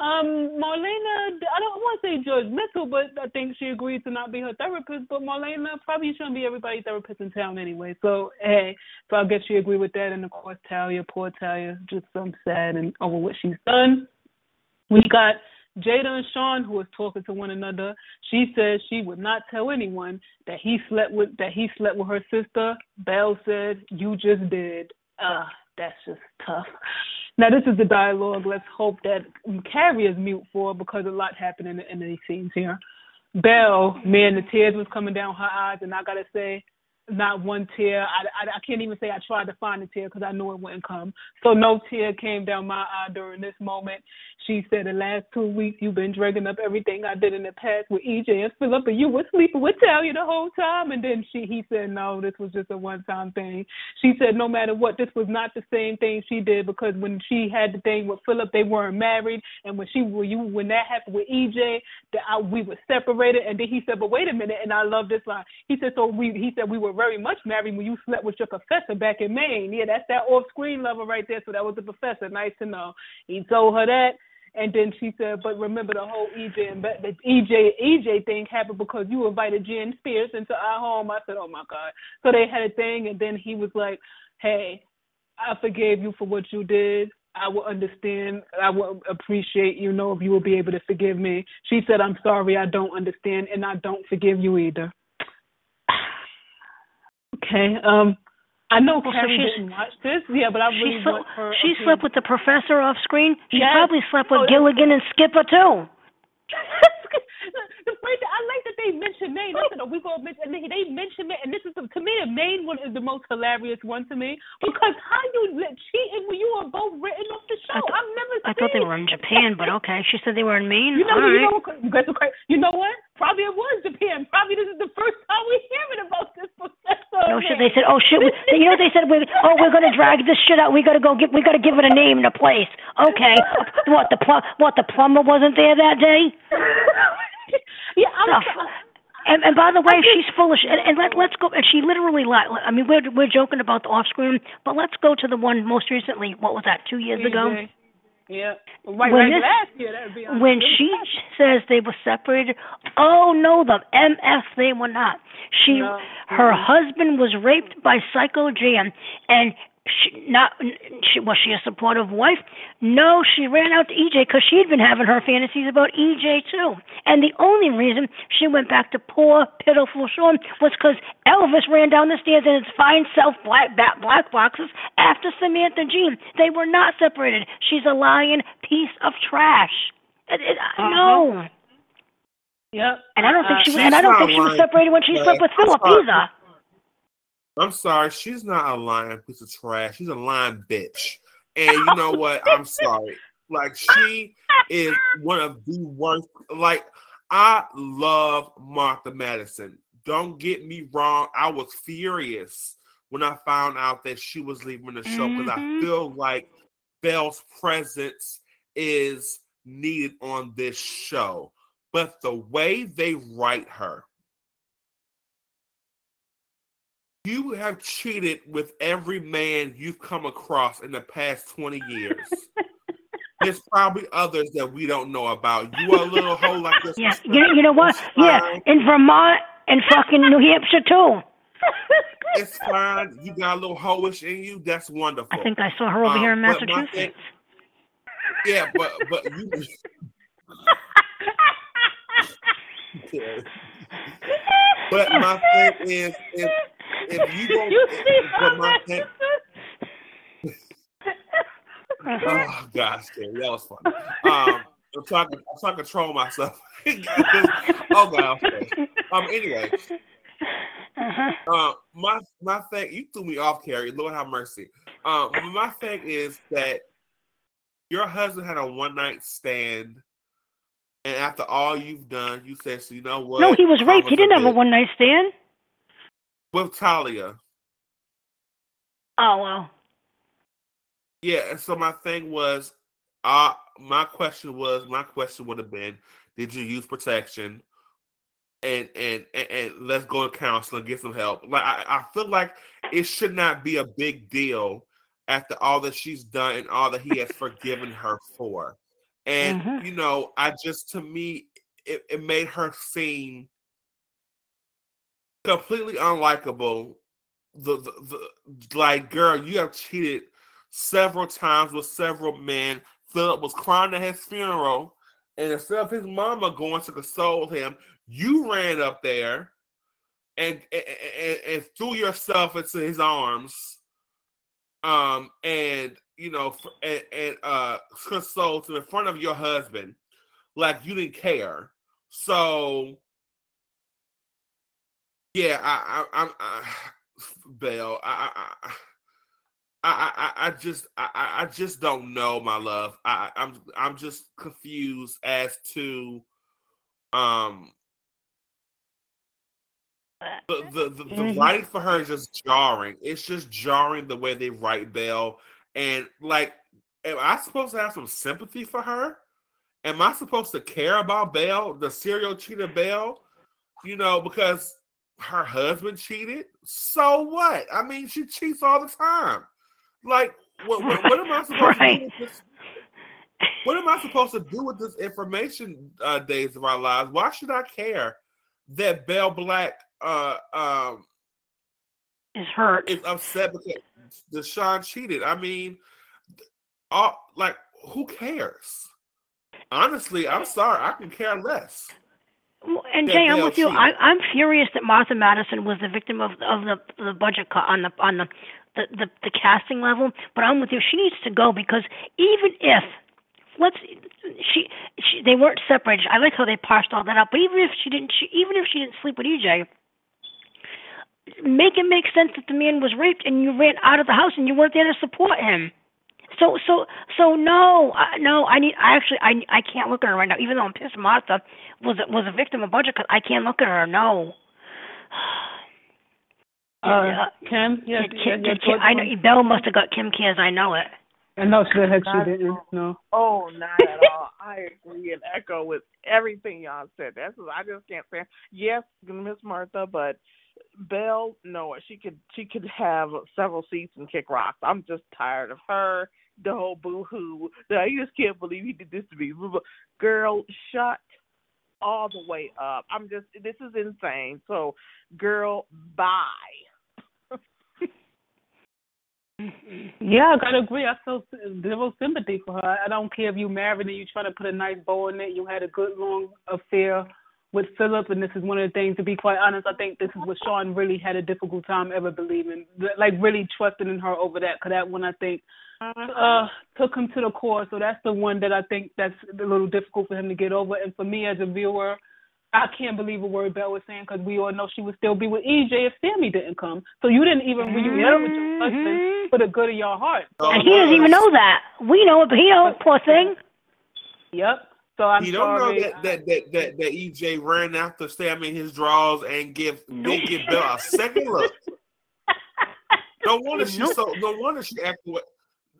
Um, Marlena, I don't want to say judgmental, but I think she agreed to not be her therapist. But Marlena probably shouldn't be everybody's therapist in town anyway. So hey, so I guess she agreed with that. And of course, Talia, poor Talia, just so sad and over what she's done. We got Jada and Shawn who was talking to one another. She said she would not tell anyone that he slept with that he slept with her sister. Belle said, "You just did." Uh, that's just tough. Now this is the dialogue. Let's hope that Carrie is mute for because a lot happened in, the, in these scenes here. Belle, man, the tears was coming down her eyes, and I gotta say, not one tear. I, I, I can't even say I tried to find a tear because I knew it wouldn't come. So no tear came down my eye during this moment. She said, "The last two weeks you've been dragging up everything I did in the past with EJ and Philip, and you were sleeping with Talia the whole time." And then she, he said, "No, this was just a one-time thing." She said, "No matter what, this was not the same thing she did because when she had the thing with Philip, they weren't married, and when she, when you, when that happened with EJ, that I, we were separated." And then he said, "But wait a minute," and I love this line. He said, "So we," he said, "We were very much married when you slept with your professor back in Maine." Yeah, that's that off-screen lover right there. So that was the professor. Nice to know. He told her that. And then she said, "But remember the whole EJ and the EJ EJ thing happened because you invited Jan Spears into our home." I said, "Oh my God!" So they had a thing, and then he was like, "Hey, I forgave you for what you did. I will understand. I will appreciate, you know, if you will be able to forgive me." She said, "I'm sorry, I don't understand, and I don't forgive you either." Okay. Um. I know Well, so Carrie didn't watch this, yeah, but I really she slept, her. she opinion. slept with the professor off screen. She Yes. probably slept with Oh, Gilligan and Skipper too. the first, I like that they mention Maine. I said, "Oh, we gonna mention." And they, they mention it, and this is the, to me the main one is the most hilarious one to me because how you cheating when you were both written off the show? I th- I've never. I thought they were in Japan, but okay. She said they were in Maine. You know, All you right. know, are crazy. You know what? Probably it was Japan. Probably this is the first time we're hearing about this professor. No shit. They said, "Oh shit." We, you know, they said, we, "Oh, we're gonna drag this shit out. We gotta go get. We gotta give it a name and a place." Okay. What the pl- What the plumber wasn't there that day? yeah, I'm. And, and by the way, she's foolish. And, and let let's go. And she literally lied. I mean, we're we're joking about the off screen, but let's go to the one most recently. What was that? Two years ago. Yeah. Right, When right this- last year, when she says they were separated, oh no, the MF they were not. She, No. her Mhm. husband was raped by Psycho Jan, and she not she was she a supportive wife? No, she ran out to EJ because she'd been having her fantasies about EJ too. And the only reason she went back to poor pitiful Shawn was because Elvis ran down the stairs in his fine self black ba- black boxes after Samantha Gene. They were not separated. She's a lying piece of trash. It, it, Uh-huh. No, Yep. and I don't think Uh, she was, and I don't think she was separated when she Yeah, slept with Philip either. I'm sorry, she's not a lying piece of trash. She's a lying bitch. And you know what? I'm sorry. Like she is one of the worst. Like I love Martha Madison. don't get me wrong, I was furious when I found out that she was leaving the show because Mhm. I feel like Belle's presence is needed on this show. But the way they write her, you have cheated with every man you've come across in the past 20 years. There's probably others that we don't know about. You are a little hoe like this. Yeah, you, you know what? Yeah, in Vermont and fucking New Hampshire too. It's fine. You got a little hoish in you. That's wonderful. I think I saw her over Um, here in but Massachusetts. thing- Yeah, but but you. but my thing is, if if you don't, You see but my thing, Uh-huh. oh gosh, Carrie, that was funny. Um, I'm trying to I'm trying to control myself. oh god. Okay. Um. Anyway, Uh-huh. uh, my my thing, you threw me off, Carrie. Lord have mercy. Um, my thing is that your husband had a one night stand, and after all you've done, you said, "So you know what?" No, he was raped. He didn't have a one night stand. With Talia. Oh well. Yeah, and so my thing was, uh my question was, my question would have been, did you use protection? And and and, and let's go to counseling, get some help. Like I, I feel like it should not be a big deal after all that she's done and all that he has forgiven her for. And Mhm. you know, I just to me, it, it made her seem completely unlikable. The, the the like, girl, you have cheated several times with several men. Philip was crying at his funeral, and instead of his mama going to console him, you ran up there and and, and, threw yourself into his arms, um, and you know, and, and uh, consoled him in front of your husband, like you didn't care. So, yeah, I, I, I'm, I, Belle, I, I, I I, I, I just I, I I just don't know, my love. I, I'm I'm just confused as to um the the, the, the Mhm. writing for her is just jarring. It's just jarring the way they write Belle. And like am I supposed to have some sympathy for her? Am I supposed to care about Belle, the serial cheater Belle? You know, because her husband cheated. So what? I mean, she cheats all the time. Like, what, what, what am I supposed to do with this? What am I supposed to do with this information, uh, days of our lives? Why should I care that Belle Black uh, um, Is hurt. is upset because Deshaun cheated? I mean, all, like, who cares? Honestly, I'm sorry. I can care less. And Jay, I'm with you. I, I'm furious that Martha Madison was the victim of of the the budget cut on the on the the, the the casting level. But I'm with you. She needs to go because even if let's she she they weren't separated. I like how they parsed all that out. But even if she didn't, she, even if she didn't sleep with EJ, make it make sense that the man was raped and you ran out of the house and you weren't there to support him. So so so no uh, no I need I actually I I can't look at her right now even though I'm pissed Martha was a, was a victim of budget cut I can't look at her no. Uh, Kim, yes, Kim, yeah, Kim, yeah, Kim, I know Belle must have got Kim cares I know it. And no, she didn't. Not She didn't. No. Oh, not at all. I agree and echo with everything y'all said. That's I just can't say yes, Miss Martha, but Belle, no, she could she could have several seats and kick rocks. I'm just tired of her. The whole boo hoo. I just can't believe he did this to me. Girl, shut all the way up. I'm just this is insane. So, girl, bye. Yeah, I gotta agree. I feel zero sympathy for her. I don't care if you married and you trying to put a nice bow in it. You had a good long affair with Philip, and this is one of the things. To be quite honest, I think this is what Shawn really had a difficult time ever believing, like really trusting in her over that. Cause that one I think uh took him to the core. So that's the one that I think that's a little difficult for him to get over. And for me as a viewer, I can't believe a word Belle was saying because we all know she would still be with EJ if Sammy didn't come. So you didn't even reunite with your husband for the good of your heart. And he doesn't even know that. We know it, but he don't. Poor thing. Yep. So I'm you don't sorry. know that that, that that that EJ ran after Sam in his draws and give did give Belle a second look. No wonder she Nope. so. No wonder she acted. way-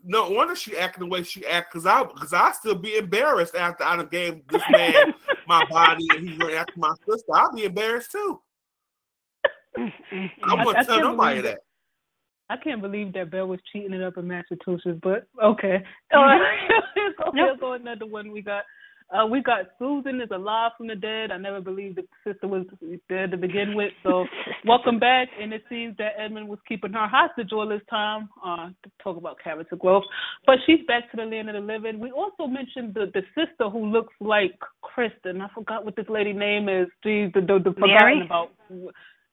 No wonder she acting the way she act. Cause I, cause I still be embarrassed after I done gave this man my body and he went after my sister. I'll be embarrassed too. I I- wouldn't I tell can't nobody believe that. I can't believe that Belle was cheating it up in Massachusetts, but okay. Uh, here's go- here's go another one we got. Uh, we got Susan is alive from the dead. I never believed the sister was dead to begin with. So welcome back. And it seems that Edmund was keeping her hostage all this time. Uh, to talk about character growth, but she's back to the land of the living. We also mentioned the the sister who looks like Kristen. I forgot what this lady name is. She's the the, the forgotten about.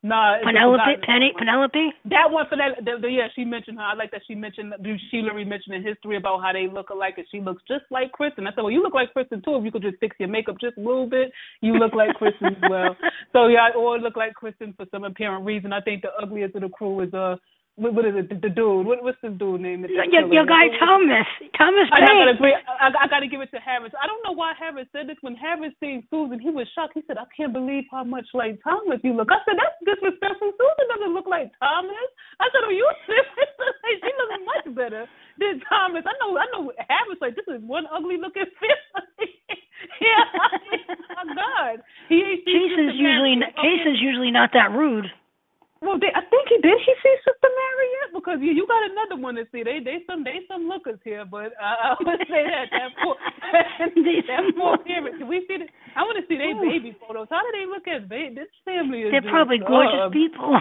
Nah, Penelope, forgotten Penny. Penelope. That one for that, the, the, yeah, she mentioned her. I like that she mentioned Sheila mentioned in history about how they look alike, and she looks just like Kristen. I said, well, you look like Kristen too. If you could just fix your makeup just a little bit, you look like Kristen as well. So yeah, I all look like Kristen for some apparent reason. I think the ugliest of the crew is uh, what, what is it? The, the dude. What, what's this dude name? Your, your guy Thomas, Thomas I, I gotta I, I gotta give it to Harris. I don't know why Harris said this. When Harris seen Susan, he was shocked. He said, "I can't believe how much like Thomas you look." I said, "That's disrespectful. Susan doesn't look like Thomas." I said, "Are you serious? she looks much better than Thomas." I know. I know. Harris like this is one ugly looking family. yeah. oh God. He Jason's usually. Jason's usually not that rude. Well, they, I think he did. He see Sister Mary yet? Because you, you got another one to see. They they some they some lookers here, but uh, I would say that that poor that poor parent. Can we see? The, I want to see their baby photos. How do they look as baby? This family is. They're just, probably gorgeous uh, people.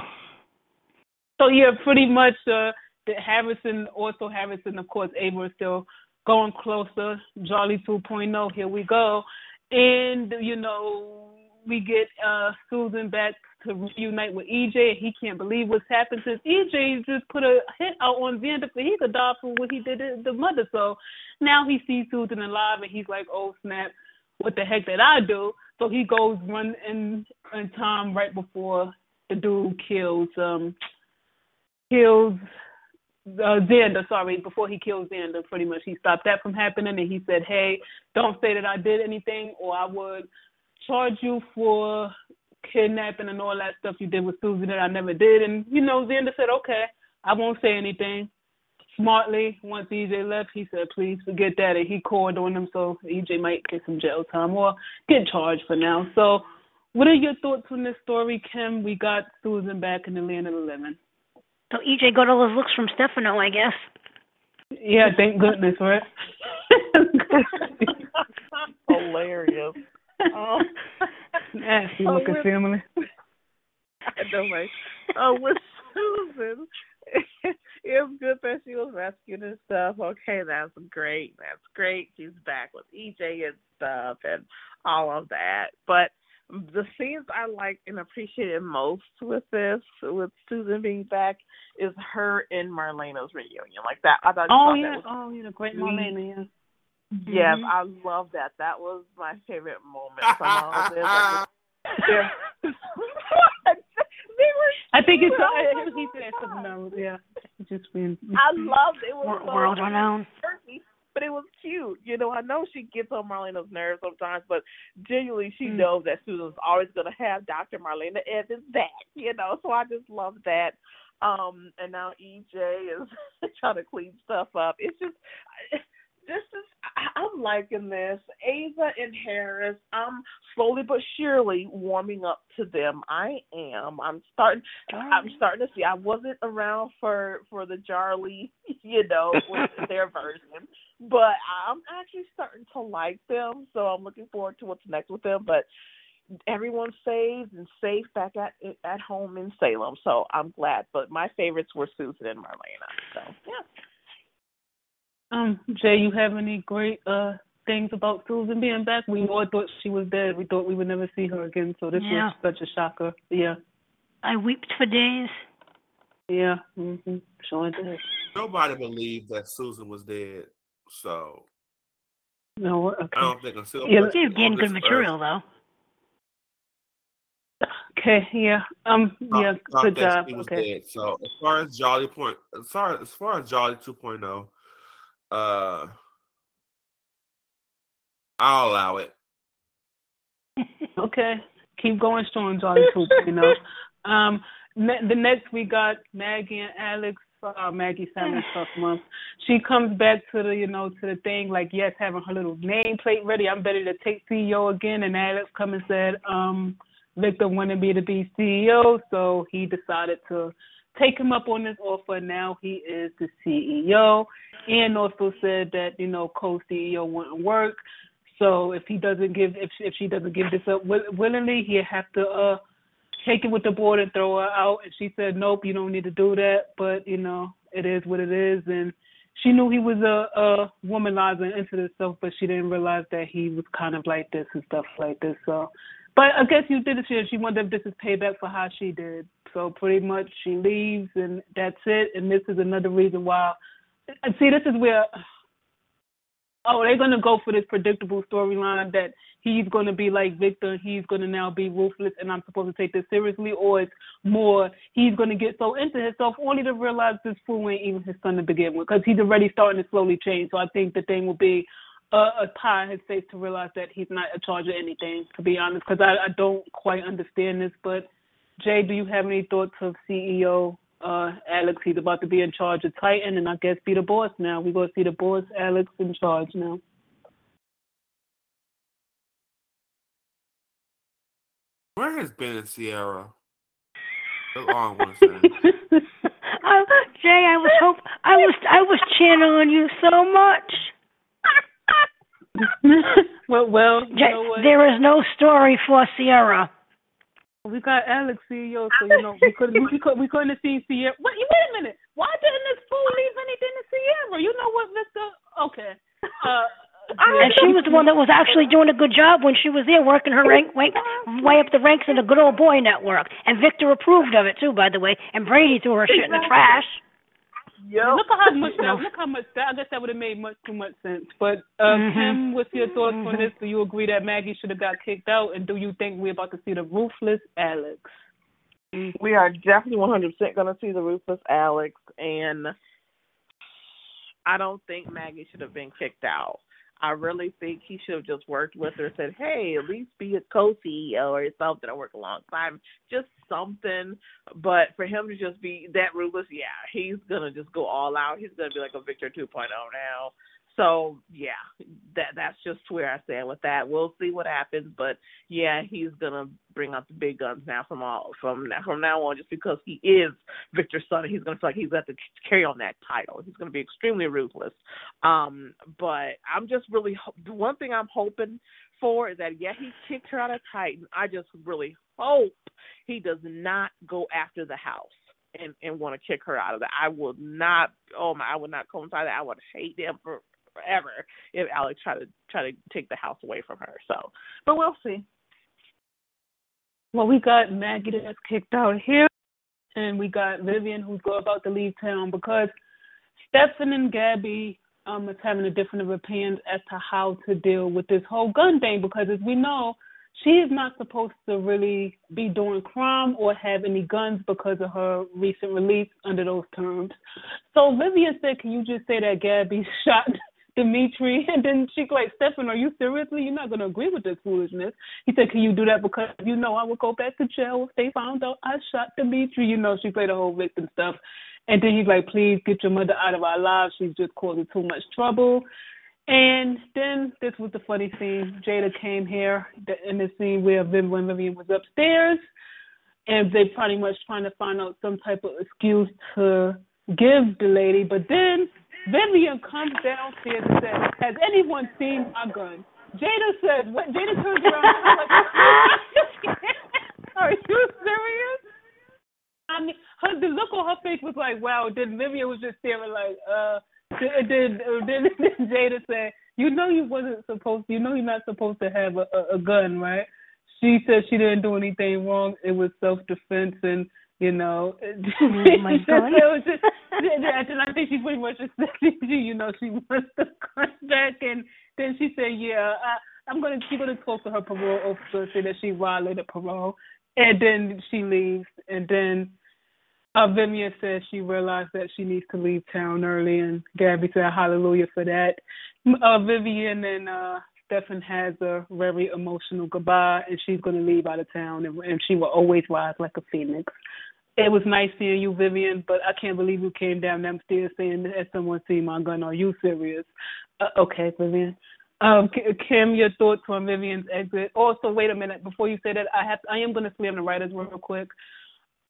So yeah, pretty much. Uh, the Harrison, also Harrison, of course, Ava is still going closer. Jolly 2.0. Here we go, and you know we get uh Susan back to reunite with EJ. and He can't believe what's happened since EJ just put a hit out on Xander for he could die for what he did to the mother. So now he sees Susan alive and he's like, oh snap, what the heck did I do? So he goes run in in time right before the dude kills um kills uh, Xander, sorry, before he kills Xander, pretty much he stopped that from happening, and he said, "Hey, don't say that I did anything, or I would charge you for kidnapping and all that stuff you did with Susan that I never did." And you know, Xander said, "Okay, I won't say anything." Smartly, once EJ left, he said, "Please forget that," and he called on him, so EJ might get some jail time or get charged for now. So, what are your thoughts on this story, Kim? We got Susan back in the land of the living. So EJ got all those looks from Stefano, I guess. Yeah, thank goodness, right? Hilarious. Um, Nasty Oh, looking with- family. I know, right? Uh, with Susan, it was good that she was rescued and stuff. Okay, that's great. That's great. She's back with EJ and stuff and all of that. But the scenes I liked and appreciated most with this, with Susan being back, is her and Marlena's reunion. Like that, I thought. Oh yeah, was oh yeah, the great. Marlena, yeah. Yes, Mhm. I love that. That was my favorite moment from all of this. I they're- were I think it's cute. Oh he said God. something else. Yeah, it's just been. I loved it. It was Wor- so World renowned. quirky, but it was cute. You know, I know she gets on Marlena's nerves sometimes, but genuinely she Mm. knows that Susan's always gonna have Dr. Marlena Evans back. You know, so I just love that. Um, and now EJ is trying to clean stuff up. It's just this is I'm liking this. Ava and Harris, I'm slowly but surely warming up to them. I am. I'm starting I'm starting to see. I wasn't around for for the Jarly, you know, with their version, but I'm actually starting to like them. So I'm looking forward to what's next with them. But everyone's saved and safe back at at home in Salem, so I'm glad. But my favorites were Susan and Marlena. So yeah. Um, Jay, you have any great uh things about Susan being back? We all thought she was dead. We thought we would never see her again. So this Yeah. was such a shocker. Yeah, I wept for days. yeah. Mhm. Sure did. Nobody believed that Susan was dead. So No, I okay. don't think until Yeah, You're getting good material though. Okay, yeah. Um, yeah. Good job. Okay. dead. So as far as Jolly point, as far as far as Jolly 2.0, uh, I'll allow it. Okay, keep going strong, Jolly Poop. You know. Um, ne- the next we got Maggie and Alex. Uh, Maggie having a tough month. She comes back to the, you know, to the thing like yes, having her little nameplate ready. I'm ready to take CEO again. And Alex come and said, um, Victor wanted me to be CEO, so he decided to take him up on this offer. Now he is the CEO, and also said that you know co-CEO wouldn't work. So if he doesn't give, if if she doesn't give this up willingly, he have to uh take it with the board and throw her out. And she said, nope, you don't need to do that. But you know, it is what it is. And she knew he was a, a womanizer and into this stuff, but she didn't realize that he was kind of like this and stuff like this. So, but I guess you did it. She, she wondered if this is payback for how she did. So pretty much she leaves and that's it. And this is another reason why. And see, this is where oh, they're gonna go for this predictable storyline that he's gonna be like Victor, he's gonna now be ruthless, and I'm supposed to take this seriously, or it's more he's gonna get so into himself only to realize this fool ain't even his son to begin with, because he's already starting to slowly change. So I think the thing will be a, a pie in his face to realize that he's not in charge of anything. To be honest, because I, I don't quite understand this, but. Jay, do you have any thoughts of CEO uh, Alex, he's about to be in charge of Titan, and I guess be the boss now. We're going to see the boss, Alex, in charge now. Where has been Ciara? That's all I want to say. uh, Jay, I was hope I was I was cheering on you so much. Well, well, there is no story for Ciara. We got Alex CEO, so you know we couldn't we could we couldn't have seen Ciara. Wait, wait a minute. Why didn't this fool leave anything to Ciara? You know what, Victor? Okay. Uh, and she was the one that was actually doing a good job when she was there, working her rank way, way up the ranks in the good old boy network. And Victor approved of it too, by the way. And Brady threw her shit in the trash. Yep. Look at how much that. Look how much that. I guess that would have made much too much sense. But uh, mm-hmm. Kim, what's your thoughts mm-hmm. on this? Do you agree that Maggie should have got kicked out, and do you think we're about to see the ruthless Alex? We are definitely 100% going to see the ruthless Alex, and I don't think Maggie should have been kicked out. I really think he should have just worked with her, said, "Hey, at least be a co-CEO or something, or work alongside him, just something." But for him to just be that ruthless, yeah, he's gonna just go all out. He's gonna be like a Victor 2.0 now. So yeah, that that's just where I stand with that. We'll see what happens, but yeah, he's gonna bring out the big guns now from all from now from now on, just because he is Victor's son. He's gonna feel like he's got to carry on that title. He's gonna be extremely ruthless. Um, but I'm just really the one thing I'm hoping for is that yeah, he kicked her out of Titan. I just really hope he does not go after the house and and want to kick her out of that. I would not. Oh my! I would not coincide that. I would hate him for forever if Alex try to try to take the house away from her. So, but we'll see. Well, we got Maggie that's kicked out here, and we got Vivian who's about to leave town because Stefan and Gabby um is having a different opinion as to how to deal with this whole gun thing because as we know she is not supposed to really be doing crime or have any guns because of her recent release under those terms. So Vivian said, Can you just say that Gabby shot Dimitri. And then she's like, Stefan, are you seriously? You're not going to agree with this foolishness. He said, Can you do that? Because you know I would go back to jail if they found out I shot Dimitri. You know, she played the whole victim stuff. And then he's like, Please get your mother out of our lives. She's just causing too much trouble. And then this was the funny scene. Jada came here in the scene where Viv, when Vivian was upstairs, and they're pretty much trying to find out some type of excuse to give the lady. But then Vivian comes downstairs and says, "Has anyone seen my gun?" Jada says, "What?" Jada turns around. And like, "Are you serious?" I mean, her the look on her face was like, "Wow." Then Vivian was just staring like, "Uh." Then then, then, then Jada said, "You know you wasn't supposed. To, you know you're not supposed to have a, a, a gun, right?" She said she didn't do anything wrong. It was self defense and you know. Oh my God. it was just, and I think she pretty much just said, you know, she wants to come back, and then she said, yeah, I, I'm gonna, she's gonna talk to her parole officer, and say that she violated parole, and then she leaves, and then. Uh, Vivian says she realized that she needs to leave town early, and Gabby said hallelujah for that. Uh, Vivian and uh, Stefan has a very emotional goodbye, and she's going to leave out of town, and, and she will always rise like a phoenix. It was nice seeing you, Vivian, but I can't believe you came down them stairs saying, "Has someone seen my gun? Are you serious?" Uh, okay, Vivian. Um, Kim, your thoughts on Vivian's exit. Also, wait a minute before you say that. I have I am going to slam the writers real quick.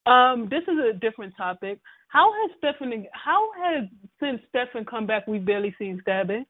Um, this is a different topic. How has Stefan? How has since Stefan come back, we've barely seen Stabby?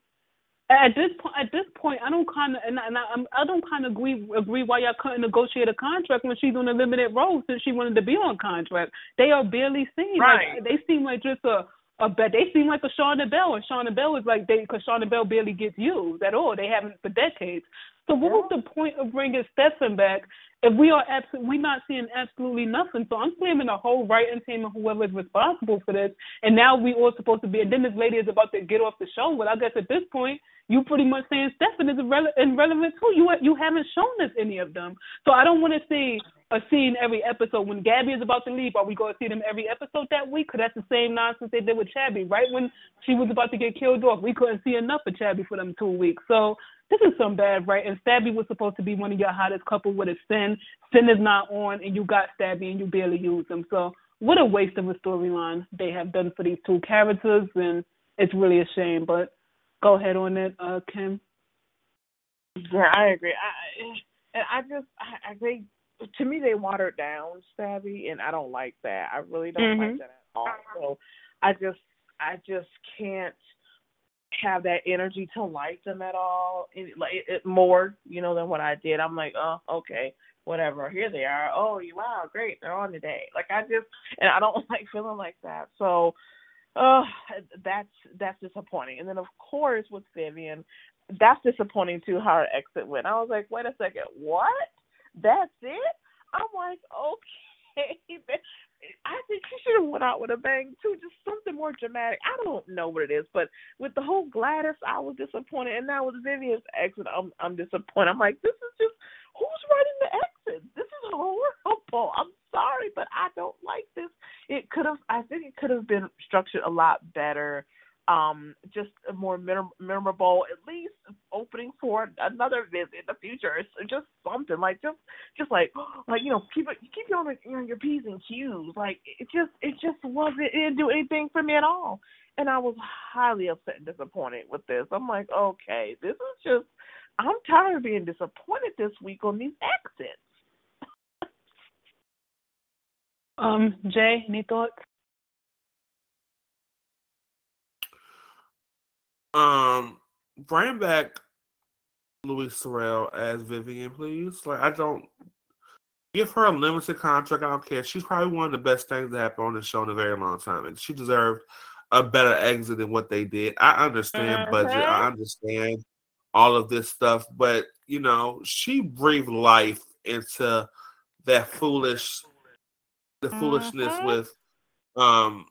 At this point, at this point, I don't kind of, and, I, and I, I don't kind of agree agree why y'all couldn't negotiate a contract when she's on a limited role since she wanted to be on contract. They are barely seen. Right. Like, they seem like just a a bet. They seem like a Shawn and Belle, and Shawn and Belle is like they because Shawn and Belle barely gets used at all. They haven't for decades. So what was the point of bringing Stefan back if we are abs- we not seeing absolutely nothing? So I'm blaming the whole writing team and whoever is responsible for this. And now we all supposed to be. And then this lady is about to get off the show. Well, I guess at this point you pretty much saying Stefan is irrele- irrelevant too. You you haven't shown us any of them. So I don't want to see a scene every episode. When Gabby is about to leave, are we going to see them every episode that week? Because that's the same nonsense they did with Chabby. Right when she was about to get killed off, we couldn't see enough of Chabby for them two weeks. So this is some bad, right? And Stabby was supposed to be one of your hottest couple with a Sin. Sin is not on, and you got Stabby, and you barely use them. So what a waste of a storyline they have done for these two characters, and it's really a shame. But go ahead on it, uh, Kim. Yeah, I agree. I and I just I, I think to me they watered down Stabby, and I don't like that. I really don't Mhm. like that at all. So I just I just can't have that energy to like them at all, it, like it, it, more you know than what I did. I'm like, oh, okay, whatever. Here they are. Oh, wow, great, they're on today. Like I just and I don't like feeling like that. So. Oh, that's that's disappointing. And then of course with Vivian, that's disappointing too how her exit went. I was like, wait a second, what? That's it? I'm like, okay. I think she should have went out with a bang too, just something more dramatic. I don't know what it is, but with the whole Gladys, I was disappointed, and now with Vivian's exit, I'm I'm disappointed. I'm like, this is just who's writing the exit? This is horrible. I'm sorry, but I don't like have, I think, it could have been structured a lot better um just a more mem- memorable at least opening for another visit in the future just something like just just like like you know keep it keep you on the, you know, your p's and q's like it just it just wasn't it didn't do anything for me at all. And i was highly upset and disappointed with this. I'm like okay this is just i'm tired of being disappointed this week on these exits Um, Jay, any thoughts? Um, bring back Louise Sorel as Vivian, please. Like, I don't give her a limited contract. I don't care. She's probably one of the best things that happened on the show in a very long time, and she deserved a better exit than what they did. I understand budget. I understand all of this stuff, but you know, she breathed life into that foolish, the foolishness with, um,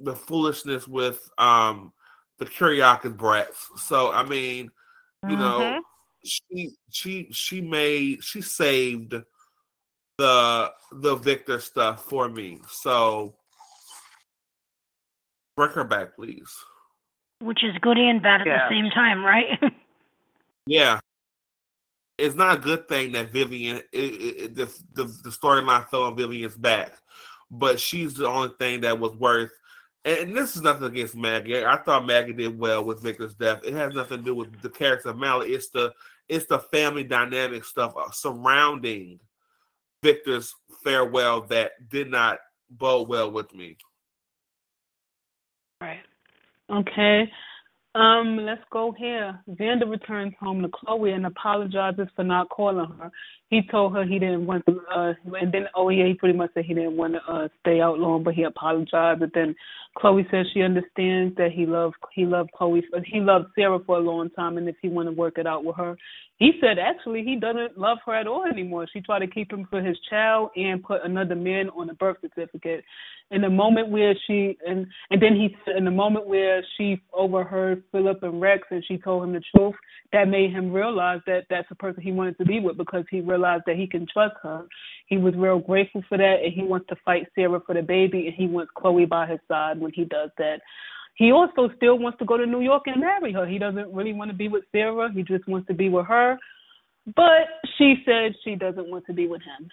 the foolishness with, um, the Kiriakis brats. So I mean, you know, she she she made she saved the the Victor stuff for me. So bring her back, please. Which is good and bad at Yeah. the same time, right? Yeah. It's not a good thing that Vivian, it, it, the, the, the storyline fell on Vivian's back, but she's the only thing that was worth. And this is nothing against Maggie. I thought Maggie did well with Victor's death. It has nothing to do with the character of Mally. It's the it's the family dynamic stuff uh, surrounding Victor's farewell that did not bode well with me. Right. Okay. Um, let's go here. Xander returns home to Chloe and apologizes for not calling her. He told her he didn't want to, uh, and then oh yeah, he pretty much said he didn't want to uh, stay out long, but he apologized. But then Chloe says she understands that he loved he loved Chloe, he loved Sarah for a long time, and if he want to work it out with her, he said actually he doesn't love her at all anymore. She tried to keep him for his child and put another man on the birth certificate. In the moment where she and and then he said in the moment where she overheard Philip and Rex and she told him the truth, that made him realize that that's the person he wanted to be with because he realized that he can trust her. He was real grateful for that and he wants to fight Sarah for the baby and he wants Chloe by his side when he does that. he also still wants to go to New York and marry her. He doesn't really want to be with Sarah. He just wants to be with her. But she said she doesn't want to be with him.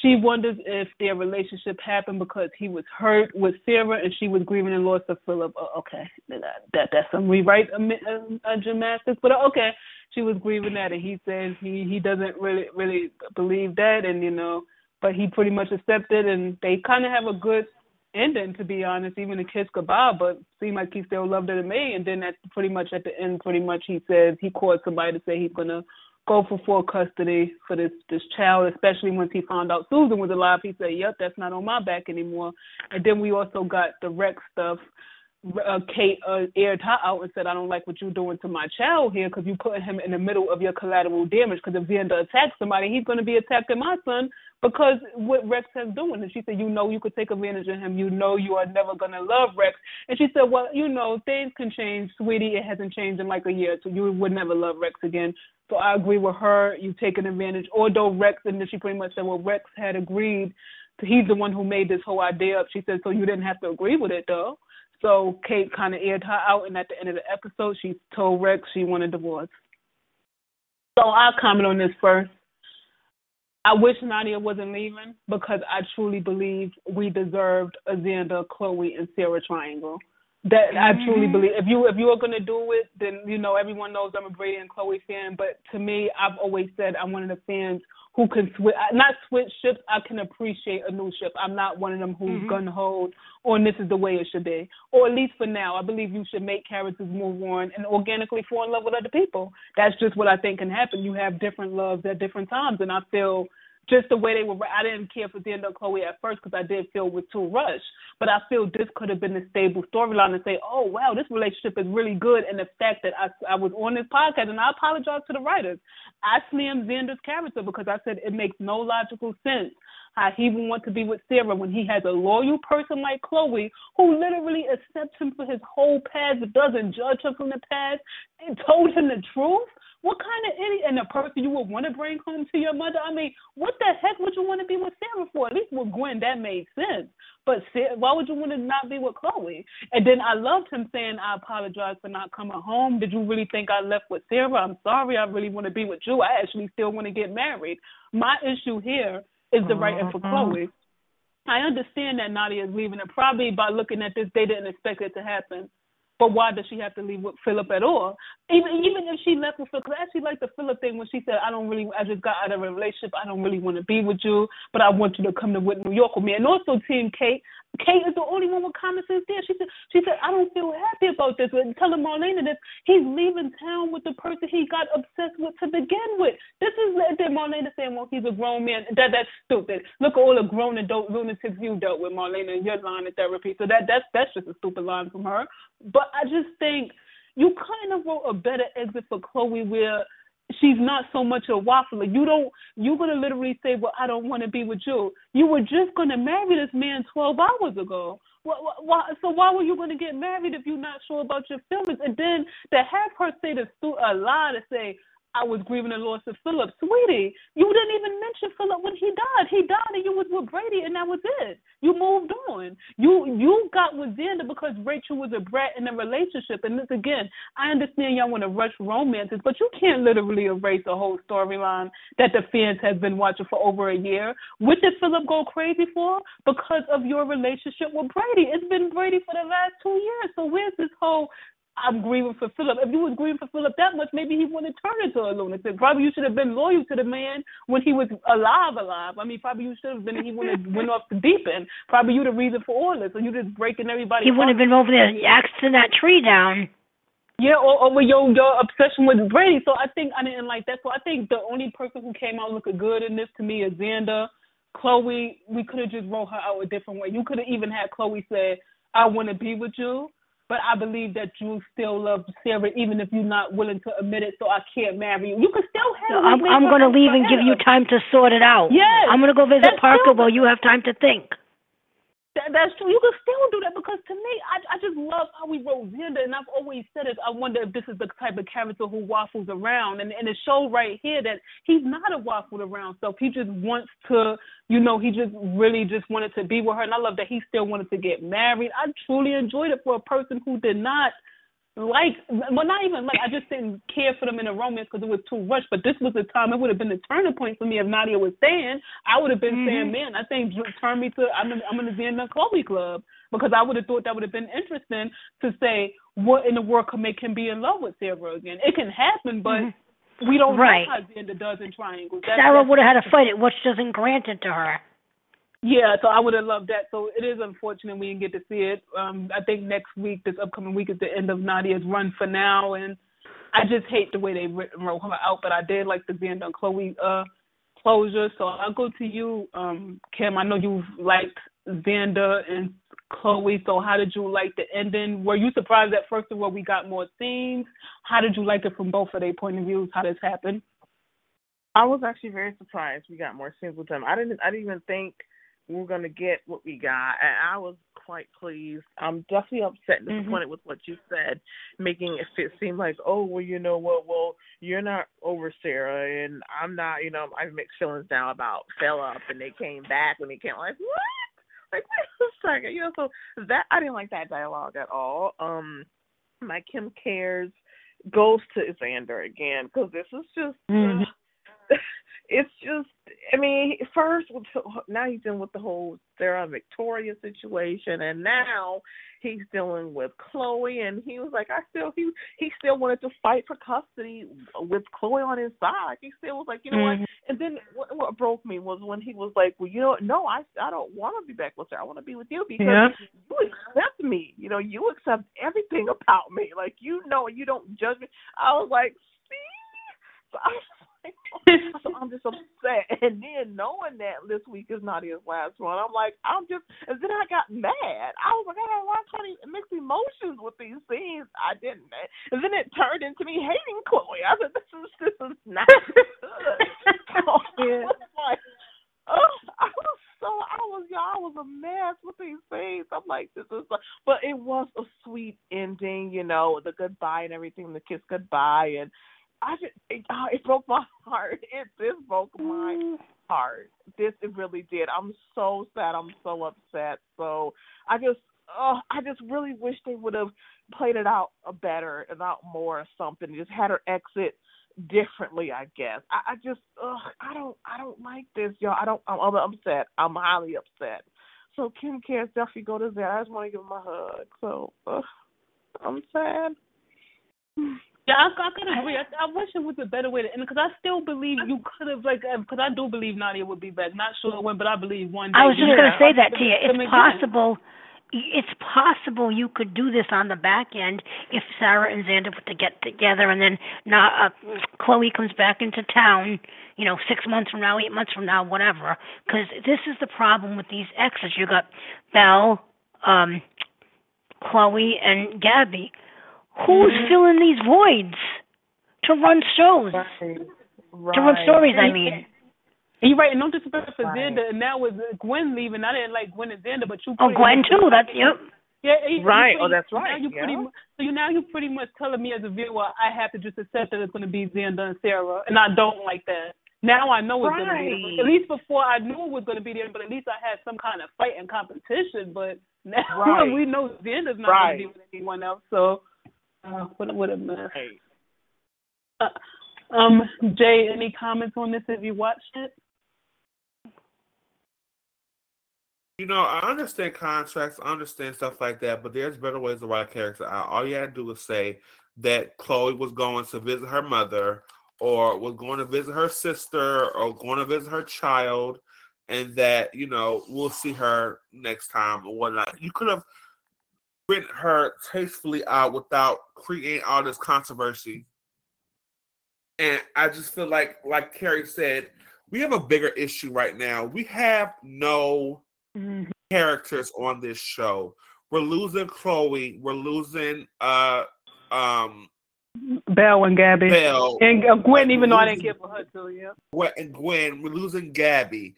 She wonders if their relationship happened because he was hurt with Sarah and she was grieving the loss of Philip. Oh, okay, that, that that's some rewrite a, a uh, uh, gymnastics, but uh, okay, she was grieving that, and he says he he doesn't really really believe that, and you know, but he pretty much accepted, and they kind of have a good ending to be honest, even a kiss goodbye, but seemed like he still loved her to me, and then at pretty much at the end, pretty much he says he called somebody to say he's gonna go for full custody for this this child, especially once he found out Susan was alive. He said, "Yep, that's not on my back anymore." And then we also got the Rex stuff. Uh, Kate uh, aired her out and said, "I don't like what you're doing to my child here because you put him in the middle of your collateral damage. Because if Xander attacks somebody, he's going to be attacking my son because what Rex has doing." And she said, "You know, you could take advantage of him. You know, you are never going to love Rex." And she said, "Well, you know, things can change, sweetie. It hasn't changed in like a year, so you would never love Rex again." So I agree with her. You taking advantage. Although Rex, and then she pretty much said, "Well, Rex had agreed." He's the one who made this whole idea up. She said, "So you didn't have to agree with it, though." So Kate kind of aired her out, and at the end of the episode, she told Rex she wanted divorce. So I'll comment on this first. I wish Nadia wasn't leaving because I truly believe we deserved a Xander, Chloe, and Sarah triangle. That I truly Mhm. believe. If you if you are gonna do it, then you know everyone knows I'm a Brady and Chloe fan. But to me, I've always said I'm one of the fans who can switch, not switch ships. I can appreciate a new ship. I'm not one of them who's Mhm. gun hold on this is the way it should be, or at least for now. I believe you should make characters move on and organically fall in love with other people. That's just what I think can happen. You have different loves at different times, and I feel just the way they were. I didn't care for and Chloe at first because I did feel it was too rushed. But I feel this could have been a stable storyline and say, oh wow, this relationship is really good. And the fact that I I was on this podcast, and I apologize to the writers, I slammed Xander's character because I said it makes no logical sense he would want to be with Sarah when he has a loyal person like Chloe who literally accepts him for his whole past, doesn't judge him from the past, and told him the truth. What kind of idiot and a person you would want to bring home to your mother? I mean, what the heck would you want to be with Sarah for? At least with Gwen, that made sense. But why would you want to not be with Chloe? And then I loved him saying, "I apologize for not coming home. Did you really think I left with Sarah? I'm sorry. I really want to be with you. I actually still want to get married. My issue here is the writing for mm-hmm. Chloe. I understand that Nadia is leaving, and probably by looking at this, they didn't expect it to happen. But why does she have to leave with Philip at all? Even even if she left with Philip, cause I actually like the Philip thing when she said, "I don't really, I just got out of a relationship. I don't really want to be with you, but I want you to come to New York with me." And also, Team Kate, Kate is the only one with common sense there. She said, "She said I don't feel happy about this." And telling Marlena that he's leaving town with the person he got obsessed with to begin with. This is then Marlena saying, "Well, he's a grown man." That that's stupid. Look at all the grown adult lunatics you dealt with, Marlena, in your line of therapy. So that that's that's just a stupid line from her. But I just think you kind of wrote a better exit for Chloe where she's not so much a waffler. You don't you're gonna literally say, Well, I don't wanna be with you. You were just gonna marry this man twelve hours ago. Why, why, so why were you going to get married if you're not sure about your feelings? And then to have her say the stu- a lie to say I was grieving the loss of Philip, sweetie, you didn't even mention Philip when he died. He died and you was with Brady and that was it. You moved on. You you got with Xander because Rachel was a brat in a relationship. And this again, I understand y'all want to rush romances, but you can't literally erase a whole storyline that the fans have been watching for over a year. What did Philip go crazy for? Because of your relationship with Brady. It's been Brady for the last two years. So where's this whole I'm grieving for Philip. If you was grieving for Philip that much, maybe he wouldn't turn into a lunatic. Probably you should have been loyal to the man when he was alive, alive. I mean, probably you should have been. He wouldn't have went off the deep end. Probably you the reason for all this. So you just breaking everybody. He wouldn't have been over there axing that tree down. Yeah, or over your your obsession with Brady. So I think I didn't like that. So I think the only person who came out looking good in this to me is Xander. Chloe, we could have just wrote her out a different way. You could have even had Chloe say, "I want to be with you." But I believe that you still love Sarah, even if you're not willing to admit it. So I can't marry you. You can still have. So I'm I'm going to leave and give you time to sort it out. Yes, I'm going to go visit Parker while you have time to think. That, that's true. You can still do that because to me, I I just love how we wrote Xander, and I've always said it. I wonder if this is the type of character who waffles around, and and it showed right here that he's not a waffled around stuff. He just wants to, you know, he just really just wanted to be with her, and I love that he still wanted to get married. I truly enjoyed it for a person who did not like well not even like I just didn't care for them in a romance because it was too rushed. But this was the time it would have been the turning point for me if Nadia was staying. I would have been Mm-hmm. saying, man, I think turn me to I'm in, I'm gonna be in the Xander Chloe club because I would have thought that would have been interesting to say what in the world could make him be in love with Sarah again. It can happen, but we don't Mm-hmm. Right. know how Xander does in triangles. That's, Sarah would have had to fight it, which doesn't grant it to her. Yeah, so I would have loved that. So it is unfortunate we didn't get to see it. Um, I think next week, this upcoming week, is the end of Nadia's run for now, and I just hate the way they wrote her out. But I did like the Xander and Chloe uh closure. So I'll go to you, um, Kim. I know you liked Xander and Chloe. So how did you like the ending? Were you surprised that first of all we got more scenes? How did you like it from both of their point of views? How this happened? I was actually very surprised we got more scenes with them. I didn't I didn't even think we were gonna get what we got and I was quite pleased. I'm definitely upset and disappointed with what you said, making it fit seem like, oh well you know what, well, you're not over Sarah and I'm not, you know, I have mixed feelings now about Philip and they came back when they came like what? Like wait a second, you know, so that I didn't like that dialogue at all. Um my Kim cares goes to Xander again because this is just Mhm. It's just I mean first now he's dealing with the whole Sarah and Victoria situation and now he's dealing with Chloe and he was like I still he he still wanted to fight for custody with Chloe on his side. He still was like, you know Mhm. what? And then what, what broke me was when he was like, well, you know, no, I I don't want to be back with her. I want to be with you because Yeah. you accept me. You know, you accept everything about me. Like you know, you don't judge me. I was like, see, so I was so I'm just upset. And then knowing that this week is Nadia's last one, I'm like, I'm just. And then I got mad. I was like, I had a lot of mixed emotions with these scenes. I didn't. And then it turned into me hating Chloe. I said, this is this is not good. So I was like, oh, I was so I was y'all I was a mess with these things. I'm like, this is, but it was a sweet ending, you know, the goodbye and everything, the kiss goodbye, and I just oh, it broke my heart. It this broke my heart. This it really did. I'm so sad. I'm so upset. So I just oh, I just really wish they would have played it out a better and out more or something. Just had her exit differently, I guess. I, I just ugh, I don't I don't like this, y'all. I don't I'm, I'm upset. I'm highly upset. So Kim cares definitely go to that. I just want to give him a hug. So ugh, I'm sad. Yeah, I, I could agree. I, I wish it was a better way to end because I still believe you could have like because I do believe Nadia would be back. Not sure when, but I believe one day. I was just going to say that to you. It's possible. It's possible you could do this on the back end if Sarah and Xander put to get together, and then now uh, Chloe comes back into town. You know, six months from now, eight months from now, whatever. Because this is the problem with these exes. You got Belle, um, Chloe, and Gabby. Who's Mm-hmm. filling these voids to run shows? To run stories, I mean. And you're right, and no disrespect for Right. Xander, and now with Gwen leaving, I didn't like Gwen and Xander, but you. Oh, pretty Gwen much- too. That's yep. Yeah, you- you Right. pretty- Oh, that's Now right. you pretty much, so you now you're pretty much telling me as a viewer I have to just accept that it's going to be Xander and Sarah, and I don't like that. Now I know it's going to be. Right. At least before I knew it was going to be there, but at least I had some kind of fight and competition. But now Right. we know Xander's not Right. going to be with anyone else. So uh, what what a mess. Right. Uh, um, Jay, any comments on this? Have you watched it? You know, I understand contracts, I understand stuff like that, but there's better ways to write a character out. All you had to do was say that Chloe was going to visit her mother, or was going to visit her sister, or going to visit her child, and that you know we'll see her next time or whatnot. You could have written her tastefully out without creating all this controversy. And I just feel like, like Carrie said, we have a bigger issue right now. We have no characters on this show. We're losing Chloe. We're losing uh um Belle and Gabby. Belle And Gwen, Like, even though I didn't care for her too, yeah. Gwen- and Gwen. We're losing Gabby.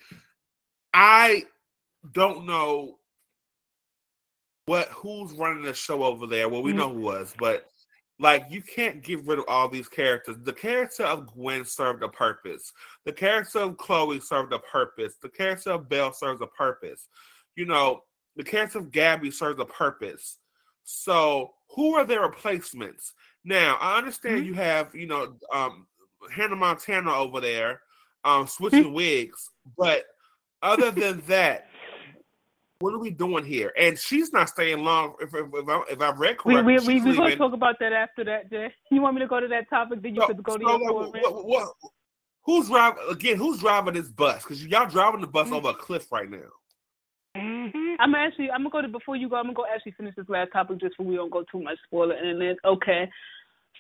I don't know what who's running the show over there. Well, we Mm. know who was, but like you can't get rid of all these characters. The character of Gwen served a purpose. The character of Chloe served a purpose. The character of Belle serves a purpose. You know, the character of Gabby serves a purpose. So who are their replacements? Now I understand Mm-hmm. you have, you know, um Hannah Montana over there, um, switching Mm-hmm. wigs, but other than that, what are we doing here? And she's not staying long. If if, if, I, if I've read correctly, we we we gonna talk about that after that, Jay. You want me to go to that topic? Then you So- could go to your comment. what, what, who's driving again? Who's driving this bus? Because y'all driving the bus over a cliff right now. Mm-hmm. I'm actually I'm gonna go to before you go. I'm gonna go actually finish this last topic just so we don't go too much spoiler and then okay.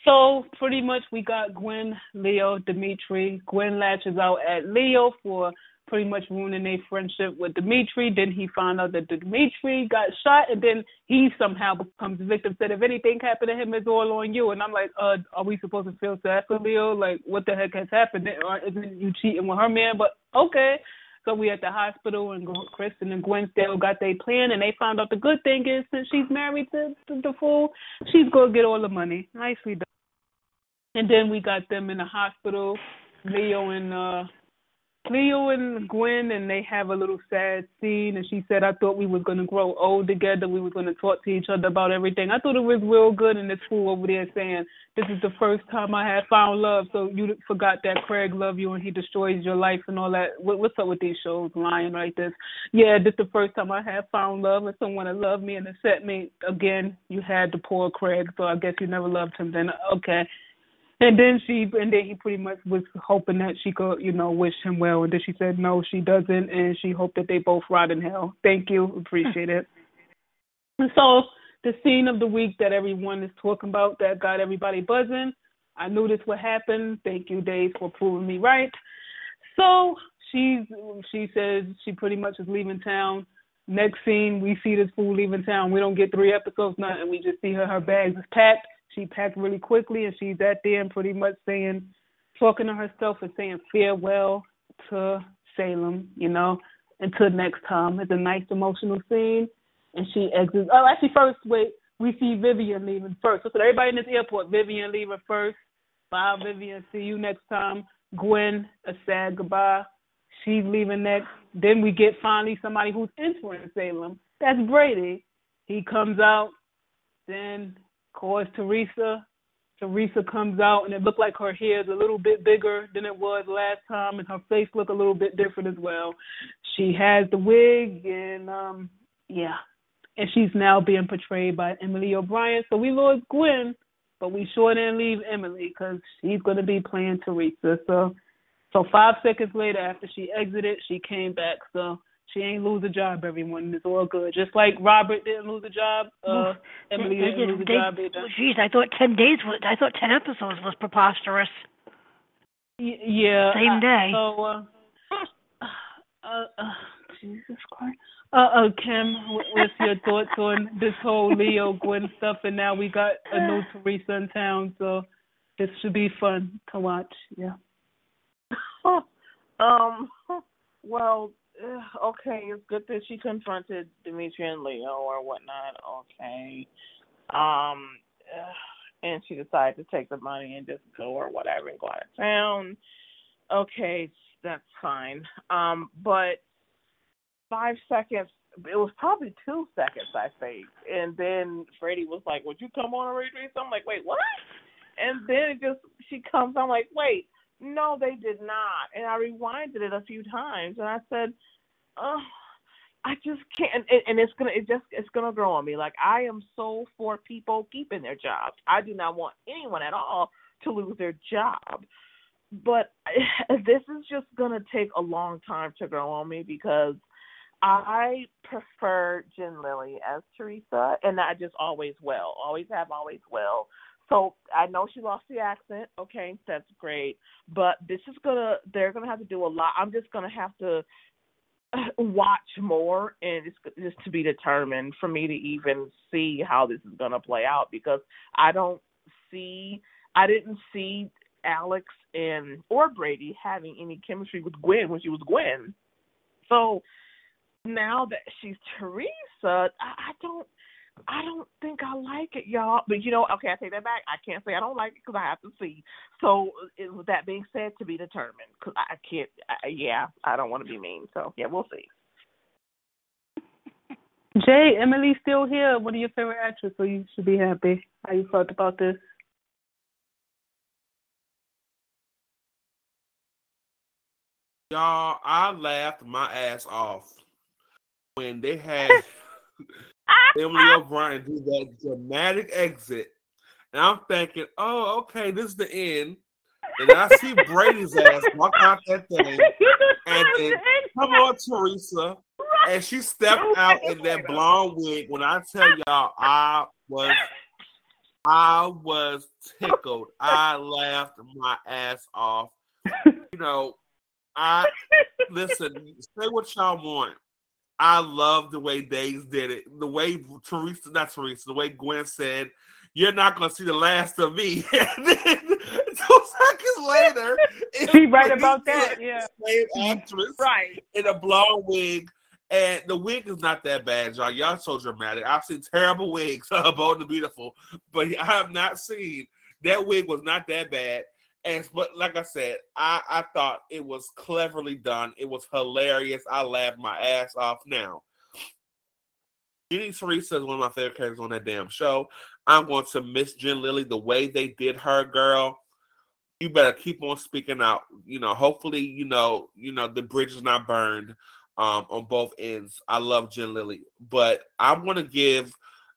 So pretty much we got Gwen, Leo, Dimitri. Gwen latches out at Leo for pretty much ruining their friendship with Dimitri. Then he found out that Dimitri got shot, and then he somehow becomes the victim. Said if anything happened to him, it's all on you. And I'm like, uh, are we supposed to feel sad for Leo? Like, what the heck has happened? Or isn't you cheating with her man? But okay. So we at the hospital, and Kristen and Gwen still got their plan, and they found out the good thing is since she's married to, to the fool, she's gonna get all the money. Nicely done. And then we got them in the hospital, Leo and uh Leo and Gwen, and they have a little sad scene. And she said, "I thought we was gonna grow old together. We was gonna talk to each other about everything. I thought it was real good." And this fool over there saying, "This is the first time I had found love." So you forgot that Craig loved you and he destroys your life and all that. What, what's up with these shows? Lying like this. Yeah, this the first time I had found love and someone that loved me and accept me. Again, you had the poor Craig, so I guess you never loved him. Then okay. And then she, and then he pretty much was hoping that she could, you know, wish him well. And then she said no, she doesn't, and she hoped that they both rot in hell. Thank you, appreciate it. And so the scene of the week that everyone is talking about that got everybody buzzing. I knew this would happen. Thank you, Dave, for proving me right. So she's, she says she pretty much is leaving town. Next scene, we see this fool leaving town. We don't get three episodes, nothing. We just see her, her bags is packed she packed really quickly and she's at there and pretty much saying talking to herself and saying farewell to Salem, you know, until next time. It's a nice emotional scene and she exits oh actually first wait, we see Vivian leaving first. So, so everybody in this airport, Vivian leaving first. Bye Vivian, see you next time. Gwen, a sad goodbye. She's leaving next. Then we get finally somebody who's entering Salem. That's Brady. He comes out, then calls Theresa. Theresa comes out and it looked like her hair is a little bit bigger than it was last time and her face looked a little bit different as well. She has the wig and um yeah. And she's now being portrayed by Emily O'Brien. So we lost Gwen, but we sure didn't leave Emily because she's going to be playing Theresa. So so five seconds later after she exited, she came back. So she ain't lose a job, everyone. It's all good. Just like Robert didn't lose a job, uh, Emily they, didn't lose a they, job either. Geez, I thought ten days was. I thought ten episodes was preposterous. Y- yeah. Same day. So, uh, uh, uh, Jesus Christ. Uh, uh, Kim, what's your thoughts on this whole Leo Gwen stuff? And now we got a new Theresa in town, so this should be fun to watch. Yeah. um. Well, okay. It's good that she confronted Dimitri and Leo or whatnot. Okay. Um. And she decided to take the money and just go or whatever and go out of town. Okay, that's fine. Um. But five seconds. It was probably two seconds, I think. And then Freddie was like, "Would you come on a retreat?" So I'm like, "Wait, what?" And then it just she comes. I'm like, "Wait, no, they did not." And I rewinded it a few times, and I said, "Oh, I just can't." And, and it's gonna, it just, it's gonna grow on me. Like I am so for people keeping their jobs. I do not want anyone at all to lose their job. But this is just gonna take a long time to grow on me because I prefer Jen Lilly as Theresa, and I just always will, always have, always will. So I know she lost the accent. Okay, that's great. But this is gonna, they're gonna have to do a lot. I'm just gonna have to uh, watch more, and it's just to be determined for me to even see how this is gonna play out because I don't see, I didn't see Alex and or Brady having any chemistry with Gwen when she was Gwen. So now that she's Theresa, I, I don't it, y'all. But you know, okay, I take that back. I can't say I don't like it because I have to see. So, it, with that being said, to be determined. Because I can't. I, yeah, I don't want to be mean. So yeah, we'll see. Jay, Emily's still here. One of your favorite actresses, so you should be happy. How you felt about this? Y'all, I laughed my ass off when they had Emily O'Brien do that dramatic exit. And I'm thinking, oh, okay, this is the end. And I see Brady's ass walk out that thing. And, and come on, Theresa. And she stepped out in that blonde wig. When I tell y'all, I was I was tickled. I laughed my ass off. You know, I listen, say what y'all want. I love the way Days did it. The way Theresa, not Theresa, the way Gwen said, You're not gonna see the last of me. and then two seconds later, she right about that, yeah. Same actress right in a blonde wig. And the wig is not that bad, y'all. Y'all so dramatic. I've seen terrible wigs, Bold and Beautiful, but I have not seen that wig was not that bad. And but like I said, I, I thought it was cleverly done. It was hilarious. I laughed my ass off. Now, Jenny Theresa is one of my favorite characters on that damn show. I'm going to miss Jen Lilly the way they did her, girl. You better keep on speaking out. You know, hopefully, you know, you know, the bridge is not burned um on both ends. I love Jen Lilly, but I want to give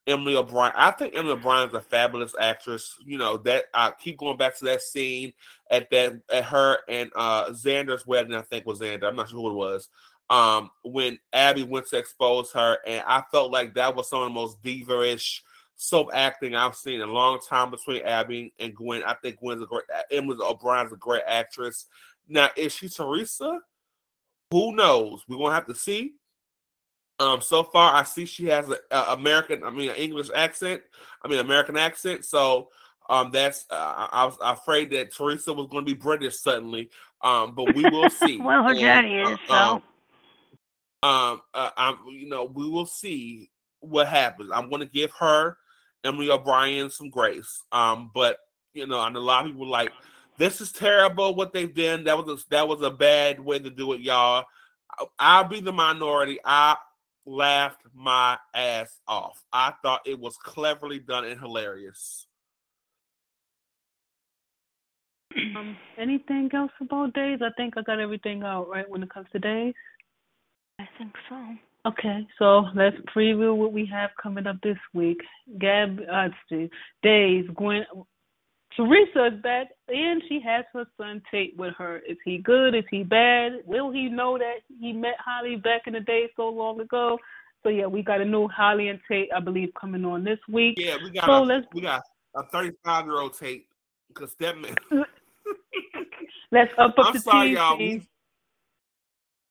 Emily O'Brien. I think Emily O'Brien is a fabulous actress. You know that I keep going back to that scene at that at her and uh Xander's wedding. I think was Xander. I'm not sure who it was. Um, when Abby went to expose her, and I felt like that was some of the most diva-ish soap acting I've seen in a long time between Abby and Gwen. I think Gwen's a great. Emily O'Brien's a great actress. Now, is she Theresa? Who knows? We're gonna have to see. Um, so far, I see she has an American, I mean, an English accent. I mean, American accent. So, um, that's uh, I was afraid that Theresa was going to be British suddenly. Um, but we will see. well, her daddy is so. Um, um uh, I'm, you know, we will see what happens. I'm going to give her Emily O'Brien some grace. Um, but you know, and a lot of people like this is terrible what they've done. That was a, that was a bad way to do it, y'all. I'll be the minority. I laughed my ass off. I thought it was cleverly done and hilarious. Um, anything else about days? I think I got everything out right when it comes to days. I think so. Okay, so let's preview what we have coming up this week. Gab, uh, Days, Gwen, Theresa is back, and she has her son Tate with her. Is he good? Is he bad? Will he know that he met Holly back in the day so long ago? So yeah, we got a new Holly and Tate, I believe, coming on this week. Yeah, we got so a, we got a 35 year old Tate because that man. let's up up I'm the sorry, y'all. We,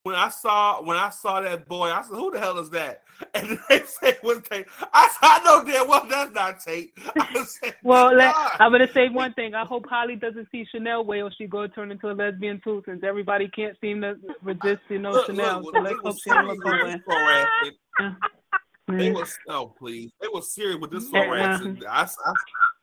when I saw when I saw that boy, I said, "Who the hell is that?" And they said, "Was Tate?" I said, "I know damn well that's not Tate." Well, let, I'm gonna say one thing. I hope Holly doesn't see Chanel way, or she go turn into a lesbian too. Since everybody can't seem to resist, you know, Look, Chanel. look, so they let's hope she don't serious look with away. this harassment. They was oh please, they was serious with this harassment. I, I,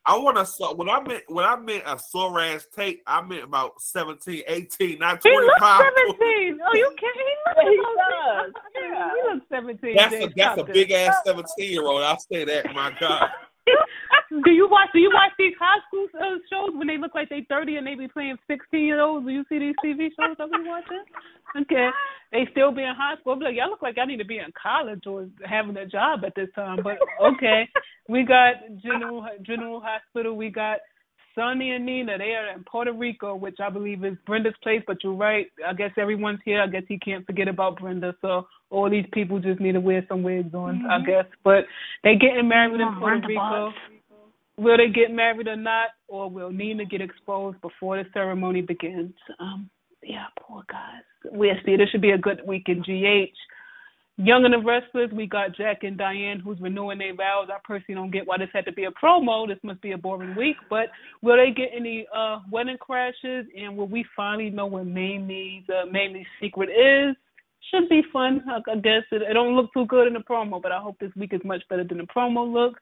I want to saw when I meant when I meant a sore ass Tate, I meant about 17, 18, not He twenty looks 17. Oh, you can't. He He looks does. Yeah. He looks 17. That's a Dave. that's a big ass seventeen year old. I'll say that. My God. do you watch? Do you watch these high school uh, shows when they look like they 30 and they be playing 16 year olds? Do you see these TV shows I be watching? Okay, they still be in high school. I'm like, y'all look like I need to be in college or having a job at this time. But okay, we got General General Hospital. We got Sonny and Nina. They are in Puerto Rico, which I believe is Brenda's place. But you're right. I guess everyone's here. I guess he can't forget about Brenda. So all these people just need to wear some wigs on. I Mhm. guess. But they getting married in Puerto Rico. Will they get married or not, or will Nina get exposed before the ceremony begins? Um, yeah, poor guys. We see this should be a good week in GH. Young and the Restless, we got Jack and Diane who's renewing their vows. I personally don't get why this had to be a promo. This must be a boring week. But will they get any uh wedding crashes? And will we finally know what Mamie's uh, Mamie's secret is? Should be fun. I, guess it, it don't look too good in the promo, but I hope this week is much better than the promo look.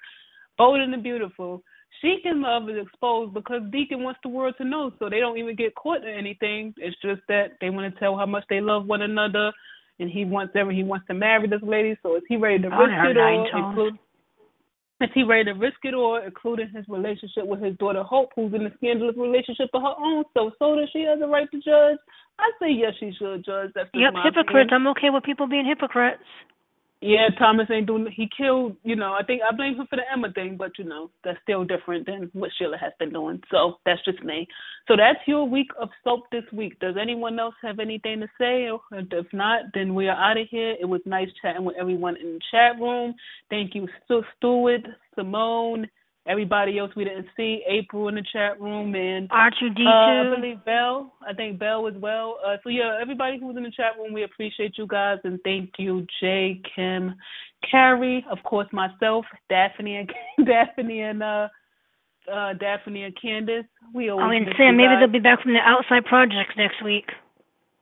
Bold and beautiful. Sheekin love is exposed because Deacon wants the world to know, so they don't even get caught in anything. It's just that they want to tell how much they love one another, and he wants ever he wants to marry this lady. So is he ready to risk it all? Include, is he ready to risk it all, including his relationship with his daughter Hope, who's in a scandalous relationship of her own? So, so does she has a right to judge? I say yes, she should judge. That's Yep, hypocrites. opinion. I'm okay with people being hypocrites. Yeah, Thomas ain't doing. He killed. You know, I think I blame him for the Emma thing, but you know that's still different than what Sheila has been doing. So that's just me. So that's your week of soap this week. Does anyone else have anything to say? If not, then we are out of here. It was nice chatting with everyone in the chat room. Thank you, Stu Stewart, Simone, everybody else we didn't see, April in the chat room, and R2D2. uh, I believe Bell. I think Bell as well. Uh, so yeah, everybody who's in the chat room, we appreciate you guys and thank you, Jay, Kim, Carrie, of course myself, Daphne and Daphne and uh, uh, Daphne and Candace. We always Oh, and Sam, maybe they'll be back from the outside projects next week.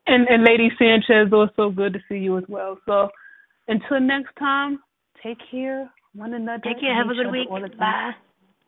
and and Lady Sanchez also good to see you as well. So until next time, take care one another. Take care. Have a good week. all the time. Bye.